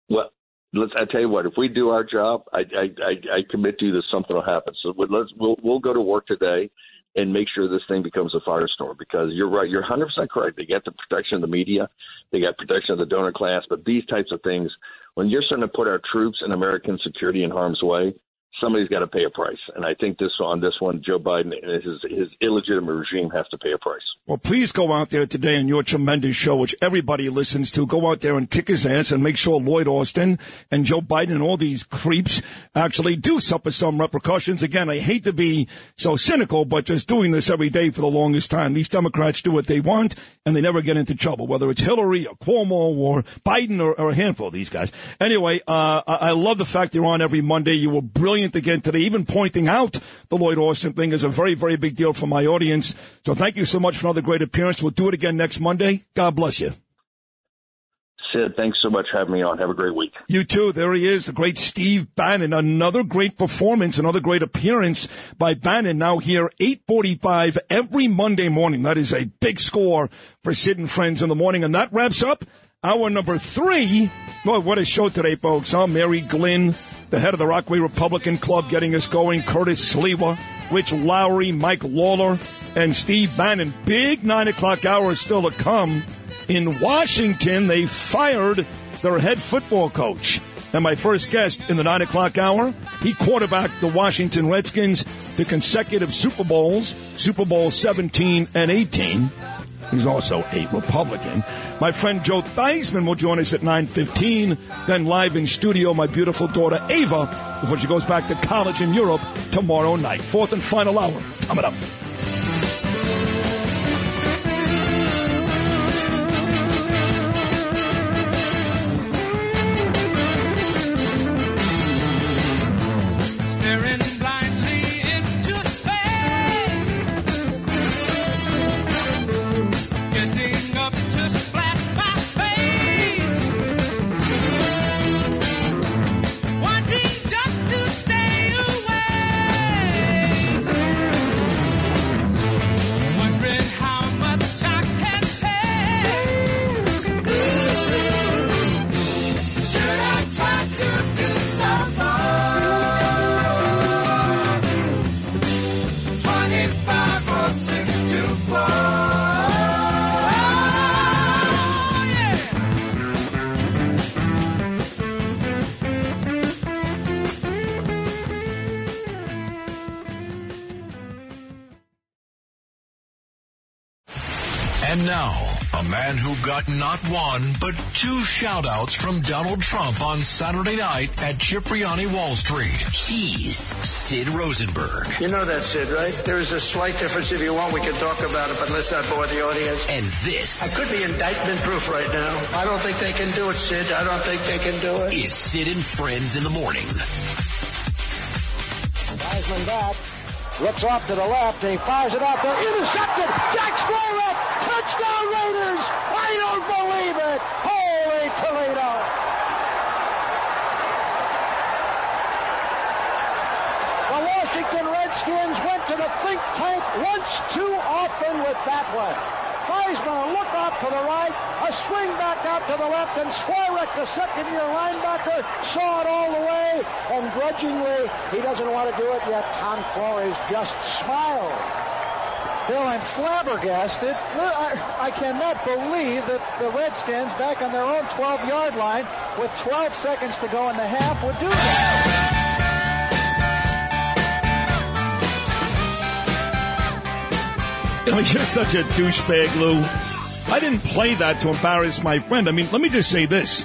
Well, let's. I tell you what. If we do our job, I I I, I commit to you that something will happen. So let's we'll we'll go to work today and make sure this thing becomes a firestorm. Because you're right. You're 100 percent correct. They got the protection of the media, they got protection of the donor class, but these types of things, when you're starting to put our troops and American security in harm's way. Somebody's got to pay a price, and I think this on this one, Joe Biden and his his illegitimate regime has to pay a price. Well, please go out there today on your tremendous show, which everybody listens to. Go out there and kick his ass and make sure Lloyd Austin and Joe Biden and all these creeps actually do suffer some repercussions. Again, I hate to be so cynical, but just doing this every day for the longest time. These Democrats do what they want and they never get into trouble, whether it's Hillary or Cuomo or Biden or, or a handful of these guys. Anyway, uh, I, I love the fact you're on every Monday. You were brilliant again today, even pointing out the Lloyd Austin thing is a very, very big deal for my audience. So thank you so much for another great appearance. We'll do it again next Monday. God bless you. Sid, thanks so much for having me on. Have a great week. You too. There he is, the great Steve Bannon. Another great performance, another great appearance by Bannon. Now here, 845 every Monday morning. That is a big score for Sid and Friends in the morning. And that wraps up hour number three. Boy, what a show today, folks. I'm Mary Glynn, the head of the Rockaway Republican Club, getting us going. Curtis Sliwa, Rich Lowry, Mike Lawler, and Steve Bannon. Big nine o'clock hour is still to come. In Washington, they fired their head football coach. And my first guest in the nine o'clock hour, he quarterbacked the Washington Redskins to consecutive Super Bowls, Super Bowl 17 and 18. He's also a Republican. My friend Joe Theismann will join us at 9.15. Then live in studio, my beautiful daughter Ava, before she goes back to college in Europe tomorrow night. Fourth and final hour coming up. Man who got not one, but two shout outs from Donald Trump on Saturday night at Cipriani Wall Street. He's Sid Rosenberg. You know that, Sid, right? There is a slight difference. If you want, we can talk about it, but let's not bore the audience. And this I could be indictment proof right now. I don't think they can do it, Sid. I don't think they can do it. is Sid and Friends in the morning. Theismann back. Looks off to the left. And he fires it out there. Intercepted. Jack Squirek. Touchdown Raiders. I don't believe it. Holy Toledo. The Washington Redskins went to the think tank once too often with that one. Theismann, look out to the right, a swing back out to the left, and Squirek, the second-year linebacker, saw it all the way, and grudgingly, he doesn't want to do it yet. Tom Flores just smiled. Bill, I'm flabbergasted. I, I cannot believe that the Redskins, back on their own 12-yard line, with 12 seconds to go in the half, would do that. You know, just such a douchebag, Lou. I didn't play that to embarrass my friend. I mean, let me just say this.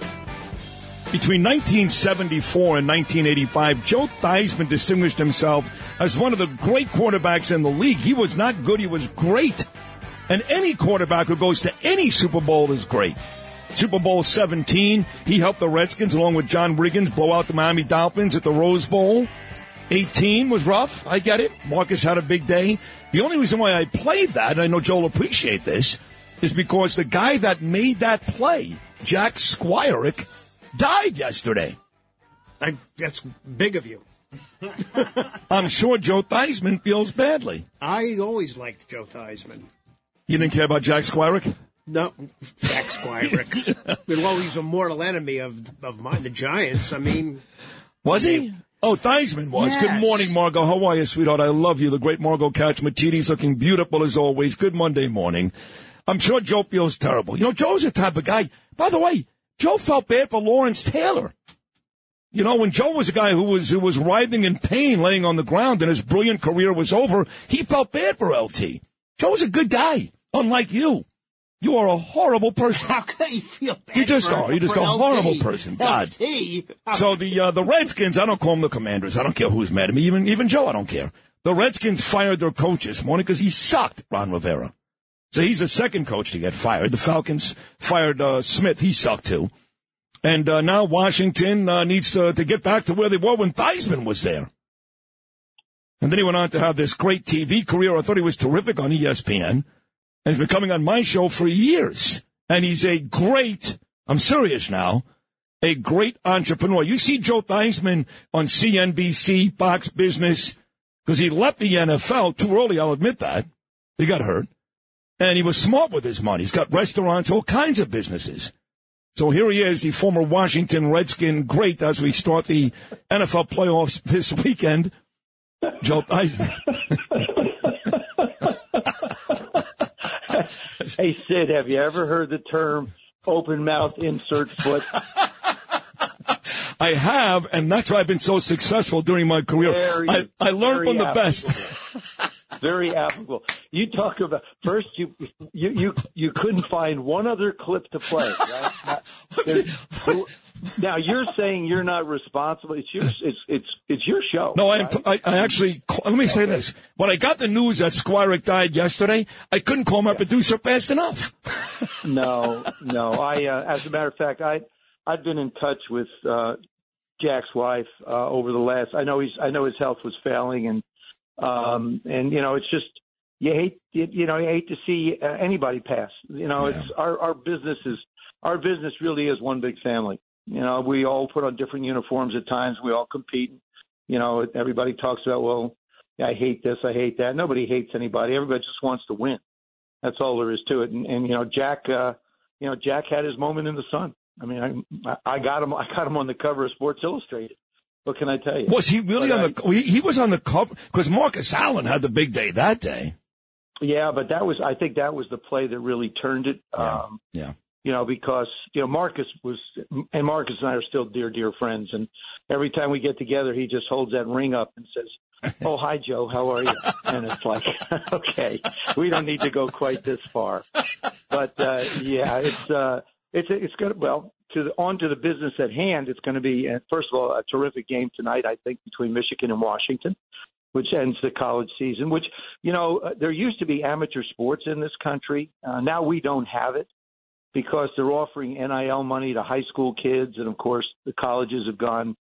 Between 1974 and 1985, Joe Theismann distinguished himself as one of the great quarterbacks in the league. He was not good, he was great. And any quarterback who goes to any Super Bowl is great. Super Bowl 17, he helped the Redskins along with John Riggins blow out the Miami Dolphins at the Rose Bowl. 18 was rough. I get it. Marcus had a big day. The only reason why I played that, and I know Joel appreciate this, is because the guy that made that play, Jack Squirek, died yesterday. I, that's big of you. I'm sure Joe Theismann feels badly. I always liked Joe Theismann. You didn't care about Jack Squirek? No, Jack Squirek. well, he's a mortal enemy of of mine, the Giants. I mean, Was he? Oh, Theismann was. Yes. Good morning, Margo. How are you, sweetheart? I love you. The great Margo Catsimatidis looking beautiful as always. Good Monday morning. I'm sure Joe feels terrible. You know, Joe's the type of guy. By the way, Joe felt bad for Lawrence Taylor. You know, when Joe was a guy who was who was writhing in pain, laying on the ground, and his brilliant career was over, he felt bad for LT. Joe was a good guy, unlike you. You are a horrible person. How can you feel bad? You just for, are. You're just a LT? horrible person. God. LT? So the uh, the Redskins, I don't call them the Commanders. I don't care who's mad at me. Even even Joe, I don't care. The Redskins fired their coach this morning because he sucked, Ron Rivera. So he's the second coach to get fired. The Falcons fired uh, Smith. He sucked too. And uh, now Washington uh, needs to, to get back to where they were when Theismann was there. And then he went on to have this great TV career. I thought he was terrific on ESPN. And he's been coming on my show for years. And he's a great I'm serious now. A great entrepreneur. You see Joe Theismann on CNBC, Fox Business, because he left the NFL too early, I'll admit that. He got hurt. And he was smart with his money. He's got restaurants, all kinds of businesses. So here he is, the former Washington Redskin great as we start the NFL playoffs this weekend. Joe Theismann. hey Sid, have you ever heard the term open mouth insert foot? I have, and that's why I've been so successful during my career. Very, I, I learned from the best. Very applicable. You talk about first you you you you couldn't find one other clip to play, right? Now you're saying you're not responsible. It's your it's it's it's your show. No, I, I, I actually, let me say this. When I got the news that Squirek died yesterday, I couldn't call my producer fast enough. no, no. I, uh, as a matter of fact, I, I've been in touch with uh, Jack's wife uh, over the last. I know he's. I know his health was failing, and um, and you know, it's just you hate. You, know, you hate to see uh, anybody pass. You know, it's our our business is our business really is one big family. You know, we all put on different uniforms at times. We all compete. You know, everybody talks about well. I hate this. I hate that. Nobody hates anybody. Everybody just wants to win. That's all there is to it. And, and you know, Jack, uh, you know, Jack had his moment in the sun. I mean, I, I got him. I got him on the cover of Sports Illustrated. What can I tell you? Was he really But on I- the? He, was on the cover because Marcus Allen had the big day that day. Yeah, but that was. I think that was the play that really turned it. Um, yeah. You know, because you know Marcus was, and Marcus and I are still dear, dear friends. And every time we get together, he just holds that ring up and says, "Oh, hi, Joe. How are you?" And it's like, okay, we don't need to go quite this far. But uh, yeah, it's uh, it's it's good. Well, to the, on to the business at hand. It's going to be uh, first of all a terrific game tonight. I think between Michigan and Washington which ends the college season, which, you know, uh, there used to be amateur sports in this country. Uh, now we don't have it because they're offering NIL money to high school kids. And of course, the colleges have gone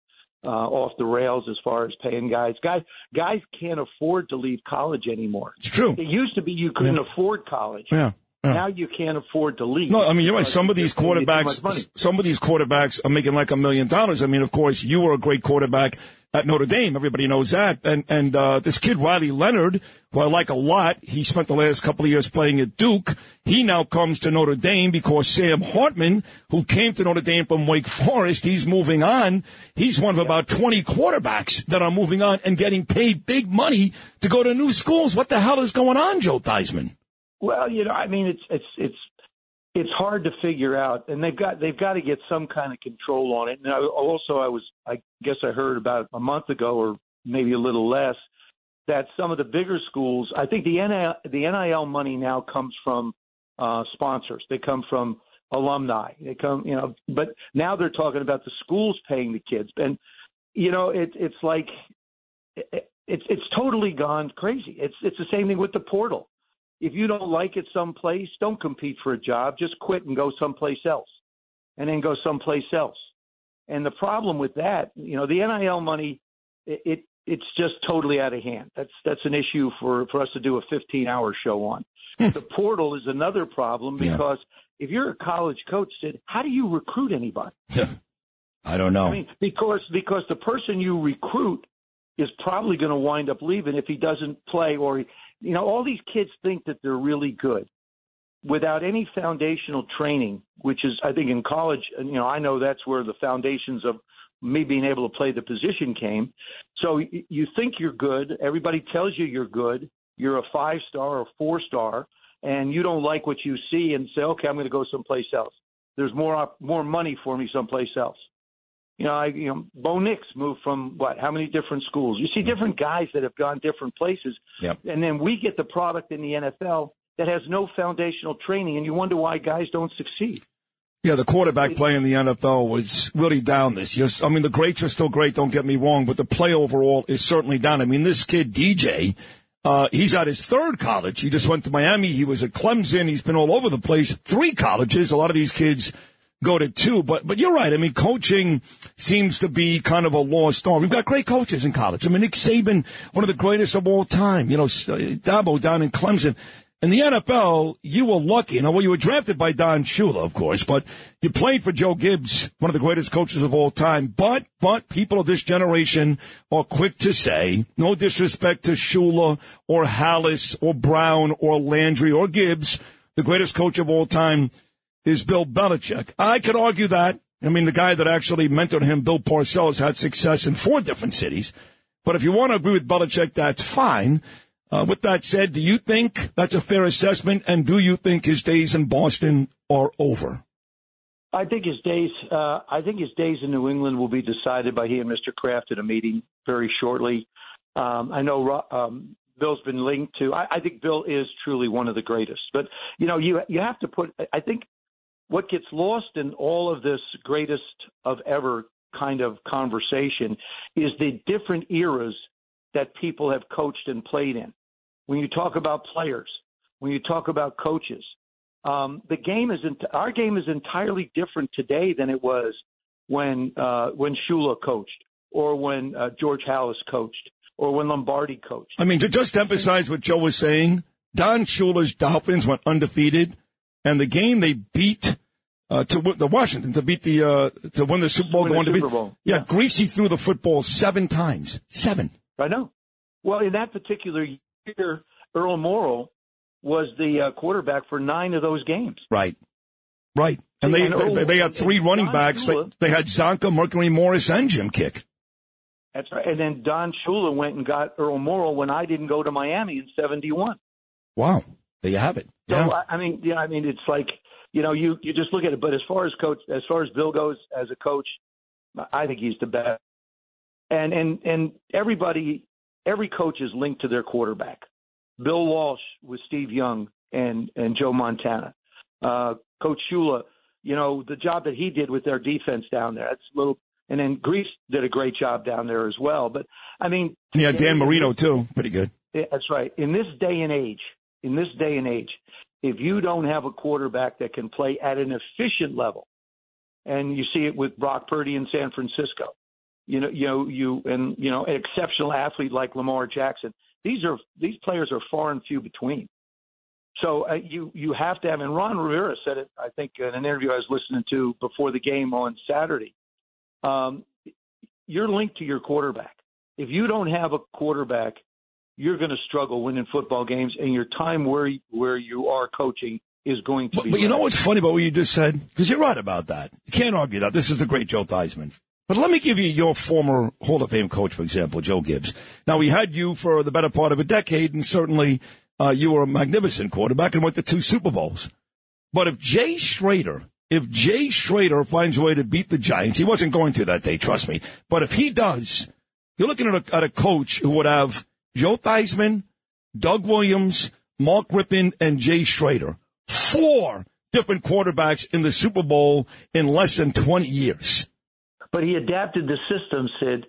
uh, off the rails as far as paying guys. Guys, guys can't afford to leave college anymore. It's true. It used to be you couldn't Yeah. afford college. Yeah. Yeah. Now you can't afford to leave. No, I mean you're right. Some of these paying you too much money. quarterbacks, some of these quarterbacks are making like a million dollars. I mean, of course, you were a great quarterback at Notre Dame. Everybody knows that. And and uh, this kid Riley Leonard, who I like a lot, he spent the last couple of years playing at Duke. He now comes to Notre Dame because Sam Hartman, who came to Notre Dame from Wake Forest, he's moving on. He's one of about 20 quarterbacks that are moving on and getting paid big money to go to new schools. What the hell is going on, Joe Theismann? Well, you know, I mean, it's it's it's it's hard to figure out, and they've got they've got to get some kind of control on it. And I, also, I was I guess I heard about a month ago, or maybe a little less, that some of the bigger schools. I think the NIL, the NIL money now comes from uh, sponsors. They come from alumni. They come, you know, but now they're talking about the schools paying the kids, and you know, it, it's like it, it's it's totally gone crazy. It's it's the same thing with the portal if you don't like it someplace, don't compete for a job. Just quit and go someplace else, and then go someplace else. And the problem with that, you know, the NIL money, it, it it's just totally out of hand. That's that's an issue for for us to do a 15 hour show on. Hmm. the portal is another problem because if you're a college coach, Sid, how do you recruit anybody? I don't know. I mean, because because the person you recruit is probably going to wind up leaving if he doesn't play or he, you know all these kids think that they're really good without any foundational training, which is I think in college, you know I know that's where the foundations of me being able to play the position came. So you think you're good, everybody tells you you're good, you're a five star or four star, and you don't like what you see and say, okay, I'm going to go someplace else. There's more more money for me someplace else. You know, I, you know, Bo Nix moved from what? How many different schools? You see different guys that have gone different places, Yep. and then we get the product in the NFL that has no foundational training, and you wonder why guys don't succeed. Yeah, the quarterback play in the NFL was really down this year. I mean, the greats are still great, don't get me wrong, but the play overall is certainly down. I mean, this kid, DJ, uh, he's at his third college. He just went to Miami. He was at Clemson. He's been all over the place. Three colleges. A lot of these kids go to two, but, but you're right. I mean, coaching seems to be kind of a lost art. We've got great coaches in college. I mean, Nick Saban, one of the greatest of all time, you know, uh, Dabo down in Clemson. In the NFL, you were lucky. Now, well, you were drafted by Don Shula, of course, but you played for Joe Gibbs, one of the greatest coaches of all time. But, but people of this generation are quick to say, no disrespect to Shula or Halas or Brown or Landry or Gibbs, the greatest coach of all time is Bill Belichick. I could argue that. I mean, the guy that actually mentored him, Bill Parcells, had success in four different cities. But if you want to agree with Belichick, that's fine. Uh, with that said, do you think that's a fair assessment? And do you think his days in Boston are over? I think his days. Uh, I think his days in New England will be decided by he and Mr. Kraft at a meeting very shortly. Um, I know um, Bill's been linked to. I, I think Bill is truly one of the greatest. But you know, you you have to put. I think what gets lost in all of this greatest of ever kind of conversation is the different eras that people have coached and played in. When you talk about players, when you talk about coaches, um, the game is our game is entirely different today than it was when uh, when Shula coached or when uh, George Halas coached or when Lombardi coached. I mean, to just emphasize what Joe was saying, Don Shula's Dolphins went undefeated, and the game they beat uh, to w- the Washington to beat the uh, to win the Super Bowl, Win going to beat. Bowl. Yeah, Griese threw the football seven times. Seven. I know. Well, in that particular year, Earl Morrall was the uh, quarterback for nine of those games. Right. Right. And they And Earl- they, they had three running Don backs. They, Shula- they had Csonka, Mercury Morris, and Jim Kiick. That's right. And then Don Shula went and got Earl Morrall when I didn't go to Miami in '71. Wow. There you have it. So Yeah. I, I mean, yeah, I mean, it's like you know, you you just look at it. But as far as coach, as far as Bill goes as a coach, I think he's the best. And and and everybody, every coach is linked to their quarterback. Bill Walsh with Steve Young and and Joe Montana. Uh, coach Shula, you know, the job that he did with their defense down there. That's a little. And then Griese did a great job down there as well. But I mean, Yeah, Dan Marino too. Pretty good. yeah, That's right. In this day and age, in this day and age, if you don't have a quarterback that can play at an efficient level, and you see it with Brock Purdy in San Francisco, you know, you know, you and you know, an exceptional athlete like Lamar Jackson. These are these players are far and few between. So uh, you you have to have. And Ron Rivera said it. I think in an interview I was listening to before the game on Saturday. Um, you're linked to your quarterback. If you don't have a quarterback, you're going to struggle winning football games, and your time where where you are coaching is going to be. But you know what's funny about what you just said? Because you're right about that. You can't argue that. This is the great Joe Theismann. But let me give you your former Hall of Fame coach, for example, Joe Gibbs. Now, we had you for the better part of a decade, and certainly uh, you were a magnificent quarterback and went to two Super Bowls. But if Jay Schroeder, if Jay Schroeder finds a way to beat the Giants, he wasn't going to that day, trust me. But if he does, you're looking at a, at a coach who would have Joe Theismann, Doug Williams, Mark Rypien, and Jay Schroeder. Four different quarterbacks in the Super Bowl in less than 20 years. But he adapted the system, Sid,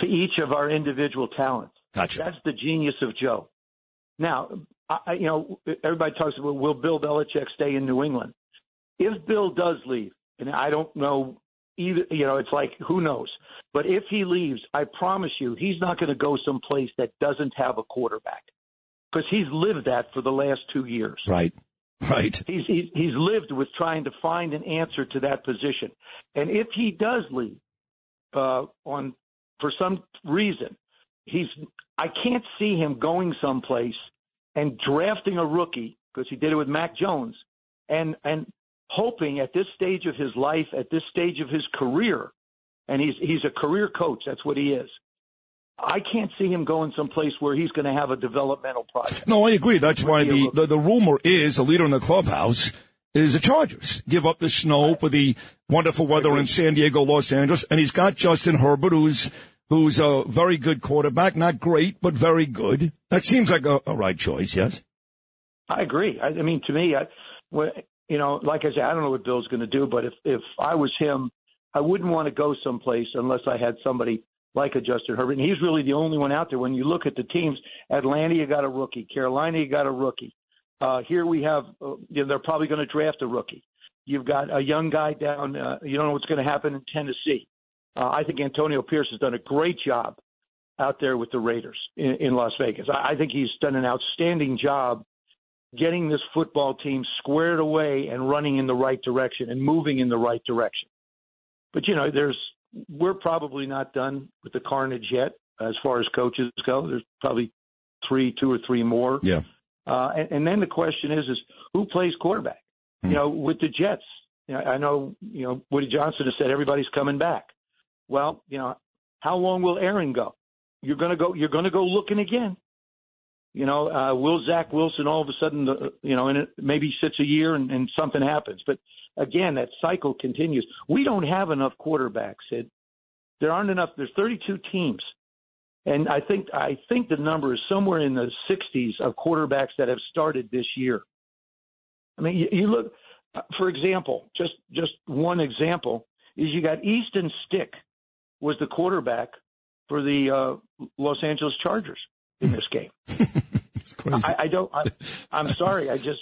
to each of our individual talents. Gotcha. That's the genius of Joe. Now, I, I- you know, everybody talks about will Bill Belichick stay in New England? If Bill does leave, and I don't know either, you know, it's like who knows. But if he leaves, I promise you, he's not going to go someplace that doesn't have a quarterback because he's lived that for the last two years. Right. Right. He's, he's he's lived with trying to find an answer to that position, and if he does leave uh, on for some reason, he's I can't see him going someplace and drafting a rookie because he did it with Mac Jones, and and hoping at this stage of his life, at this stage of his career, and he's he's a career coach. That's what he is. I can't see him going someplace where he's going to have a developmental project. No, I agree. That's why the, the, the rumor is the leader in the clubhouse is the Chargers. Give up the snow for the wonderful weather in San Diego, Los Angeles. And he's got Justin Herbert, who's, who's a very good quarterback. Not great, but very good. That seems like a, a right choice, yes? I agree. I, I mean, to me, I, you know, like I said, I don't know what Bill's going to do, but if if I was him, I wouldn't want to go someplace unless I had somebody like a Justin Herbert. And he's really the only one out there. When you look at the teams, Atlanta, you got a rookie. Carolina, you got a rookie. Uh, here we have, uh, you know, they're probably going to draft a rookie. You've got a young guy down. Uh, you don't know what's going to happen in Tennessee. Uh, I think Antonio Pierce has done a great job out there with the Raiders in, in Las Vegas. I, I think he's done an outstanding job getting this football team squared away and running in the right direction and moving in the right direction. But you know, there's we're probably not done with the carnage yet as far as coaches go. There's probably three, two or three more. Yeah. Uh, and, and then the question is, is who plays quarterback? You know, with the Jets, you know, I know, you know, Woody Johnson has said everybody's coming back. Well, you know, how long will Aaron go? You're going to go, you're going to go looking again. You know, uh, will Zach Wilson all of a sudden, uh, you know, and it maybe sits a year and, and something happens. But again, that cycle continues. We don't have enough quarterbacks. There aren't enough. There's 32 teams. And I think I think the number is somewhere in the 60s of quarterbacks that have started this year. I mean, you, you look, for example, just just one example is you got Easton Stick was the quarterback for the uh, Los Angeles Chargers in this game. I, I don't. I, I'm sorry. I just,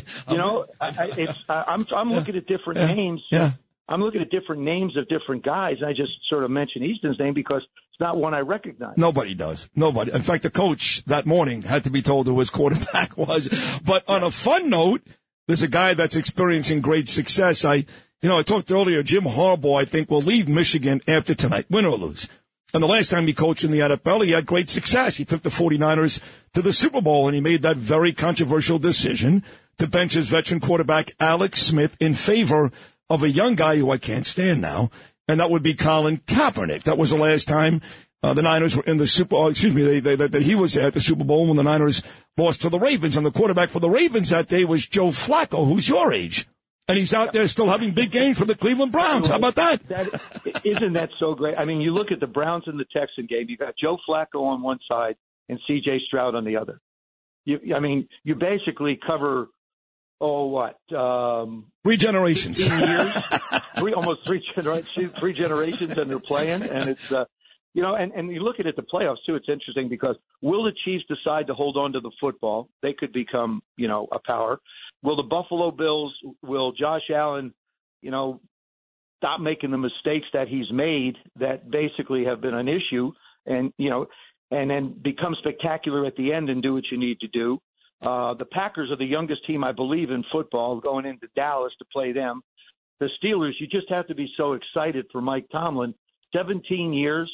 you know, I, it's. I'm I'm looking at different names. Yeah. I'm looking at different names of different guys. I just sort of mentioned Easton's name because it's not one I recognize. Nobody does. Nobody. In fact, the coach that morning had to be told who his quarterback was. But on a fun note, there's a guy that's experiencing great success. I, you know, I talked earlier, Jim Harbaugh, I think, will leave Michigan after tonight, win or lose. And the last time he coached in the NFL, he had great success. He took the 49ers to the Super Bowl and he made that very controversial decision to bench his veteran quarterback, Alex Smith, in favor of a young guy who I can't stand now. And that would be Colin Kaepernick. That was the last time uh, the Niners were in the Super. Oh, excuse me, that he was at the Super Bowl when the Niners lost to the Ravens. And the quarterback for the Ravens that day was Joe Flacco, who's your age, and he's out there still having big games for the Cleveland Browns. How about that? That isn't that so great? I mean, you look at the Browns and the Texan game. You got Joe Flacco on one side and C.J. Stroud on the other. You, I mean, you basically cover oh what um, Three generations. years, three almost three generations, three generations, and they're playing, and it's uh, you know, and and you look at it the playoffs too. It's interesting because will the Chiefs decide to hold on to the football? They could become you know a power. Will the Buffalo Bills? Will Josh Allen? You know, stop making the mistakes that he's made that basically have been an issue, and you know, and then become spectacular at the end and do what you need to do. Uh, the Packers are the youngest team, I believe, in football, going into Dallas to play them. The Steelers, you just have to be so excited for Mike Tomlin. 17 years,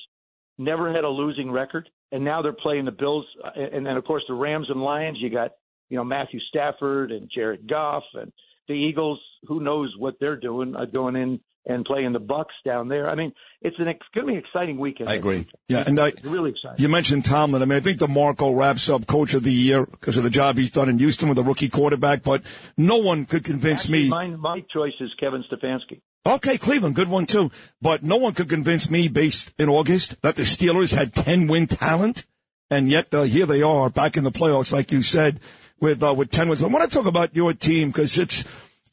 never had a losing record, and now they're playing the Bills. Uh, And then, of course, the Rams and Lions. You got, you know, Matthew Stafford and Jared Goff, and the Eagles. Who knows what they're doing? Uh, going in and playing the Bucs down there. I mean, it's an it's going to be an exciting weekend. I agree. Yeah, and I, really exciting. You mentioned Tomlin. I mean, I think DeMeco wraps up Coach of the Year because of the job he's done in Houston with a rookie quarterback. But no one could convince Actually, me. my my choice is Kevin Stefanski. Okay, Cleveland, good one too. But no one could convince me, based in August, that the Steelers had ten win talent, and yet uh, here they are back in the playoffs, like you said, with uh, with wins. I want to talk about your team because it's.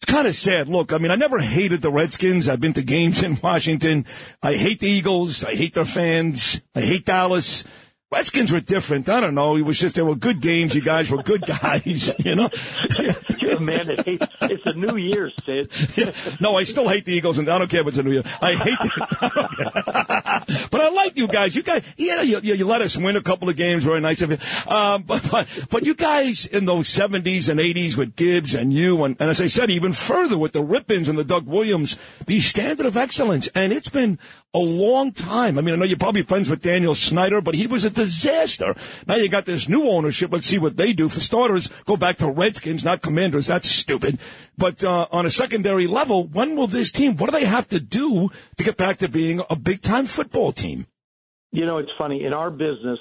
It's kind of sad. Look, I mean, I never hated the Redskins. I've been to games in Washington. I hate the Eagles. I hate their fans. I hate Dallas. Redskins were different. I don't know. It was just, they were good games. You guys were good guys, you know? You're a man that hates. It's a New Year's, Sid. No, I still hate the Eagles, and I don't care if it's a New Year. I hate the, but I like you guys. You guys, yeah, you, you, you let us win a couple of games. Very nice of you. Um, but, but, but you guys in those 70s and 80s with Gibbs and you, and, and as I said, even further with the Rypiens and the Doug Williams, the standard of excellence. And it's been a long time. I mean, I know you're probably friends with Daniel Snyder, but he was a disaster. Now you got this new ownership. Let's see what they do. For starters, go back to Redskins, not Commanders. That's stupid. But uh, on a secondary level, when will this team? What do they have to do to get back to being a big time football team? You know, it's funny. In our business,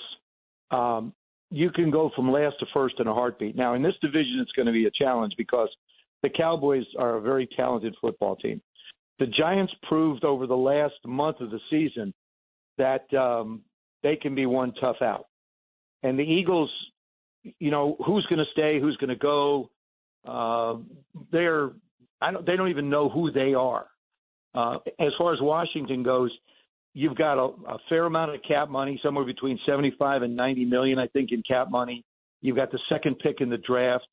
um, you can go from last to first in a heartbeat. Now, in this division, it's going to be a challenge because the Cowboys are a very talented football team. The Giants proved over the last month of the season that um, they can be one tough out. And the Eagles, you know, who's going to stay, who's going to go? Uh, they're I don't they don't even know who they are. Uh, as far as Washington goes, you've got a, a fair amount of cap money, somewhere between 75 and 90 million, I think, in cap money. You've got the second pick in the draft.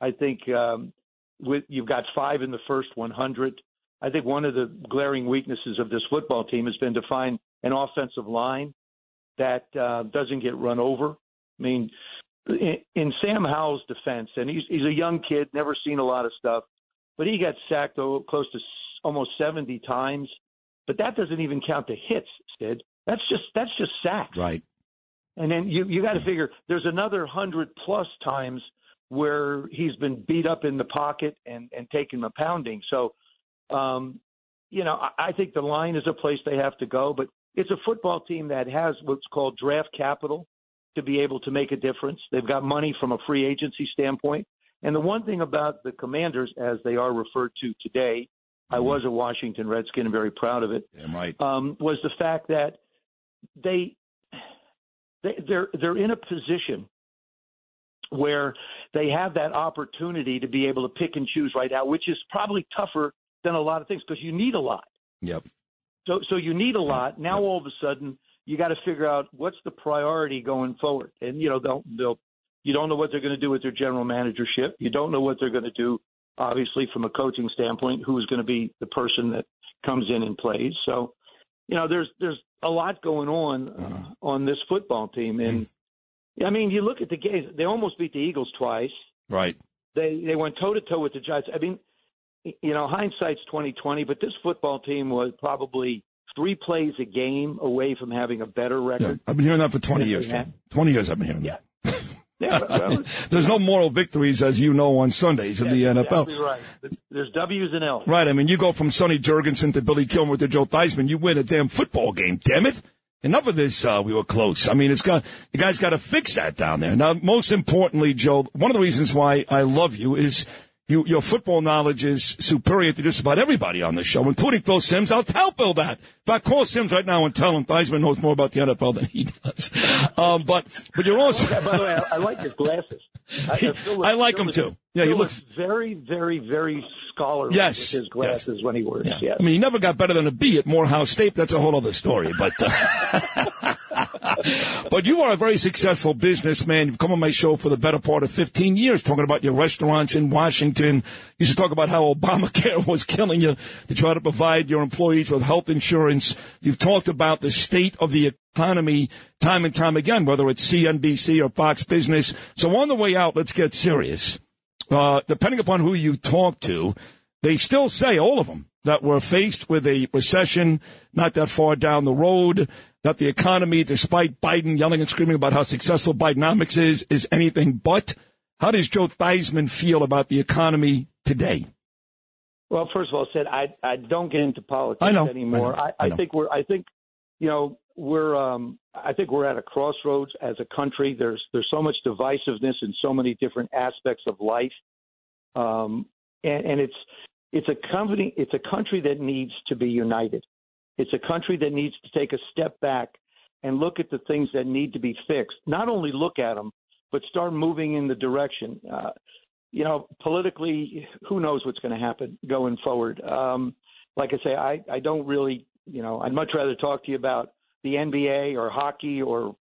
I think um, with you've got five in the first 100. I think one of the glaring weaknesses of this football team has been to find an offensive line that uh, doesn't get run over. I mean, in, in Sam Howell's defense, and he's he's a young kid, never seen a lot of stuff, but he got sacked oh, close to s- almost 70 times. But that doesn't even count the hits, Sid. That's just that's just sacks. Right. And then you you got to figure there's another hundred plus times where he's been beat up in the pocket and and taken a pounding. So, um, you know, I, I think the line is a place they have to go. But it's a football team that has what's called draft capital to be able to make a difference. They've got money from a free agency standpoint. And the one thing about the Commanders, as they are referred to today, I was a Washington Redskin and very proud of it. Damn right. Um, was the fact that they, they they're they're in a position where they have that opportunity to be able to pick and choose right now, which is probably tougher than a lot of things because you need a lot. Yep. So so you need a lot. Now all of a sudden you got to figure out what's the priority going forward. And you know they'll they'll you don't know what they're going to do with their general managership. You don't know what they're going to do obviously from a coaching standpoint who's going to be the person that comes in and plays. So you know there's there's a lot going on uh, on this football team and I mean you look at the games they almost beat the Eagles twice. Right. They they went toe to toe with the Giants. I mean, you know, hindsight's twenty twenty, but this football team was probably three plays a game away from having a better record. I've been hearing that for 20 years. 20 years I've been hearing that. Yeah, well, There's no moral victories, as you know, on Sundays in the NFL. exactly right. There's W's and L's. Right. I mean, you go from Sonny Jurgensen to Billy Kilmer to Joe Theismann. You win a damn football game. Damn it. Enough of this. Uh, we were close. I mean, it's got the guys got to fix that down there. Now, most importantly, Joe, one of the reasons why I love you is you, your football knowledge is superior to just about everybody on the show, including Phil Simms. I'll tell Bill that. If I call Simms right now and tell him Theismann knows more about the NFL than he does. Um, but but you're also. By the way, I, I like his glasses. I, I, I like him too. Yeah, he Phil looks- very, very, very scholarly Yes, with his glasses when he wears. Yeah. Yes. I mean, he never got better than a B at Morehead State. That's a whole other story. But uh, but you are a very successful businessman. You've come on my show for the better part of 15 years talking about your restaurants in Washington. You used to talk about how Obamacare was killing you to try to provide your employees with health insurance. You've talked about the state of the economy time and time again, whether it's CNBC or Fox Business. So on the way out, let's get serious. Uh, depending upon who you talk to, they still say, all of them, that we're faced with a recession not that far down the road, that the economy, despite Biden yelling and screaming about how successful Bidenomics is, is anything but. How does Joe Theismann feel about the economy today? Well, first of all, Sid, I I don't get into politics I know, anymore. I know, I, I know. think we're I think you know we're um I think we're at a crossroads as a country. There's there's so much divisiveness in so many different aspects of life, um, and, and it's it's a company it's a country that needs to be united. It's a country that needs to take a step back and look at the things that need to be fixed. Not only look at them, but start moving in the direction. Uh, you know, politically, who knows what's going to happen going forward. Um, like I say, I, I don't really, you know, I'd much rather talk to you about the NBA or hockey or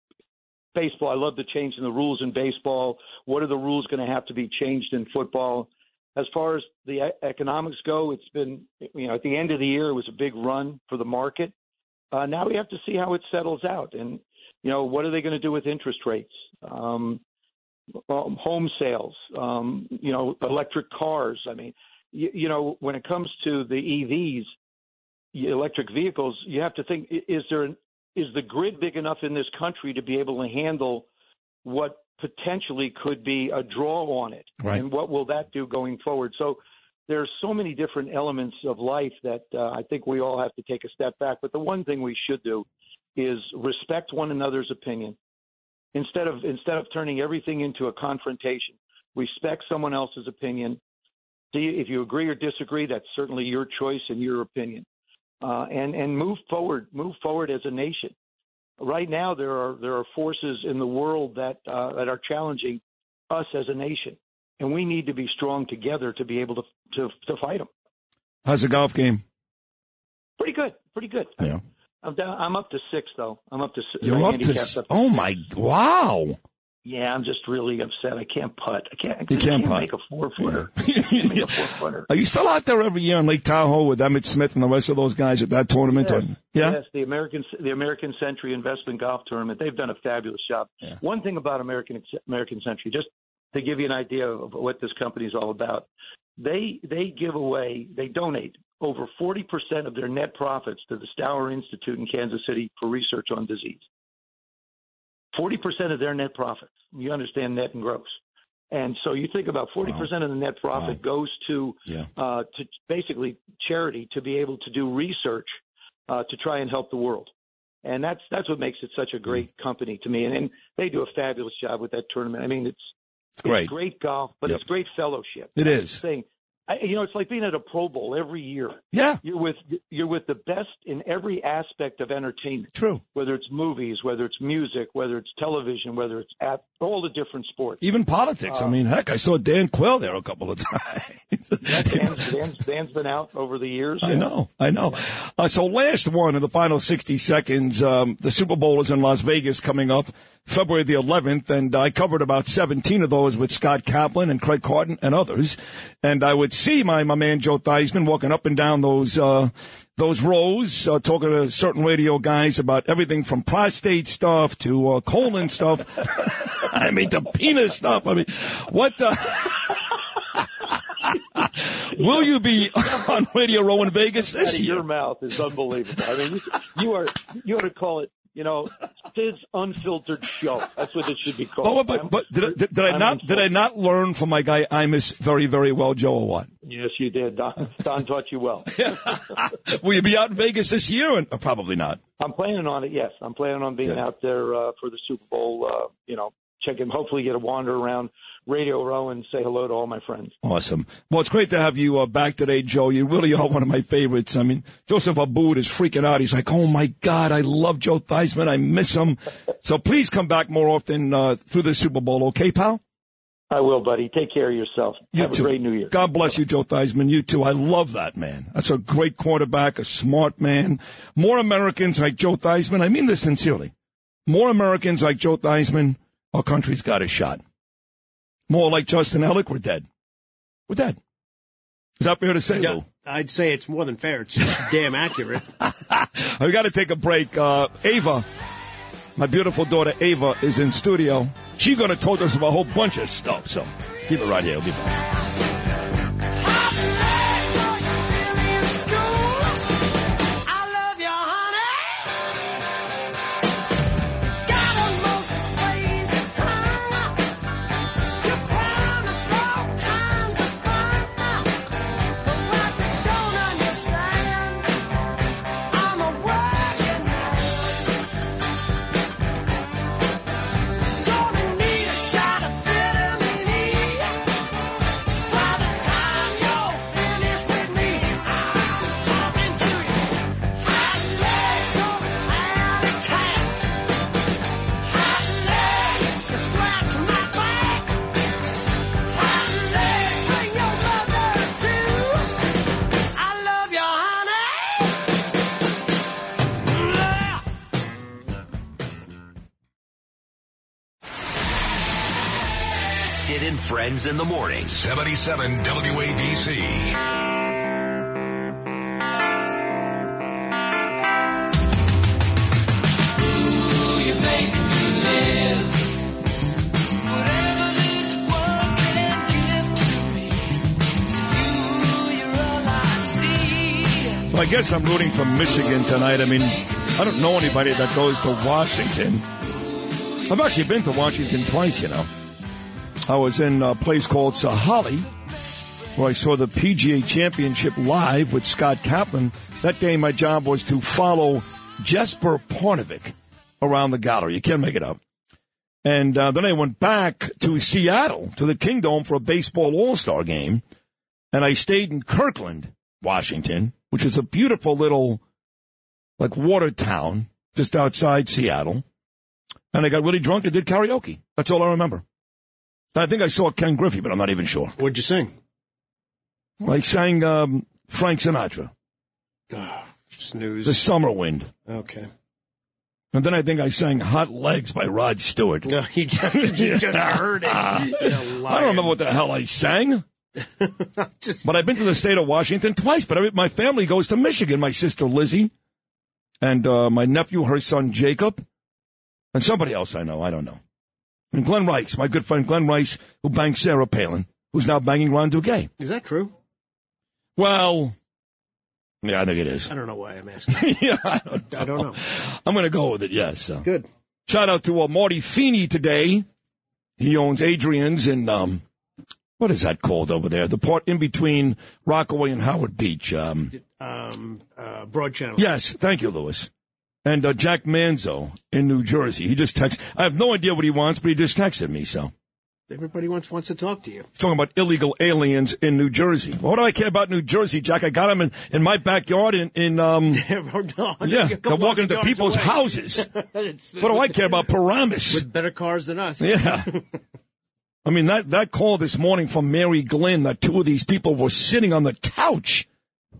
baseball. I love the change in the rules in baseball. What are the rules going to have to be changed in football? As far as the economics go, it's been, you know, at the end of the year, it was a big run for the market. Uh, now we have to see how it settles out. And, you know, what are they going to do with interest rates? Um, um, home sales, um, you know, electric cars. I mean, you, you know, when it comes to the EVs, electric vehicles, you have to think: is there an, is the grid big enough in this country to be able to handle what potentially could be a draw on it, Right. and what will that do going forward? So. There's so many different elements of life that uh, I think we all have to take a step back. But the one thing we should do is respect one another's opinion instead of instead of turning everything into a confrontation respect someone else's opinion see if you agree or disagree that's certainly your choice and your opinion uh, and and move forward move forward as a nation right now there are there are forces in the world that uh, that are challenging us as a nation and we need to be strong together to be able to to, to fight them How's the golf game? pretty good pretty good Yeah. I'm down, I'm up to six though I'm up to You're up to. up Oh my! Wow. Yeah, I'm just really upset. I can't putt. I can't. I You can't putt. make a four footer. make a four footer. Are you still out there every year in Lake Tahoe with Emmitt Smith and the rest of those guys at that tournament? Yes. Or- yeah. Yes, the American the American Century Investment Golf Tournament. They've done a fabulous job. One thing about American American Century, just to give you an idea of what this company is all about, they they give away, they donate over 40% of their net profits to the Stowers Institute in Kansas City for research on disease. 40% of their net profits. You understand net and gross. And so you think about 40% of the net profit goes to uh, to basically charity to be able to do research uh, to try and help the world. And that's that's what makes it such a great company to me. And, and they do a fabulous job with that tournament. I mean, it's Great. it's great golf, but Yep. it's great fellowship. It That's is. thing. I, you know, it's like being at a Pro Bowl every year. Yeah. You're with you're with the best in every aspect of entertainment. True. Whether it's movies, whether it's music, whether it's television, whether it's at all the different sports. Even politics. I Uh, mean, heck, I saw Dan Quayle there a couple of times. Dan's, Dan's, Dan's been out over the years. I know, I know. Uh, so last one in the final 60 seconds, um, the Super Bowl is in Las Vegas coming up February the 11th, and I covered about 17 of those with Scott Kaplan and Craig Carton and others. And I would see my, my man Joe Theismann walking up and down those, uh, those rows, uh, talking to certain radio guys about everything from prostate stuff to, uh, colon stuff. I mean, to penis stuff. I mean, what the? Will you be on Radio Row in Vegas this year? your mouth is unbelievable. I mean, you, you are you ought to call it, you know, Sid's unfiltered show. That's what it should be called. But, but, but did, I- did, did I not did I not learn from my guy Imus very very well, Joe, or what? Yes, you did. Don, Don taught you well. Will you be out in Vegas this year? And, probably not. I'm planning on it. Yes, I'm planning on being out there uh, for the Super Bowl. Uh, you know, check and hopefully get a wander around Radio Row and say hello to all my friends. Awesome. Well, it's great to have you uh, back today, Joe. You really are one of my favorites. I mean, Joseph Abud is freaking out. He's like, "Oh my God, I love Joe Theismann. I miss him." So please come back more often uh, through the Super Bowl, okay, pal? I will, buddy. Take care of yourself. You Have too. a great New Year. God bless you, Joe Theismann. You too. I love that man. That's a great quarterback, a smart man. More Americans like Joe Theismann. I mean this sincerely. More Americans like Joe Theismann, our country's got a shot. More like Justin Ellick, we're dead. We're dead. Is that fair to say, Lou? I'd say it's more than fair. It's damn accurate. we got to take a break. Uh, Ava, my beautiful daughter Ava, is in studio. She's going to talk to us about a whole bunch of stuff. So keep it right here. We'll be back. Friends in the morning. 77 WABC. I guess I'm rooting for Michigan tonight. I mean, I don't know anybody that goes to Washington. I've actually been to Washington twice, you know. I was in a place called Sahalee, where I saw the PGA Championship live with Scott Kaplan. That day, my job was to follow Jesper Parnevik around the gallery. You can't make it up. And uh, then I went back to Seattle, to the Kingdome for a baseball all-star game. And I stayed in Kirkland, Washington, which is a beautiful little, like, water town just outside Seattle. And I got really drunk and did karaoke. That's all I remember. I think I saw Ken Griffey, but I'm not even sure. What'd you sing? I sang um, Frank Sinatra, Snooze. The Summer Wind. Okay. And then I think I sang Hot Legs by Rod Stewart. No, you just, you just heard it. I don't remember what the hell I sang. but I've been to the state of Washington twice. But I, my family goes to Michigan. My sister Lizzie, and uh, my nephew, her son Jacob, and somebody else I know. I don't know. And Glen Rice, my good friend Glen Rice, who banged Sarah Palin, who's now banging Ron Duguay. Is that true? Well, yeah, I think it is. I don't know why I'm asking. yeah, I don't know. I don't know. I'm going to go with it. Yes. So. Good. Shout out to uh, Marty Feeney today. He owns Adrian's and um, what is that called over there? The part in between Rockaway and Howard Beach. Um, Um, uh, Broad Channel. yes, thank you, Lewis. And uh, Jack Manzo in New Jersey. He just texted. I have no idea what he wants, but he just texted me. So Everybody wants wants to talk to you. he's talking about illegal aliens in New Jersey. What do I care about New Jersey, Jack? I got them in, in my backyard. In, in um, no, yeah, they're walking into people's away. houses. It's- What do I care about Paramus? With better cars than us. Yeah. I mean, that, that call this morning from Mary Glynn that two of these people were sitting on the couch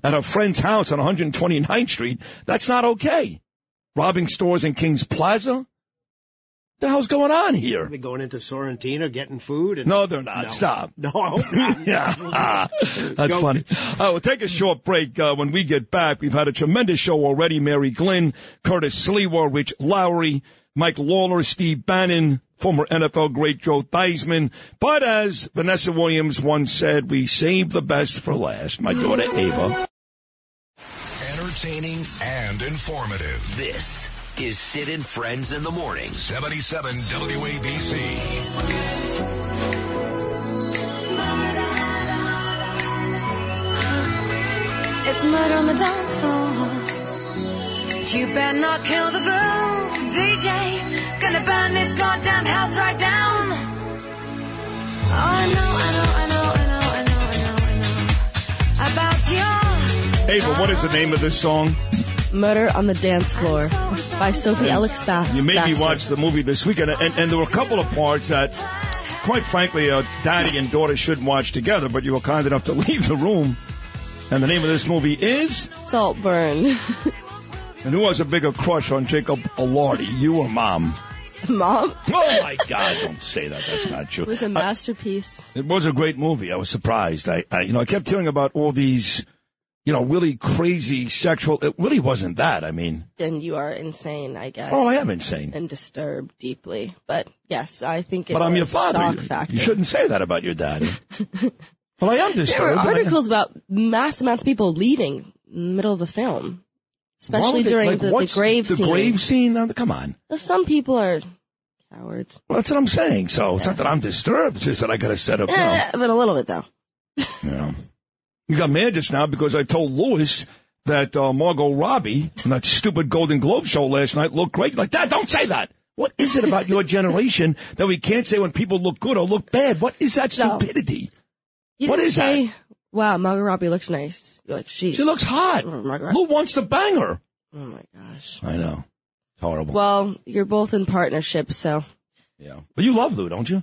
at a friend's house on 129th Street, that's not okay. Robbing stores in Kings Plaza? The hell's going on here? They going into Sorrentino getting food. And... No, they're not. No. Stop. No, I hope not. yeah. That's Go. funny. Uh, we'll take a short break. Uh, when we get back, we've had a tremendous show already. Mary Glynn, Curtis Sliwa, Rich Lowry, Mike Lawler, Steve Bannon, former NFL great Joe Theismann. But as Vanessa Williams once said, we save the best for last. My daughter Ava. Entertaining and informative. This is Sid and Friends in the Morning. 77 WABC. It's murder on the dance floor. But you better not kill the groove, DJ. Gonna burn this goddamn house right down. Oh, I know, I know, I know, I know, I know, I know, I know. About your Ava, what is the name of this song? Murder on the Dance Floor by Sophie Ellis-Bextor. You made me watch the movie this weekend, and, and there were a couple of parts that, quite frankly, uh, daddy and daughter shouldn't watch together, but you were kind enough to leave the room. And the name of this movie is? Saltburn. And who has a bigger crush on Jacob Elordi, you or mom? Mom? Oh my God! Don't say that. That's not true. It was a masterpiece. it was a great movie. I was surprised. I, I, you know, I kept hearing about all these, you know, really crazy sexual. It really wasn't that. I mean, and you are insane, I guess. Oh, I am insane. And disturbed deeply. But yes, I think it but I'm your father. You, you shouldn't say that about your daddy. well, I am disturbed. There were but I am- articles about mass amounts of people leaving middle of the film, especially they- during like, the, the grave the scene. grave scene. Come on. Some people are cowards. Well, that's what I'm saying. So it's not that I'm disturbed. It's just that I got to set up. Eh, you know, but a little bit though. know. You got mad just now because I told Lewis that uh, Margot Robbie on that stupid Golden Globe show last night looked great. Like, Dad, don't say that. What is it about your generation that we can't say when people look good or look bad? What is that stupidity? You What is say, that? Wow, Margot Robbie looks nice. You're like, she's She looks hot. Who wants to bang her? Oh my gosh. I know. It's horrible. Well, you're both in partnership, so yeah. But you love Lou, don't you?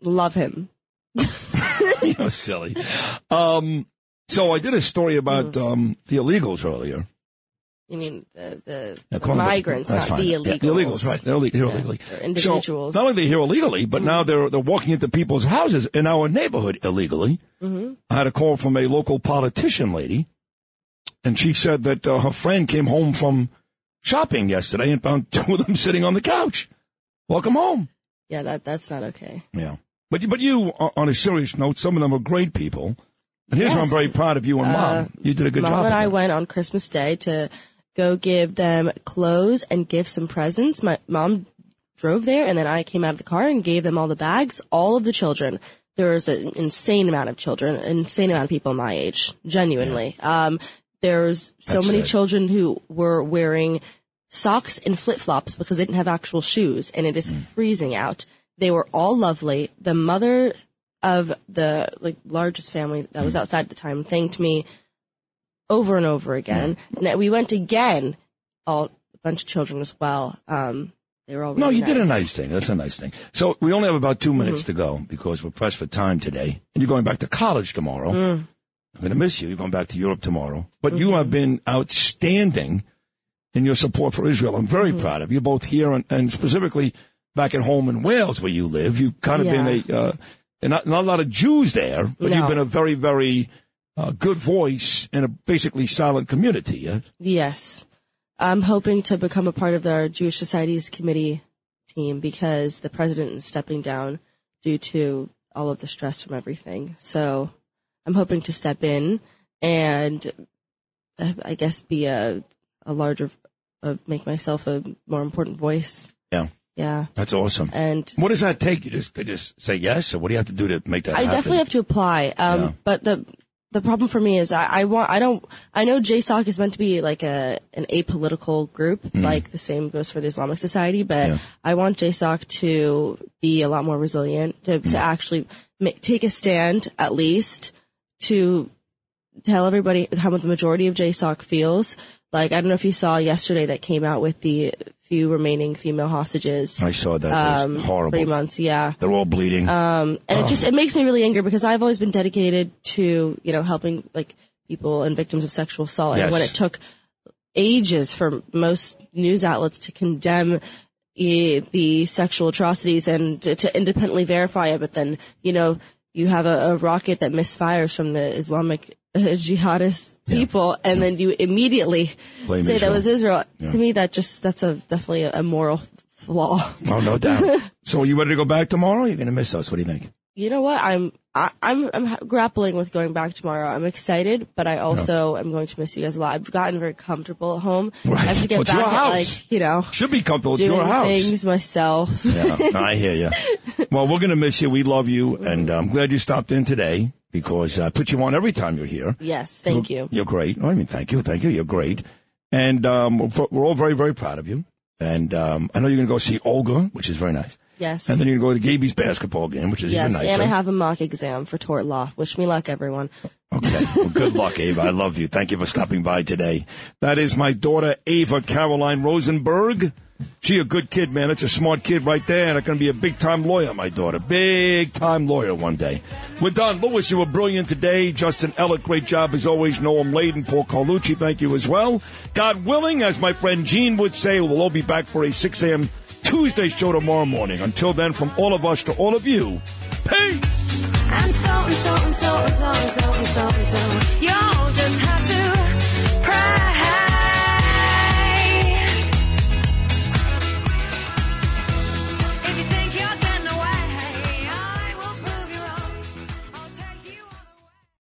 love him. You're silly. Um, so I did a story about Mm. um, the illegals earlier. You mean the the, Yeah, the migrants, not fine. the Yeah, illegals. the illegals, right? They're, ille- they're Yeah, illegally. they're individuals. So not only are they here illegally, but Mm. now they're they're walking into people's houses in our neighborhood illegally. hmm I had a call from a local politician lady, and she said that uh, her friend came home from shopping yesterday and found two of them sitting on the couch. Welcome home. Yeah, that that's not okay. Yeah. But but you, on a serious note, some of them are great people. Here's what I'm very proud of you and Uh, mom. You did a good Mom job. Mom and I went on Christmas Day to go give them clothes and gifts and presents. My mom drove there, and then I came out of the car and gave them all the bags. All of the children. There was an insane amount of children, an insane amount of people my age. Genuinely, um, there's so That's many it. children who were wearing socks and flip flops because they didn't have actual shoes, and it is Hmm. freezing out. They were all lovely. The mother of the like largest family that was outside at the time thanked me over and over again. And we went again, all a bunch of children as well. Um, they were all No, really you did a nice. nice thing. That's a nice thing. So we only have about 2 minutes Mhm. to go because we're pressed for time today. And you're going back to college tomorrow. Mm. I'm going to miss you. You're going back to Europe tomorrow. But you Mhm. have been outstanding in your support for Israel. I'm very proud of you, both here and, and specifically back at home in Wales, where you live. You've kind of Yeah. been a uh, and not, not a lot of Jews there, but No. you've been a very, very uh, good voice in a basically silent community. Yeah? Yes. I'm hoping to become a part of the Jewish Society's committee team because the president is stepping down due to all of the stress from everything. So I'm hoping to step in and uh, I guess be a, a larger, uh, make myself a more important voice. Yeah. Yeah. That's awesome. And what does that take? You just they just say yes, or what do you have to do to make that I happen? definitely have to apply. Um, Yeah. but the the problem for me is I, I want I don't I know JSOC is meant to be like a an apolitical group, Mm. like the same goes for the Islamic Society, but I want JSOC to be a lot more resilient, to Mm. to actually ma- take a stand at least to tell everybody how the majority of JSOC feels. Like I don't know if you saw yesterday that came out with the few remaining female hostages. I saw that. Was horrible. Three months, yeah. They're all bleeding. Um, and Oh. it just it makes me really angry because I've always been dedicated to you know helping like people and victims of sexual assault. And when it took ages for most news outlets to condemn eh, the sexual atrocities and to, to independently verify it, but then you know you have a, a rocket that misfires from the Islamic uh, jihadist people, and then you immediately Blame say that was Israel. Yeah. To me, that just that's a definitely a, moral flaw. oh, no doubt. so, are you ready to go back tomorrow? You're going to miss us. What do you think? You know what? I'm I, I'm I'm grappling with going back tomorrow. I'm excited, but I also am going to miss you guys a lot. I've gotten very comfortable at home. I have to get Well, back at like you know Should be comfortable. Doing your house. things myself. Yeah, I hear you. Well, we're going to miss you. We love you, and I'm glad you stopped in today because I put you on every time you're here. yes, thank you. You're great. I mean, thank you, thank you. You're great, and um, we're, we're all very, very proud of you. And um, I know you're going to go see Olga, which is very nice. Yes. And then you're going to go to Gaby's basketball game, which is yes, even nicer. Yes, and I have a mock exam for tort law. Wish me luck, everyone. Okay. Well, good luck, Ava. I love you. Thank you for stopping by today. That is my daughter, Ava Caroline Rosenberg. She a good kid, man. It's a smart kid right there, and it's going to be a big time lawyer, my daughter. Big time lawyer one day. We're done. Louis, you were brilliant today. Justin Ellett, great job as always. Noam Laden, Paul Carlucci, thank you as well. God willing, as my friend Gene would say, we'll all be back for a 6 a.m. Tuesday show tomorrow morning. Until then, from all of us to all of you, peace!